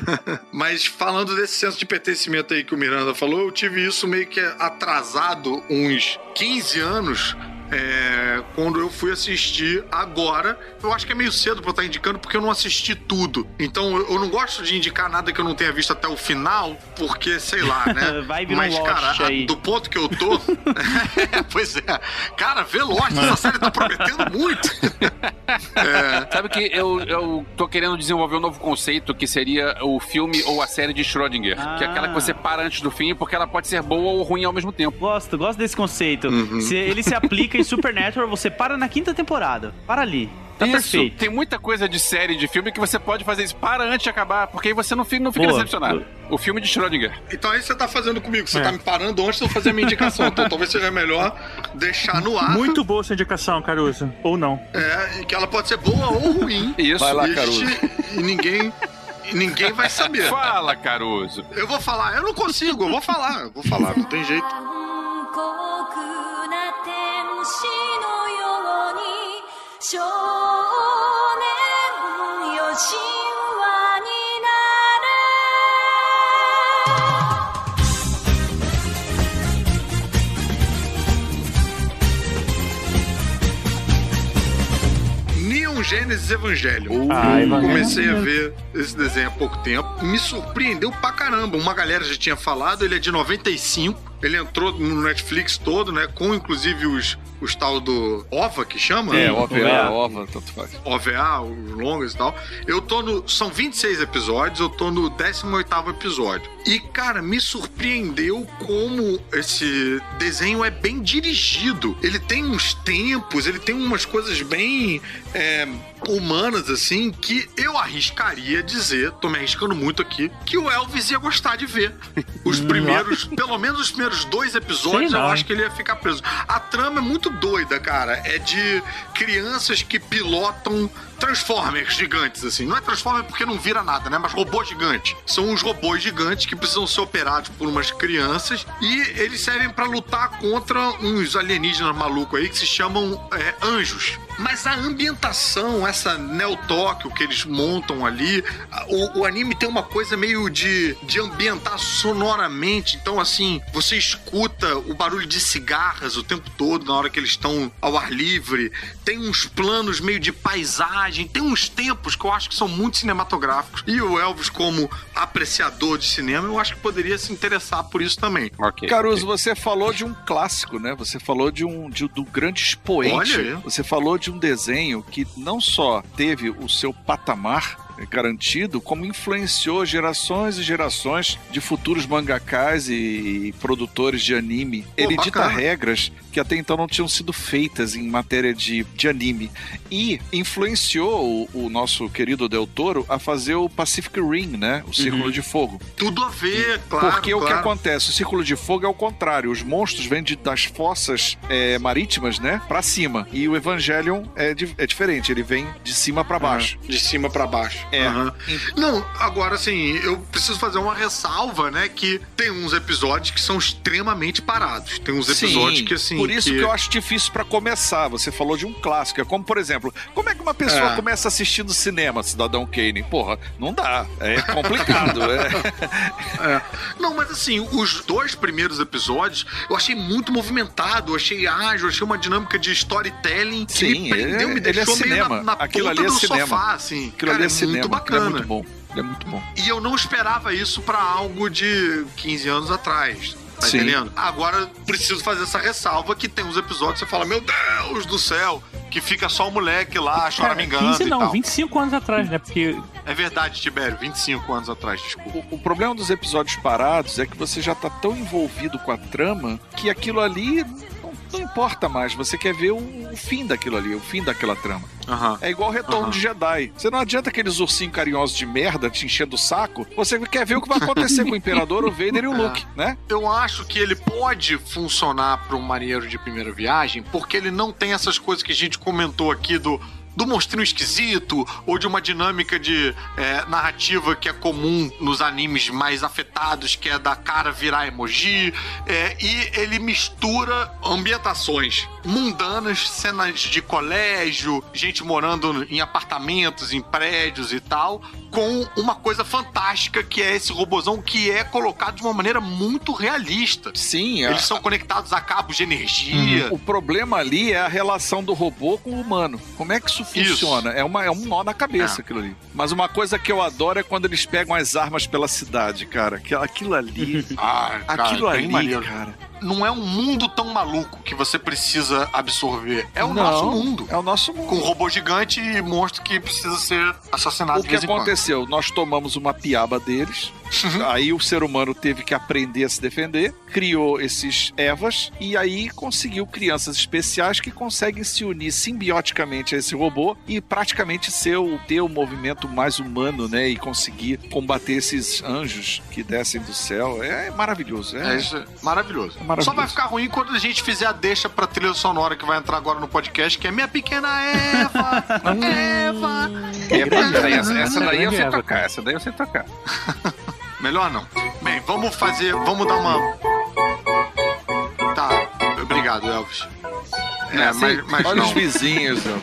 S7: (laughs)
S2: Mas falando desse senso de pertencimento aí que o Miranda falou, eu tive isso meio que atrasado uns 15 anos. É, quando eu fui assistir agora, eu acho que é meio cedo pra eu estar indicando porque eu não assisti tudo. Então eu eu não gosto de indicar nada que eu não tenha visto até o final, porque sei lá, né? (laughs)
S7: Vai vir um
S2: Mas, cara,
S7: Lost
S2: a-
S7: aí.
S2: do ponto que eu tô. (laughs) É, pois é. Cara, vê Lost, essa série tá prometendo muito. (laughs)
S4: Sabe que eu, eu tô querendo desenvolver um novo conceito que seria o filme ou a série de Schrödinger. Que é aquela que você para antes do fim porque ela pode ser boa ou ruim ao mesmo tempo.
S7: Gosto, gosto desse conceito.
S2: Uhum.
S7: Se ele se aplica em Supernatural, você para na quinta temporada. Para ali. Tá
S4: Isso,
S7: perfeito.
S4: Tem muita coisa de série, de filme que você pode fazer isso. Para antes de acabar, porque aí você não fica, não fica
S7: Boa.
S4: decepcionado. O filme de Schrödinger.
S2: Então aí você tá fazendo comigo, você
S3: É.
S2: tá me parando antes de eu fazer a minha indicação. Então (laughs) talvez seja melhor deixar no ar.
S3: Muito boa essa indicação, Caruso. Ou não.
S2: É, e que ela pode ser boa ou ruim. (laughs)
S4: Isso.
S6: Vai lá,
S2: E,
S6: Caruso.
S2: e ninguém. E ninguém vai saber.
S4: Fala, Caruso.
S2: Eu vou falar, eu não consigo, eu vou falar, eu vou falar, não tem jeito. Gênesis Evangelho.
S3: Ah, Evangelho.
S2: Comecei a ver esse desenho há pouco tempo. Me surpreendeu pra caramba. Uma galera já tinha falado, ele é de 95. Ele entrou no Netflix todo, né? Com inclusive os, os tal do OVA, que chama?
S6: É,
S2: né?
S6: OVA, OVA, tanto faz.
S2: OVA, os longas e tal. Eu tô no. São 26 episódios, eu tô no 18 episódio. E, cara, me surpreendeu como esse desenho é bem dirigido. Ele tem uns tempos, ele tem umas coisas bem é, humanas, assim, que eu arriscaria dizer, tô me arriscando muito aqui, que o Elvis ia gostar de ver. Os (laughs) primeiros, pelo menos os primeiros dois episódios,
S3: Sei
S2: eu
S3: não,
S2: acho que ele ia ficar preso. A trama é muito doida, cara. É de crianças que pilotam Transformers gigantes, assim. Não é Transformer porque não vira nada, né? Mas robô gigante. São uns robôs gigantes que precisam ser operados por umas crianças e eles servem pra lutar contra uns alienígenas malucos aí que se chamam é, anjos. Mas a ambientação, essa Neo Tóquio que eles montam ali, o, o anime tem uma coisa meio de, de ambientar sonoramente. Então, assim, você escuta o barulho de cigarras o tempo todo na hora que eles estão ao ar livre. Tem uns planos meio de paisagem. Tem uns tempos que eu acho que são muito cinematográficos. E o Elvis, como apreciador de cinema, eu acho que poderia se interessar por isso também.
S4: Ok.
S6: Caruso, você falou de um clássico, né? Você falou de um de, do grande expoente.
S2: Olha.
S6: Você falou de um desenho que não só teve o seu patamar garantido, como influenciou gerações e gerações de futuros mangakás e produtores de anime. Ele dita
S2: bacana.
S6: regras que até então não tinham sido feitas em matéria de, de anime. E influenciou o, o nosso querido Del Toro a fazer o Pacific Rim, né? O Círculo de Fogo.
S2: Tudo a ver, claro.
S6: Porque o que
S2: claro.
S6: acontece? O círculo de fogo é o contrário. Os monstros vêm de- das fossas é, marítimas, né? Pra cima. E o Evangelion é, é diferente. Ele vem de cima pra baixo.
S2: De cima pra baixo.
S6: É.
S2: Aham. Não, agora assim, eu preciso fazer uma ressalva, né? Que tem uns episódios que são extremamente parados. Tem uns episódios
S6: Sim,
S2: que assim.
S6: Por isso que... eu acho difícil pra começar. Você falou de um clássico. É como, por exemplo, como é que uma pessoa
S2: É.
S6: começa assistindo cinema, Cidadão Kane? Porra, não dá. É complicado. é. (laughs)
S2: É. Não, mas assim, os dois primeiros episódios eu achei muito movimentado, eu achei ágil, eu achei uma dinâmica de storytelling que
S6: Sim,
S2: me prendeu,
S6: é-
S2: me
S6: é
S2: deixou meio
S6: cinema.
S2: na, na
S6: Aquilo
S2: ponta
S6: ali é
S2: do
S6: cinema.
S2: sofá, assim.
S6: Aquilo
S2: Cara,
S6: ali é,
S2: é
S6: cinema.
S2: Muito
S6: aquilo
S2: bacana.
S6: É muito bom. Ele é muito bom.
S2: E eu não esperava isso pra algo de 15 anos atrás. Tá
S6: Sim.
S2: entendendo? Agora preciso fazer essa ressalva que tem uns episódios que você fala, meu Deus do céu, que fica só o moleque lá choramingando
S3: 15
S2: e
S3: não,
S2: tal.
S3: 25 anos atrás, né? Porque
S2: É verdade, Tibério, 25 anos atrás, desculpa.
S6: O, o problema dos episódios parados é que você já tá tão envolvido com a trama que aquilo ali não, importa mais. Você quer ver o, o fim daquilo ali, o fim daquela trama.
S2: Aham.
S6: É igual Retorno
S2: Aham.
S6: de Jedi. Você não adianta aqueles ursinhos carinhosos de merda te enchendo o saco. Você quer ver o que vai acontecer com o Imperador, o Vader e o (laughs) Luke, né?
S2: Eu acho que ele pode funcionar para um marinheiro de primeira viagem, porque ele não tem essas coisas que a gente comentou aqui do. Do monstrinho esquisito, ou de uma dinâmica de é, narrativa que é comum nos animes mais afetados, que é da cara virar emoji. é, e ele mistura ambientações mundanas, cenas de colégio, gente morando em apartamentos, em prédios e tal, com uma coisa fantástica que é esse robozão que é colocado de uma maneira muito realista.
S6: Sim, a-
S2: Eles são conectados a cabos de energia.
S6: o problema ali é a relação do robô com o humano. Como é que isso funciona? É, uma, é um nó na cabeça
S2: É.
S6: aquilo ali. Mas uma coisa que eu adoro é quando eles pegam as armas pela cidade, cara. Aquilo, ali. (laughs)
S2: Ah, cara,
S6: aquilo ali,
S2: maneiro.
S6: cara.
S2: Não é um mundo tão maluco que você precisa absorver. É o
S6: Não,
S2: nosso mundo.
S6: É o nosso mundo.
S2: Com robô gigante e monstro que precisa ser assassinado
S6: O que aconteceu? Nós tomamos uma piaba deles. aí o ser humano teve que aprender a se defender, criou esses Evas e aí conseguiu crianças especiais que conseguem se unir simbioticamente a esse robô e praticamente ser o, ter o movimento mais humano, né? E conseguir combater esses anjos que descem do céu. É maravilhoso. É,
S2: É isso, é maravilhoso.
S6: Maravilhoso.
S2: Só vai ficar ruim quando a gente fizer a deixa pra trilha sonora que vai entrar agora no podcast, que é Minha Pequena Eva, (laughs) Eva.
S4: Eba, peraí, essa, essa daí eu sei tocar, essa daí eu sei tocar. (laughs)
S2: Melhor não. Bem, vamos fazer, vamos dar uma... Tá, obrigado, Elvis. É,
S6: assim,
S2: mas, mas
S6: olha
S2: não.
S6: os vizinhos, meu.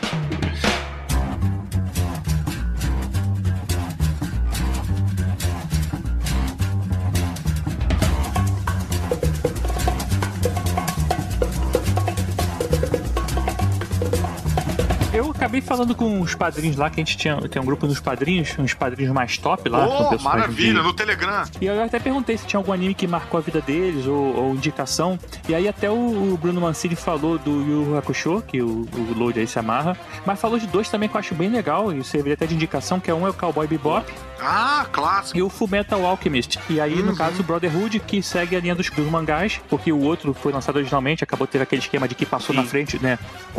S3: Acabei falando com os padrinhos lá, que a gente tinha tem um grupo dos padrinhos, uns padrinhos mais top lá.
S2: Oh, maravilha, no Telegram.
S3: E eu até perguntei se tinha algum anime que marcou a vida deles ou, ou indicação. E aí até o, o Bruno Mancini falou do Yu Hakusho, que o, o Load aí se amarra. Mas falou de dois também que eu acho bem legal e serviria até de indicação, que é um é o Cowboy Bebop
S2: Ah, clássico.
S3: e o Fullmetal Alchemist. E aí, no caso, o Brotherhood, que segue a linha dos, dos mangás, porque o outro foi lançado originalmente, acabou tendo aquele esquema de que passou na frente, né?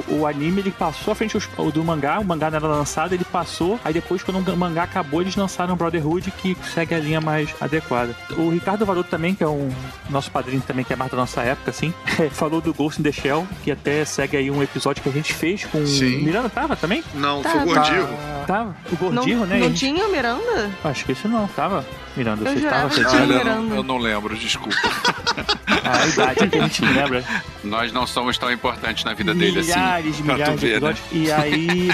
S3: O, o anime, ele passou à frente os- o do mangá, o mangá não era lançado, ele passou, aí depois, quando o mangá acabou, eles lançaram o Brotherhood, que segue a linha mais adequada. O Ricardo Varoto também, que é um nosso padrinho também, que é mais da nossa época, assim, (laughs) falou do Ghost in the Shell, que até segue aí um episódio que a gente fez com...
S2: Sim.
S3: Miranda tava também?
S2: Não,
S5: Tá,
S2: foi
S5: tá.
S2: Gordirro.
S3: Tava. O
S5: Não,
S3: Gordinho, né?
S5: não tinha o Miranda?
S3: Acho que isso não, tava. Miranda,
S5: Eu
S3: você tava? Você
S5: tinha
S6: Olha, eu
S5: Miranda.
S6: não, eu não lembro, desculpa. (laughs)
S3: A idade é que a gente não lembra.
S4: Nós não somos tão importantes na vida dele assim.
S3: milhares, milhares de
S6: ver, né?
S3: E aí,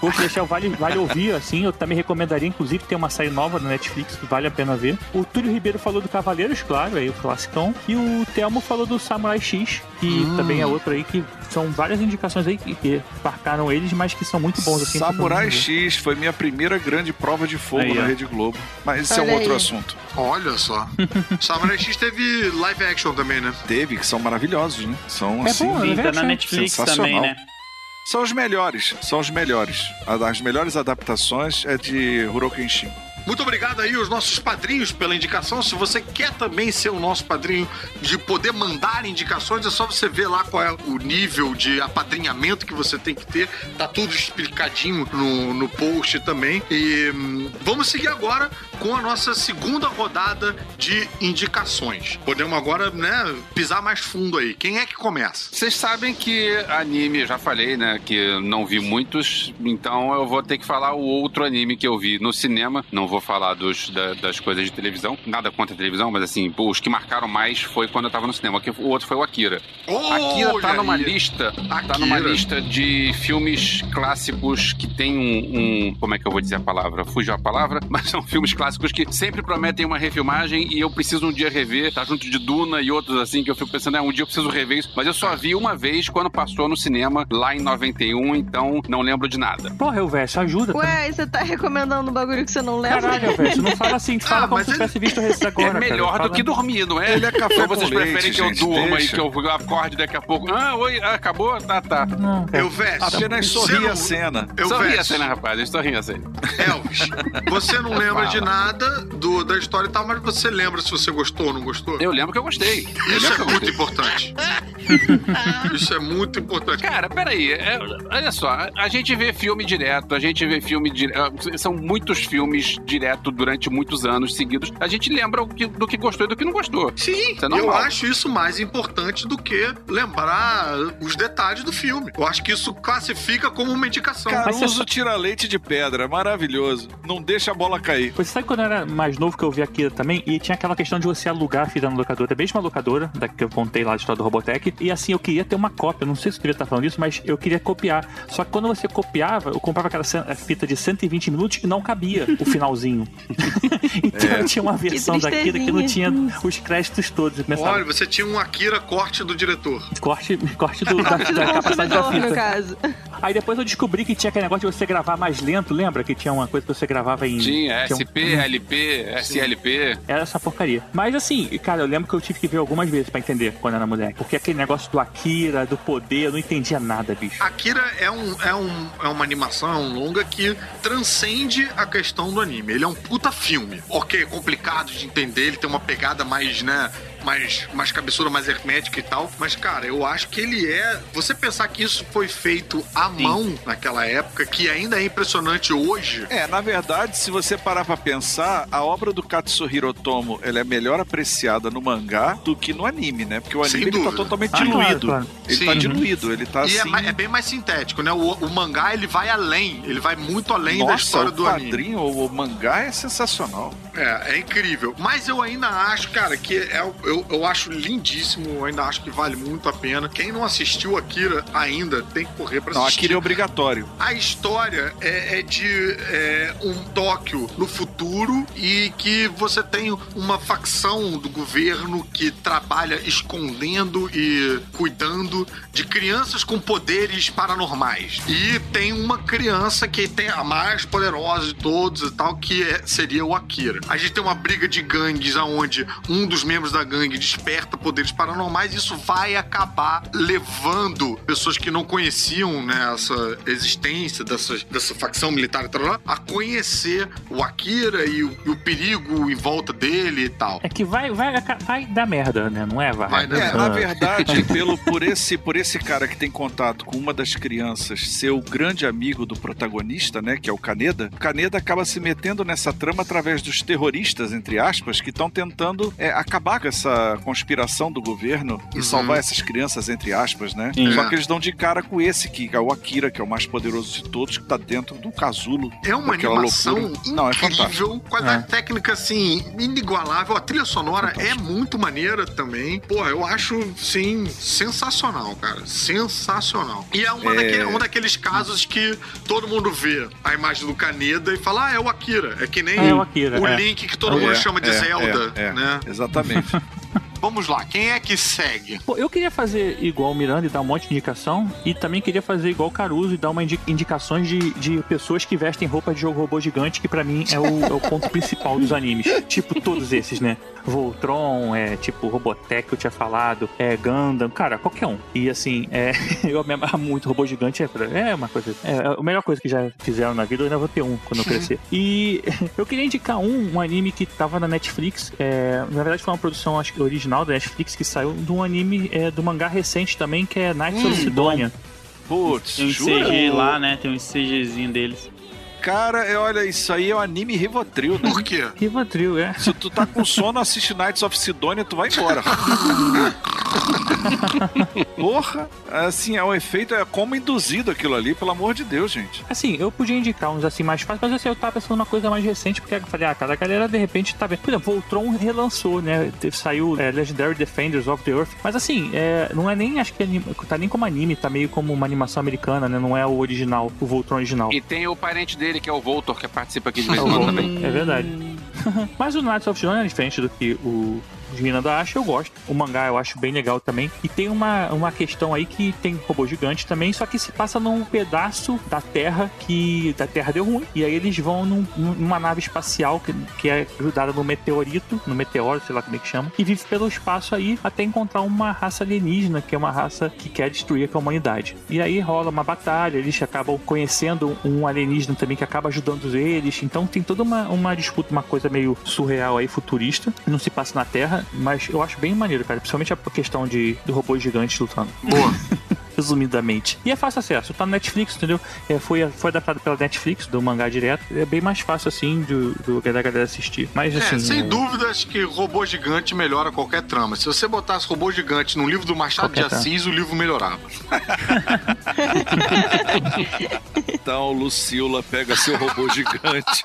S3: vou deixar o vale, vale ouvir, assim, eu também recomendaria, inclusive, tem uma série nova na Netflix que vale a pena ver. O Túlio Ribeiro falou do Cavaleiros, claro, aí o classicão. E o Telmo falou do Samurai X, que
S6: Hum.
S3: também é outro aí que são várias indicações aí que, que marcaram eles, mas que são muito bons, assim.
S6: Samurai. X foi minha primeira grande prova de fogo
S3: Aí,
S6: na
S3: ó.
S6: Rede Globo. Mas isso é um outro
S5: aí.
S6: assunto.
S2: Olha só. (laughs) Samurai X teve live action também, né?
S6: Teve, que são maravilhosos, né? São
S3: É
S6: assim.
S3: bom,
S7: Sim,
S3: né?
S7: tá na Netflix também,
S6: Sensacional.
S7: né?
S6: São os melhores, são os melhores. As melhores adaptações é de Huro Kenshin.
S2: Muito obrigado aí aos nossos padrinhos pela indicação. Se você quer também ser o nosso padrinho, de poder mandar indicações, é só você ver lá qual é o nível de apadrinhamento que você tem que ter. Tá tudo explicadinho no, no post também. E hum, vamos seguir agora com a nossa segunda rodada de indicações. Podemos agora, né, pisar mais fundo aí. Quem é que começa?
S4: Vocês sabem que anime, eu já falei, né, que não vi muitos, então eu vou ter que falar o outro anime que eu vi no cinema. Não vou falar dos, da- das coisas de televisão, nada contra a televisão, mas assim, os que marcaram mais foi quando eu tava no cinema. que O outro foi o Akira. Akira tá numa
S2: aí.
S4: lista, tá
S2: Akira.
S4: numa lista de filmes clássicos que tem um, um- como é que eu vou dizer a palavra? Fugiu a palavra, (laughs) mas são filmes clássicos que sempre prometem uma refilmagem e eu preciso um dia rever, tá junto de Duna e outros assim que eu fico pensando, é, um dia eu preciso rever isso, mas eu só vi uma vez quando passou no cinema lá em 91, então não lembro de nada.
S3: Porra, eu Verso, ajuda.
S5: Ué, você tá recomendando um bagulho que você não lembra?
S3: Caralho, Verso, não fala assim, fala
S2: Ah,
S3: como
S2: mas
S3: se
S2: ele-
S3: tivesse visto esse agora.
S4: é melhor
S3: cara.
S4: do que dormir, não é?
S6: Ele é café
S4: Ou vocês preferem
S6: leite,
S4: que eu
S6: gente,
S4: durma
S6: deixa.
S4: e que eu acorde daqui a pouco? Ah, oi, ah, acabou? Tá, tá.
S3: Não.
S2: Eu vejo.
S6: Apenas sorri a cena.
S2: Eu vejo.
S4: assim, né, rapaz? Eu sorri assim.
S2: Elvis, você não lembra de nada do, da história e tal, mas você lembra se você gostou ou não gostou?
S4: Eu lembro que eu gostei. Eu
S2: Isso é muito
S4: gostei.
S2: importante. (laughs) Isso é muito importante.
S4: Cara, peraí, é, olha só, a, gente vê filme direto, a gente vê filme direto, são muitos filmes direto durante muitos anos seguidos. A gente lembra o que- do que gostou e do que não gostou.
S2: Sim,
S4: Isso é
S2: eu acho isso mais importante do que lembrar os detalhes do filme. Eu acho que isso classifica como uma indicação.
S6: Caruso
S3: você-
S6: tira leite de pedra, maravilhoso. Não deixa a bola cair.
S3: Você sabe quando eu era mais novo que eu vi Akira também? E tinha aquela questão de você alugar a fita na locadora, a mesma locadora, da que eu contei lá da história do Robotech. E assim, eu queria ter uma cópia. Não sei se eu devia estar falando isso, mas eu queria copiar. Só que quando você copiava, eu comprava aquela fita de 120 minutos e não cabia o finalzinho. (laughs) então eu tinha uma versão da Akira que não tinha os créditos todos. Começava,
S2: Olha, você tinha um Akira corte do diretor.
S3: corte, corte do, da, da capacidade da
S5: consumidor, no
S3: fita.
S5: caso.
S3: Aí depois eu descobri que tinha aquele negócio de você gravar mais lento, lembra? Que tinha uma coisa que você gravava em.
S4: Tinha
S3: tinha um-
S4: SP, LP, SLP.
S3: Era essa porcaria. Mas assim, cara, eu lembro que eu tive que ver algumas vezes pra entender quando era moleque. Porque aquele negócio do Akira, do poder, eu não entendia nada, bicho.
S2: Akira é, um, é, um, é uma animação, é um longa que transcende a questão do anime. Ele é um puta filme. Ok, é complicado de entender, ele tem uma pegada mais, né? Mais, mais cabeçuda, mais hermética e tal. Mas, cara, eu acho que ele é. Você pensar que isso foi feito à mão naquela época, que ainda é impressionante hoje.
S6: É, na verdade, se você parar pra pensar, a obra do Katsuhiro Otomo, ela é melhor apreciada no mangá do que no anime, né? Porque o anime ele tá totalmente
S3: Ah, claro,
S6: diluído.
S3: claro.
S6: Ele
S2: Sim.
S6: tá diluído, ele tá
S2: e é
S6: assim...
S2: ma- é, bem mais sintético, né? O, o mangá ele vai além, ele vai muito além da
S6: Nossa,
S2: história
S6: o
S2: do anime.
S6: quadrinho, o, o mangá é sensacional.
S2: É, é incrível. Mas eu ainda acho, cara, que é, o- eu, eu acho lindíssimo, eu ainda acho que vale muito a pena. Quem não assistiu Akira ainda tem que correr pra
S6: Não,
S2: assistir.
S6: aquele é obrigatório.
S2: A história é, é de é, um Tóquio no futuro e que você tem uma facção do governo que trabalha escondendo e cuidando de crianças com poderes paranormais. E tem uma criança que tem a mais poderosa de todos e tal, que é- seria o Akira. A gente tem uma briga de gangues onde um dos membros da gangue desperta poderes paranormais e isso vai acabar levando pessoas que não conheciam né, essa existência dessa, dessa facção militar tal, a conhecer o Akira e o, e o perigo em volta dele e tal.
S3: É que vai, vai, vai dar merda, né? Não é? Vai,
S2: Vai dar
S6: É,
S2: merda.
S6: na verdade, (laughs) pelo, por, esse, por esse cara que tem contato com uma das crianças ser o grande amigo do protagonista, né, que é o Kaneda, o Kaneda acaba se metendo nessa trama através dos terroristas, entre aspas, que estão tentando é, acabar com essa, essa conspiração do governo e
S2: Uhum.
S6: salvar essas crianças, entre aspas, né?
S7: Sim.
S6: Só
S2: É.
S6: que eles dão de cara com esse, que é o Akira, que é o mais poderoso de todos, que tá dentro do casulo.
S2: É uma animação
S6: loucura. Não, é
S2: incrível, qualidade técnica assim inigualável. A trilha sonora é muito maneira também. Pô, eu acho sim sensacional, cara, sensacional. E é, uma
S6: É.
S2: daque- um daqueles casos que todo mundo vê a imagem do Kaneda e fala, ah, é o Akira. É que nem
S3: É o Akira,
S2: o
S3: é.
S2: Link que todo mundo
S6: É,
S2: chama de
S6: é,
S2: Zelda,
S6: é, é.
S2: né?
S6: Exatamente. (laughs)
S2: Vamos lá, quem é que segue?
S3: Pô, eu queria fazer igual o Miranda e dar um monte de indicação, e também queria fazer igual o Caruso e dar uma indi- indicações de, de pessoas que vestem roupa de jogo robô gigante, que pra mim é o, é o ponto principal dos animes. Tipo todos esses, né? Voltron, é tipo Robotech que eu tinha falado, é Gundam, cara, qualquer um. E assim, é, (laughs) eu me amarro (laughs) muito, robô gigante é, é uma coisa. É a melhor coisa que já fizeram na vida, eu ainda vou ter um quando eu (laughs) crescer. E eu queria indicar um, um anime que tava na Netflix. é, na verdade, foi uma produção acho que original da Netflix que saiu de um anime é, do mangá recente também, que é Knights of Sidonia.
S6: Putz,
S7: Tem um? CG lá, né? Tem um CGzinho deles.
S6: Cara, é, olha, isso aí é um anime Rivotril, né?
S2: Por quê?
S3: Rivotril, é.
S6: Se tu tá com sono, assiste Knights of Sidonia, tu vai embora. (laughs) Porra, assim, é o efeito, é como induzido aquilo ali, pelo amor de Deus, gente.
S3: Assim, eu podia indicar uns assim mais fáceis, mas assim, eu tava pensando numa coisa mais recente, porque eu falei, ah, cara, a galera de repente tá vendo. Por exemplo, Voltron relançou, né? Saiu é, Legendary Defenders of the Earth. Mas assim, é, não é nem, acho que anima, tá nem como anime, tá meio como uma animação americana, né? Não é o original, o Voltron original.
S4: E tem o parente dele, que é o Voltor, que participa aqui de (laughs) vez em quando também.
S3: é verdade. (laughs) Mas o Knights of Sidonia é diferente do que o Miranda acha, eu gosto. O mangá eu acho bem legal também. E tem uma, uma questão aí que tem robô gigante também, só que se passa num pedaço da Terra que da Terra deu ruim. E aí eles vão num- numa nave espacial que, que é grudada no meteorito, no meteoro, sei lá como é que chama, e vive pelo espaço aí até encontrar uma raça alienígena, que é uma raça que quer destruir a humanidade. E aí rola uma batalha, eles acabam conhecendo um alienígena também que acaba ajudando eles. Então tem toda uma, uma disputa, uma coisa meio surreal aí, futurista. Não se passa na Terra, mas eu acho bem maneiro, cara. Principalmente a questão de, de robôs gigantes lutando.
S2: Boa. (laughs)
S3: Resumidamente. E é fácil acesso, tá no Netflix, entendeu? É, foi, foi adaptado pela Netflix, do mangá direto. É bem mais fácil assim do, do, da galera assistir. Mas assim.
S2: É, sem
S3: é-
S2: dúvidas que robô gigante melhora qualquer trama. Se você botasse robô gigante no livro do Machado
S3: Qualquer
S2: de
S3: trama.
S2: Assis, o livro melhorava. (laughs)
S6: Então, Lucila pega seu robô gigante (laughs)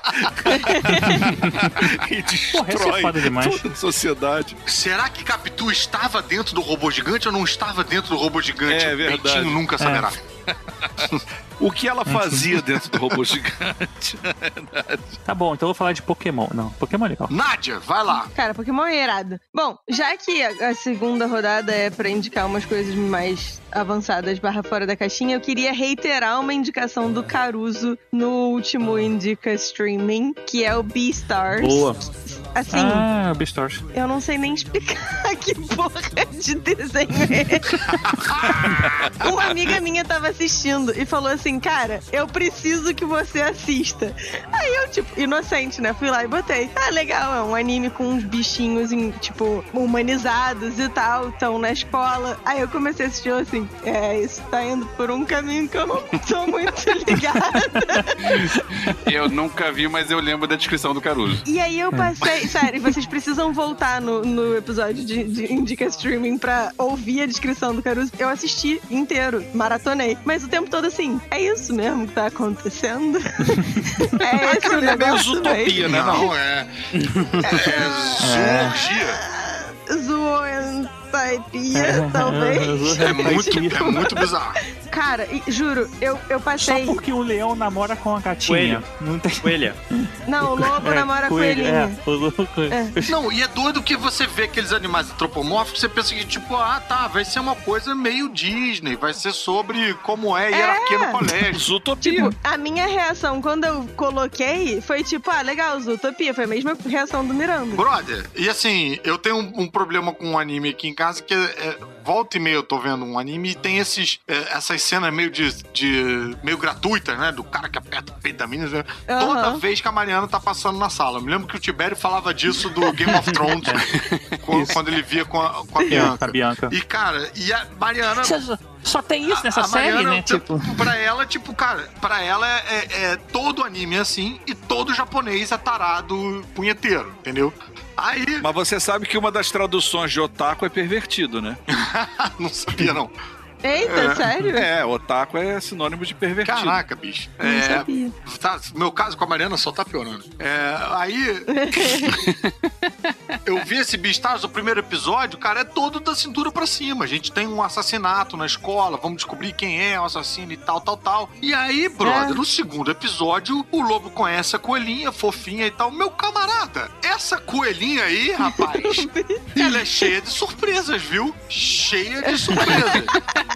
S6: e
S3: Porra, é
S6: destrói
S3: foda demais.
S6: toda a sociedade.
S2: Será que Capitu estava dentro do robô gigante ou não estava dentro do robô gigante?
S6: É verdade.
S2: Bentinho nunca saberá. (laughs)
S6: O que ela fazia dentro do robô gigante? (laughs)
S3: Tá bom, então eu vou falar de Pokémon. Não, Pokémon é legal.
S2: Nádia, vai lá.
S5: Cara, Pokémon é irado. Bom, já que a a segunda rodada é pra indicar umas coisas mais avançadas barra fora da caixinha, eu queria reiterar uma indicação do Caruso no último Indica Streaming, que é o Beastars.
S3: Boa.
S5: Assim,
S3: Ah, Beastars.
S5: eu não sei nem explicar (laughs) que porra de desenho é esse. (laughs) Uma amiga minha tava assistindo e falou assim, cara, eu preciso que você assista. Aí eu, tipo, inocente, né? Fui lá e botei. Ah, legal, é um anime com uns bichinhos, em, tipo, humanizados e tal, estão na escola. Aí eu comecei a assistir eu assim, é, isso tá indo por um caminho que eu não tô muito (laughs) ligada. (laughs)
S4: Eu nunca vi, mas eu lembro da descrição do Caruso.
S5: E aí eu passei, (laughs) sério, vocês precisam voltar no, no episódio de, de Indica Streaming pra ouvir a descrição do Caruso. Eu assisti inteiro, maratonei. Mas o tempo todo assim, é isso mesmo que tá acontecendo? (laughs) é esse o
S6: É meio
S5: negócio
S6: Zootopia, né? Não.
S2: Não, é. (laughs) É zoologia.
S5: Zoontaipia, talvez.
S2: É muito, é muito bizarro.
S5: Cara, juro, eu, eu
S3: Só
S5: passei...
S3: porque o leão namora com a gatinha.
S7: Coelho.
S3: Não tem.
S7: Coelha.
S5: Não, o lobo
S3: É,
S5: namora
S3: coelho,
S5: coelhinho.
S3: É, o lobo. (laughs)
S2: Não, e é doido que você vê aqueles animais antropomórficos, você pensa que, tipo, ah, tá, vai ser uma coisa meio Disney, vai ser sobre como é a hierarquia no colégio.
S6: Zootopia.
S5: Tipo, a minha reação quando eu coloquei foi tipo, ah, legal, Zootopia. Foi a mesma reação do Miranda.
S2: Brother, e assim, eu tenho um, um problema com um anime aqui em casa que é, é, volta e meia eu tô vendo um anime e tem esses, é, essas cenas meio de, de- meio gratuitas, né? Do cara que aperta o peito da menina. né?
S5: Aham.
S2: Toda vez que a Mariana tá passando na sala. Eu me lembro que o Tibério falava disso do Game of Thrones (laughs) quando, quando ele via com a, com a
S3: É,
S2: Bianca.
S3: a Bianca.
S2: E, cara, e a Mariana.
S3: Só- tem isso nessa
S2: a
S3: série,
S2: Mariana,
S3: né? Tipo.
S2: Pra ela, tipo, cara, pra ela é, é- é todo anime é assim e todo japonês é tarado punheteiro, entendeu? Aí,
S6: Mas você sabe que uma das traduções de otaku é pervertido, né? (laughs)
S2: não sabia não.
S5: Eita, sério?
S6: É, otaku é sinônimo de pervertido.
S2: Caraca, bicho.
S5: Não
S2: É,
S5: sabia.
S2: tá- meu caso com a Mariana só tá piorando. É, aí. (laughs) eu vi esse Beastars, o primeiro episódio, cara, é todo da cintura pra cima. A gente tem um assassinato na escola, vamos descobrir quem é o assassino e tal, tal, tal. E aí, brother,
S5: É.
S2: no segundo episódio, o lobo conhece a coelhinha, fofinha e tal. Meu camarada, essa coelhinha aí, rapaz, (laughs) ela é cheia de surpresas, viu? Cheia de surpresas. (laughs)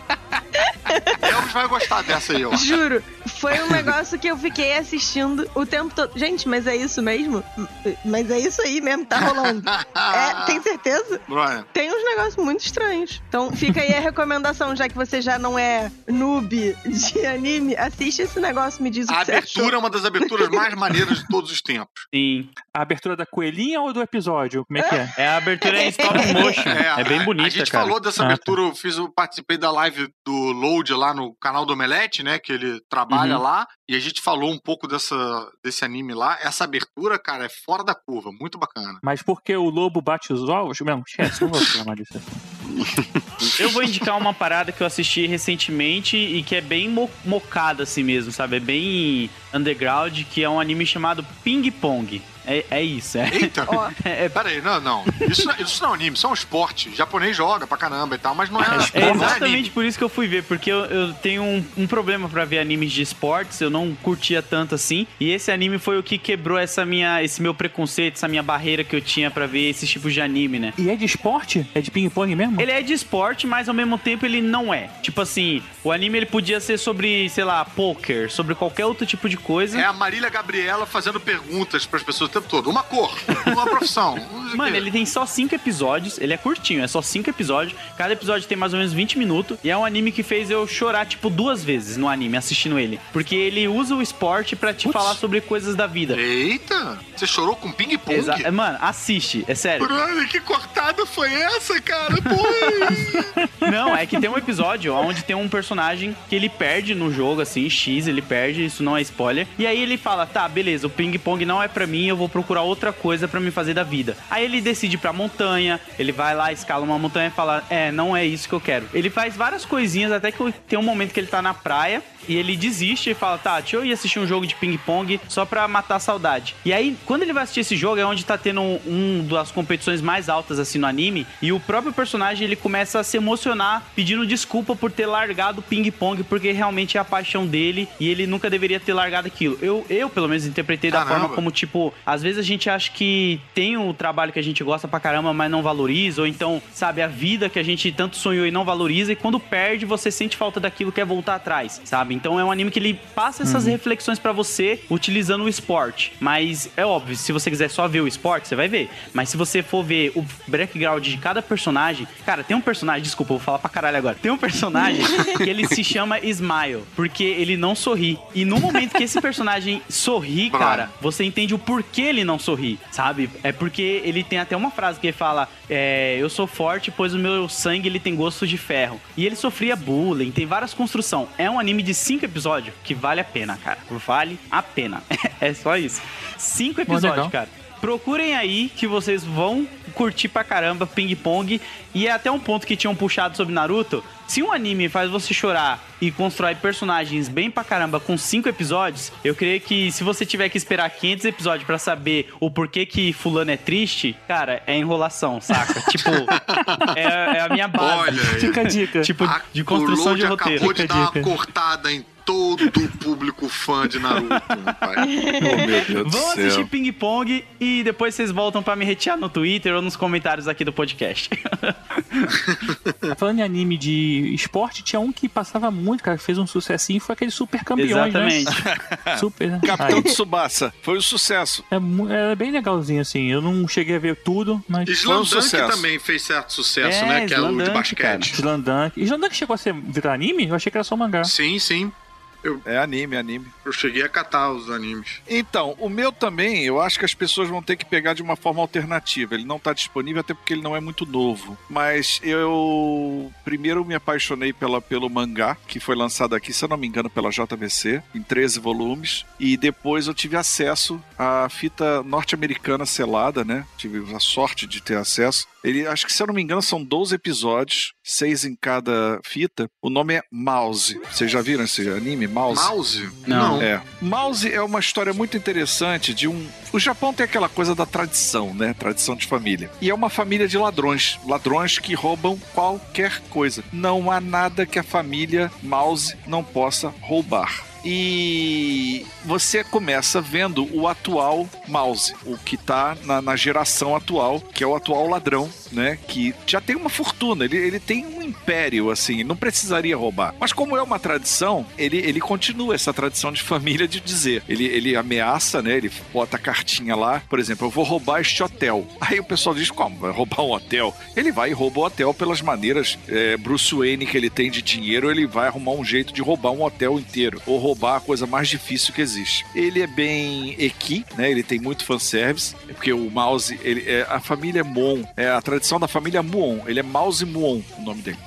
S2: Elvis vai gostar dessa aí, ó.
S5: Juro, foi um negócio que eu fiquei assistindo o tempo todo. Gente, mas é isso mesmo? Mas é isso aí mesmo, tá rolando. É, tem certeza?
S2: Brother,
S5: Tem uns negócios muito estranhos. Então fica aí a recomendação, já que você já não é noob de anime, assiste esse negócio, me diz o
S2: A
S5: que você achou.
S2: abertura é uma das aberturas mais maneiras de todos os tempos.
S7: Sim.
S3: A abertura da coelhinha ou do episódio? Como é que é?
S7: É a abertura em stop motion. (laughs) É, bem
S2: a-
S7: bonita,
S2: A gente
S7: cara.
S2: falou dessa
S3: Ah,
S2: abertura, eu fiz, eu participei da live do Load lá no canal do Omelete, né? Que ele trabalha
S7: Uhum.
S2: lá. E a gente falou um pouco dessa, desse anime lá. Essa abertura, cara, é fora da curva. Muito bacana.
S3: Mas porque o lobo bate os ovos? Não, esquece, não vou disso. (laughs)
S7: Eu vou indicar uma parada que eu assisti recentemente e que é bem mo mocada assim mesmo, sabe? É bem underground, que é um anime chamado Ping Pong. É, é isso, é.
S2: Eita!
S5: Ó, (laughs)
S7: É,
S2: Pera aí, não, não. Isso, não- isso não é um anime, isso é um esporte. O japonês joga pra caramba e tal, mas não é,
S7: É
S2: é
S7: exatamente
S2: anime.
S7: por isso que eu fui ver, porque eu, eu tenho um, um problema pra ver animes de esportes, eu não curtia tanto assim, e esse anime foi o que quebrou essa minha, esse meu preconceito, essa minha barreira que eu tinha pra ver esses tipos de anime, né?
S3: E é de esporte? É de ping-pong mesmo?
S7: Ele é de esporte, mas ao mesmo tempo ele não é. Tipo assim, o anime ele podia ser sobre, sei lá, poker, sobre qualquer outro tipo de coisa.
S2: É a Marília Gabriela fazendo perguntas pras pessoas o tempo todo. Uma cor, uma profissão. (laughs)
S7: Mano, ele tem só cinco episódios, ele é curtinho, é só cinco episódios. Cada episódio tem mais ou menos 20 minutos. E é um anime que fez eu chorar, tipo, duas vezes no anime, assistindo ele. Porque ele usa o esporte pra te
S3: Putz.
S7: falar sobre coisas da vida.
S2: Eita! Você chorou com ping-pong?
S7: Mano, assiste, é sério.
S2: Brother, que cortada foi essa, cara? Pô! (laughs)
S7: Não, é que tem um episódio onde tem um personagem que ele perde no jogo, assim, X, ele perde, isso não é spoiler. E aí ele fala: tá, beleza, o ping-pong não é pra mim, eu vou procurar outra coisa pra me fazer da vida. Aí ele decide ir pra montanha, ele vai lá, escala uma montanha e fala: é, não é isso que eu quero. Ele faz várias coisinhas, até que tem um momento que ele tá na praia. E ele desiste e fala, tá, deixa eu ir assistir um jogo de ping-pong só pra matar a saudade. E aí, quando ele vai assistir esse jogo, é onde tá tendo um, um das competições mais altas, assim, no anime. E o próprio personagem, ele começa a se emocionar, pedindo desculpa por ter largado o ping-pong, porque realmente é a paixão dele e ele nunca deveria ter largado aquilo. Eu, eu pelo menos, interpretei da
S2: Caramba.
S7: forma como, tipo, às vezes a gente acha que tem o trabalho que a gente gosta pra caramba, mas não valoriza, ou então, sabe, a vida que a gente tanto sonhou e não valoriza, e quando perde, você sente falta daquilo, quer voltar atrás, sabe? Então é um anime que ele passa essas reflexões pra você utilizando o esporte. Mas é óbvio, se você quiser só ver o esporte, você vai ver. Mas se você for ver o background de cada personagem, cara, tem um personagem, desculpa, eu vou falar pra caralho agora. Tem um personagem (laughs) que ele se chama Smile, porque ele não sorri. E no momento que esse personagem sorri, cara, você entende o porquê ele não sorri, sabe? É porque ele tem até uma frase que ele fala: é, Eu sou forte, pois o meu sangue ele tem gosto de ferro. E ele sofria bullying, tem várias construções. É um anime de cinco episódios que vale a pena, cara. Vale a pena. (laughs) é só isso. Cinco
S3: Bom,
S7: episódios,
S3: legal.
S7: cara. Procurem aí que vocês vão curtir pra caramba Ping Pong. E é até um ponto que tinham puxado sobre Naruto. Se um anime faz você chorar e constrói personagens bem pra caramba com cinco episódios, eu creio que se você tiver que esperar 500 episódios pra saber o porquê que fulano é triste, cara, é enrolação, saca? (laughs) tipo, é, é a minha base.
S2: Olha aí.
S3: Fica a dica.
S7: Tipo,
S2: A-
S7: de construção de roteiro.
S2: acabou de
S3: Fica
S2: dar
S3: a
S2: uma
S3: dica.
S2: cortada em todo o público fã de Naruto, meu pai. (laughs)
S6: Oh, meu Deus do
S7: Vão
S6: céu.
S7: assistir Ping Pong e depois vocês voltam pra me retear no Twitter ou nos comentários aqui do podcast. (laughs)
S3: Falando em anime de esporte, tinha um que passava muito, cara, que fez um sucessinho, foi aquele Super Campeões,
S7: Exatamente.
S3: né? (laughs) Super, né?
S6: Capitão
S3: Aí,
S6: Tsubasa. Foi um sucesso.
S3: é, mu- é bem legalzinho, assim. Eu não cheguei a ver tudo, mas...
S2: Slam Dunk
S6: sucesso.
S2: também fez certo sucesso,
S7: É,
S2: né? Que é o de basquete.
S3: Slandunk. E Slandunk chegou a ser virar anime? Eu achei que era só mangá.
S2: Sim, sim.
S6: É anime, anime.
S2: Eu cheguei a catar os animes.
S6: Então, o meu também, eu acho que as pessoas vão ter que pegar de uma forma alternativa. Ele não tá disponível até porque ele não é muito novo. Mas eu primeiro me apaixonei pela, pelo mangá, que foi lançado aqui, se eu não me engano, pela JVC, em 13 volumes. E depois eu tive acesso à fita norte-americana selada, né? Tive a sorte de ter acesso. Ele, acho que se eu não me engano, são 12 episódios, seis em cada fita. O nome é Mouse. Vocês já viram esse anime, Mouse?
S2: Mouse?
S7: Não.
S6: É. Mouse é uma história muito interessante de um. O Japão tem aquela coisa da tradição, né? Tradição de família. E é uma família de ladrões. Ladrões que roubam qualquer coisa. Não há nada que a família Mouse não possa roubar. E você começa vendo o atual mouse, o que tá na, na geração atual, que é o atual ladrão, né? Que já tem uma fortuna, ele, ele tem um império, assim, não precisaria roubar. Mas como é uma tradição, ele, ele continua essa tradição de família de dizer. Ele, ele ameaça, né? Ele bota a cartinha lá, por exemplo, eu vou roubar este hotel. Aí o pessoal diz, como? Vai roubar um hotel? Ele vai e rouba o hotel pelas maneiras é, Bruce Wayne que ele tem de dinheiro, ele vai arrumar um jeito de roubar um hotel inteiro. Ou roubar a coisa mais difícil que existe. Ele é bem equi, né? Ele tem muito fanservice, porque o mouse, ele é a família Mon, é a tradição da família Muon. Ele é Mouse Muon, o nome dele.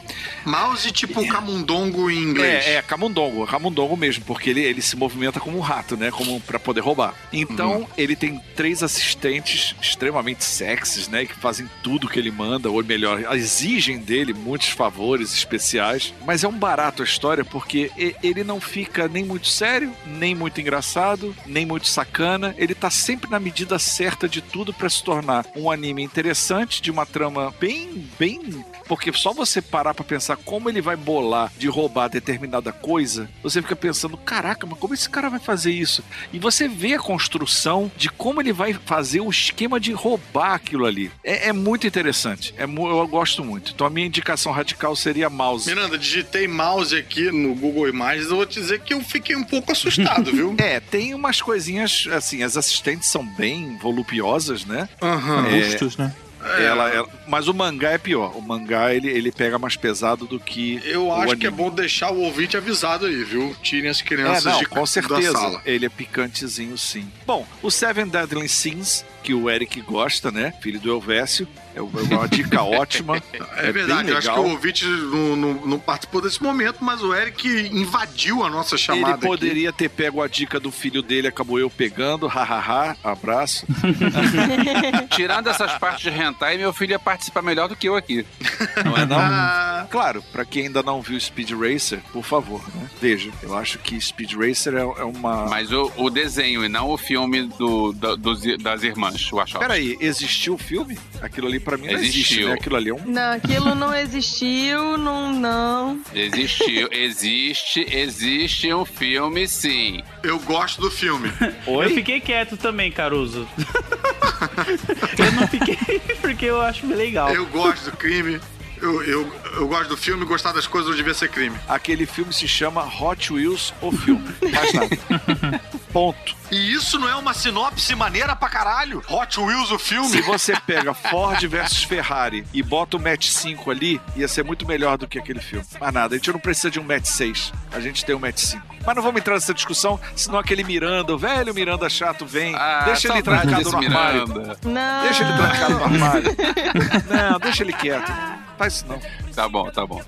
S2: Mouse tipo camundongo em inglês.
S6: É, é camundongo, camundongo mesmo, porque ele, ele se movimenta como um rato, né? Como para poder roubar. Então, ele tem três assistentes extremamente sexys, né? Que fazem tudo que ele manda, ou melhor, exigem dele muitos favores especiais. Mas é um barato a história, porque ele não fica nem muito sério, nem muito engraçado, nem muito sacana. Ele tá sempre na medida certa de tudo para se tornar um anime interessante, de uma trama bem, bem porque só você parar pra pensar como ele vai bolar de roubar determinada coisa, você fica pensando, caraca, mas como esse cara vai fazer isso? E você vê a construção de como ele vai fazer o esquema de roubar aquilo ali. É, é muito interessante. É, eu gosto muito. Então a minha indicação radical seria mouse.
S2: Miranda, digitei mouse aqui no Google Imagens, eu vou te dizer que eu fiquei um pouco assustado, viu? (laughs)
S6: É, tem umas coisinhas, assim, as assistentes são bem volupiosas, né?
S2: Aham.
S6: É.
S3: Bustos, né?
S6: Ela, ela- mas o mangá é pior. O mangá, ele, ele pega mais pesado do que
S2: Eu acho que é
S6: anime.
S2: bom deixar o ouvinte avisado aí, viu? Tirem as crianças
S6: É, não,
S2: de,
S6: com certeza. Ele é picantezinho, sim. Bom, o Seven Deadly Sins, que o Eric gosta, né? Filho do Elvésio. É uma dica (laughs) ótima.
S2: É,
S6: É
S2: verdade, eu acho que o ouvinte não, não- não participou desse momento, mas o Eric invadiu a nossa chamada
S6: Ele poderia ter pego a dica do filho dele, acabou eu pegando. Hahaha, abraço. (laughs)
S4: Tirando essas partes de hentai, meu filho ia participar melhor do que eu aqui.
S6: Não é não?
S2: Ah, (laughs)
S6: Claro, pra quem ainda não viu Speed Racer, por favor, né? Veja. Eu acho que Speed Racer é, é uma.
S4: Mas o, o desenho e não o filme do, da- dos- das irmãs, Wachowski.
S6: Peraí, existiu o filme? Aquilo ali pra mim não existe,
S4: Existiu.
S6: né? Aquilo ali é um.
S5: Não, aquilo não existiu, não, não.
S4: Existiu, existe, existe um filme sim.
S2: eu gosto do filme.
S6: Oi?
S7: Eu fiquei quieto também, Caruso. (laughs) eu não fiquei porque eu acho legal.
S2: Eu gosto do crime. Eu, eu, eu gosto do filme, gostar das coisas não devia ser crime.
S6: Aquele filme se chama Hot Wheels, o filme. Mais nada. (laughs) Ponto.
S2: E isso não é uma sinopse maneira pra caralho? Hot Wheels, o filme?
S6: Se você pega Ford versus Ferrari e bota o match 5 ali, ia ser muito melhor do que aquele filme. Mas nada, a gente não precisa de um match 6. A gente tem um match 5. Mas não vamos entrar nessa discussão, senão aquele Miranda, o velho Miranda chato, vem.
S4: Ah,
S6: deixa ele trancado no armário.
S5: Não.
S6: Deixa ele trancado no armário. Não, deixa ele quieto. Faz isso não.
S4: Tá bom, tá bom.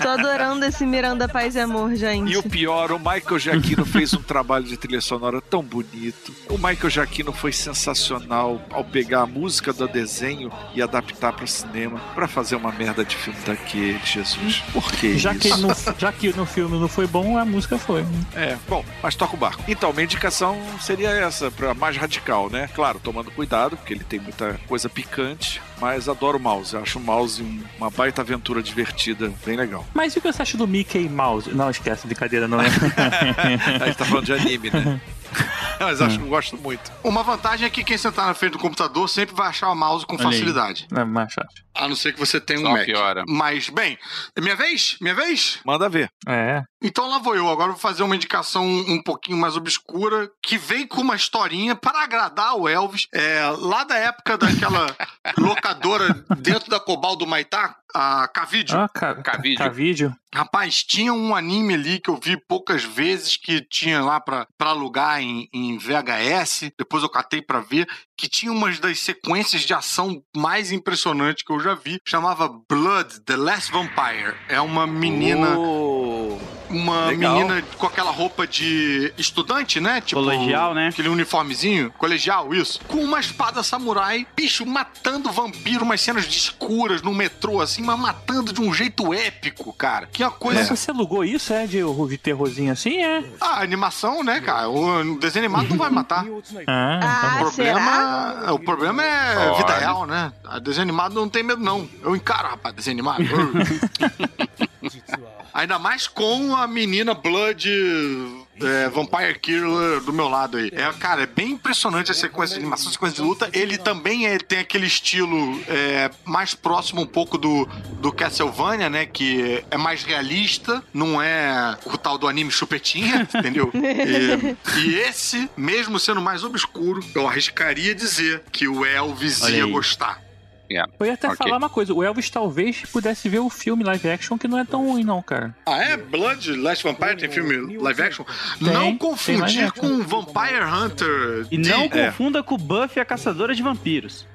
S5: Tô adorando esse Miranda Paz e Amor, gente.
S6: E o pior, o Michael Giacchino fez um trabalho de trilha sonora tão bonito. O Michael Giacchino foi sensacional ao pegar a música do desenho e adaptar para cinema para fazer uma merda de filme daquele, Jesus. Por que
S3: Já
S6: isso?
S3: que, no, já que no filme não foi bom, a música foi. né?
S6: É, bom, mas toca o barco. Então, minha indicação seria essa, para mais radical, né? Claro, tomando cuidado, porque ele tem muita coisa picante, mas adoro o mouse. Acho o mouse um- uma baita aventura divertida, bem legal.
S3: Mas e o que você acha do Mickey Mouse? Não, esquece, brincadeira, não é? (laughs)
S6: A gente tá falando de anime, né? (laughs) (laughs) Mas acho que eu gosto muito.
S2: Uma vantagem é que quem sentar na frente do computador sempre vai achar o mouse com
S3: Olha aí.
S2: facilidade.
S3: É mais chato.
S2: A não ser que você tenha um
S4: Só
S2: Mac.
S4: piora.
S2: Mas, bem, é minha vez? Minha vez?
S6: Manda ver.
S3: É.
S2: Então lá vou eu. Agora vou fazer uma indicação um pouquinho mais obscura, que vem com uma historinha para agradar o Elvis. É, lá da época daquela (laughs) locadora dentro da Cobal do Maitá, a K-Video.
S3: Ah, ca...
S4: K-Vídeo.
S3: K-Vídeo.
S2: Rapaz, tinha um anime ali que eu vi poucas vezes que tinha lá pra, pra alugar em, em VHS. Depois eu catei pra ver. Que tinha umas das sequências de ação mais impressionantes que eu já vi. Chamava Blood, The Last Vampire. É uma menina.
S6: Oh,
S2: Uma
S6: legal.
S2: menina com aquela roupa de estudante, né? Tipo,
S7: Colegial, né?
S2: Aquele uniformezinho. Colegial, isso. Com uma espada samurai, bicho, matando vampiro, umas cenas de escuras no metrô, assim, mas matando de um jeito épico, cara. Que é uma coisa.
S3: Mas você alugou isso, é? De, de terrorzinho assim? É.
S2: Ah, animação, né, cara? O desenho animado não vai matar.
S3: Ah,
S5: Ah,
S2: O problema,
S5: será?
S2: O problema é
S4: Olha.
S2: vida real, né? A desenho animado não tem medo, não. Eu encaro, rapaz, desenho animado. (laughs) Ainda mais com a menina Blood é, Vampire Killer do meu lado aí. É, cara, é bem impressionante a sequência de animação, sequência de luta. Ele também é- tem aquele estilo é, mais próximo um pouco do, do Castlevania, né? Que é mais realista, não é o tal do anime chupetinha, (laughs) entendeu? E, e esse, mesmo sendo mais obscuro, eu arriscaria dizer que o Elvis ia
S7: aí.
S2: Gostar.
S3: Eu ia até
S4: Ok.
S3: falar uma coisa. O Elvis talvez pudesse ver o filme live action, que não é tão ruim, não, cara.
S2: Ah, é? Blood Last Vampire tem filme live action?
S3: Tem,
S2: não confundir com Vampire Hunter.
S7: E
S2: D.
S7: não
S6: É.
S7: confunda com Buffy a Caçadora de Vampiros.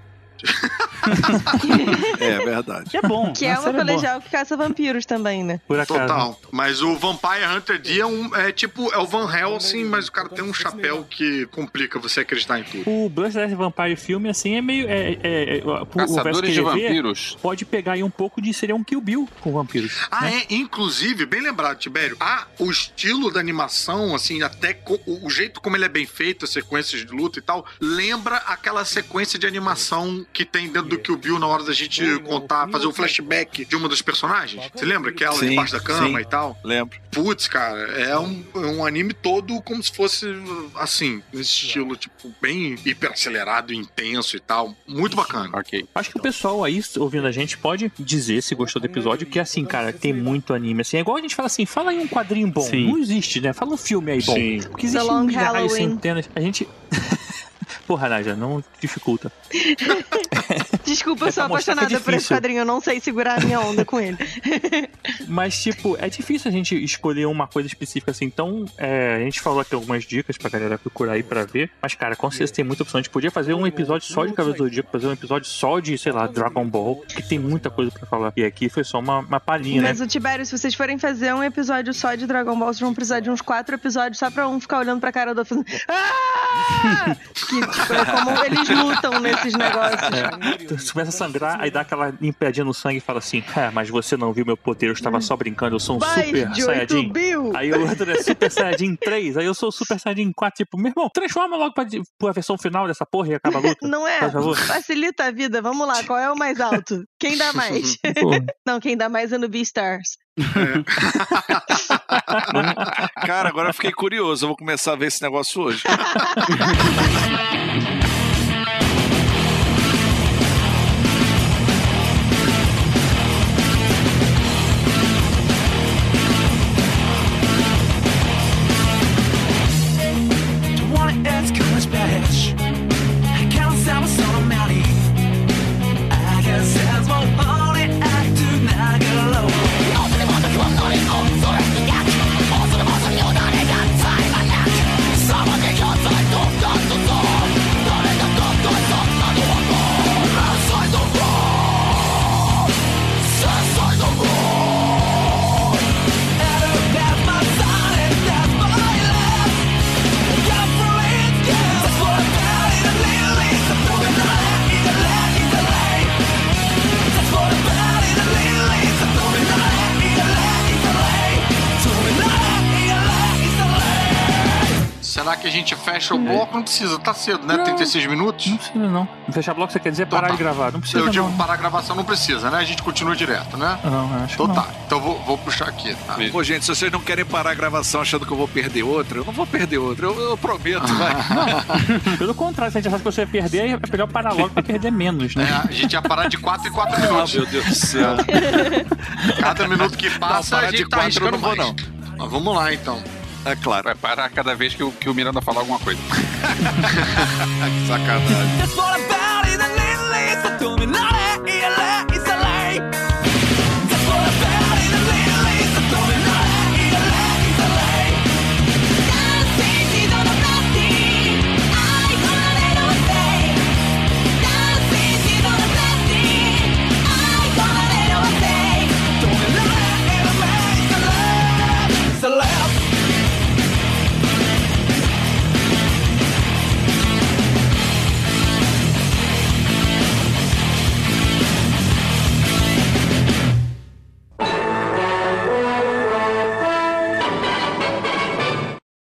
S7: (laughs)
S6: É verdade.
S7: Que é bom.
S5: Que é
S3: A
S5: uma
S3: é boa.
S5: colegial que caça vampiros também, né?
S3: Por acaso.
S2: Total. Mas o Vampire Hunter D é, um, é tipo, é o Van Helsing, mas o cara tem um chapéu que complica você acreditar em tudo.
S3: O Bloodless Vampire filme, assim, é meio. É, é, é,
S4: Caçadores
S3: que
S4: de vampiros.
S3: Pode pegar aí um pouco de seria um Kill Bill com vampiros.
S2: Ah,
S3: né?
S2: é? Inclusive, bem lembrado, Tibério, ah, o estilo da animação, assim, até o jeito como ele é bem feito, as sequências de luta e tal, lembra aquela sequência de animação que tem dentro do Kill Bill na hora da gente contar, fazer um flashback de uma dos personagens. Você lembra? Que é ela
S6: Sim,
S2: debaixo da cama
S6: sim.
S2: e tal.
S6: Lembro.
S2: Putz, cara, é um, é um anime todo como se fosse, assim, nesse estilo, tipo, bem hiper acelerado, intenso e tal. Muito bacana.
S4: Ok.
S3: Acho que o pessoal aí ouvindo a gente pode dizer se gostou do episódio, que assim, cara, tem muito anime. Assim, é igual a gente fala assim, fala aí um quadrinho bom.
S7: Sim.
S3: Não existe, né? Fala um filme aí bom.
S2: Sim.
S3: Porque existe
S5: Halloween.
S3: centenas. A gente. Porra, Naja, não dificulta. (laughs)
S5: Desculpa, eu sou
S3: é
S5: apaixonada por esse quadrinho. Eu não sei segurar a minha onda com ele. (laughs)
S3: Mas, tipo, é difícil a gente escolher uma coisa específica assim. Então, é, a gente falou aqui algumas dicas pra galera procurar aí pra ver. Mas, cara, com certeza tem muita opção. A gente podia fazer um episódio só de Cavaleiro do Zodíaco, fazer um episódio só de, sei lá, Dragon Ball, que tem muita coisa pra falar. E aqui foi só uma, uma palhinha, né?
S5: Mas o Tibério, se vocês forem fazer um episódio só de Dragon Ball, vocês vão precisar de uns quatro episódios só pra um ficar olhando pra cara do outro. Ah! (laughs) que como eles lutam nesses negócios.
S3: É. Você começa a sangrar, aí dá aquela limpadinha no sangue e fala assim: É, mas você não viu meu poder, eu estava só brincando, eu sou um
S5: Mais
S3: super
S5: de 8
S3: saiyajin. Aí o outro é Super Saiyajin 3, aí eu sou Super Saiyajin 4, tipo, meu irmão, transforma logo pra, pra versão final dessa porra e acaba a luta.
S5: Não é? Facilita a vida. Vamos lá, qual é o mais alto? Quem dá mais? (laughs) Não, quem dá mais é no Beastars. (laughs)
S6: Cara, agora eu fiquei curioso. Eu vou começar a ver esse negócio hoje. (laughs)
S2: que a gente fecha o bloco? Não precisa, tá cedo, né?
S3: Não.
S2: 36 minutos.
S3: Não precisa, não. Fechar bloco, você quer dizer parar
S2: tá.
S3: de gravar? Não precisa,
S2: Eu digo
S3: não.
S2: parar a gravação não precisa, né? A gente continua direto, né?
S3: Não, acho
S2: Então
S3: que não.
S2: tá. Então vou, vou puxar aqui. Tá?
S6: Pô, gente, se vocês não querem parar a gravação achando que eu vou perder outra, eu não vou perder outra. Eu, eu prometo, vai. (laughs) (laughs)
S3: Pelo contrário, se a gente achasse que você ia perder, é melhor parar logo pra perder menos, né?
S2: É, a gente ia parar de 4 em 4
S6: Ah,
S2: minutos.
S6: meu Deus do céu.
S2: Cada minuto que passa,
S6: parar
S2: a gente
S6: de
S2: tá
S6: quatro eu
S2: arriscando
S6: não vou,
S2: mais.
S6: não.
S2: Mas vamos lá, então.
S6: É claro.
S4: Vai parar cada vez que o, que o Miranda falar alguma coisa. (laughs)
S6: que sacanagem.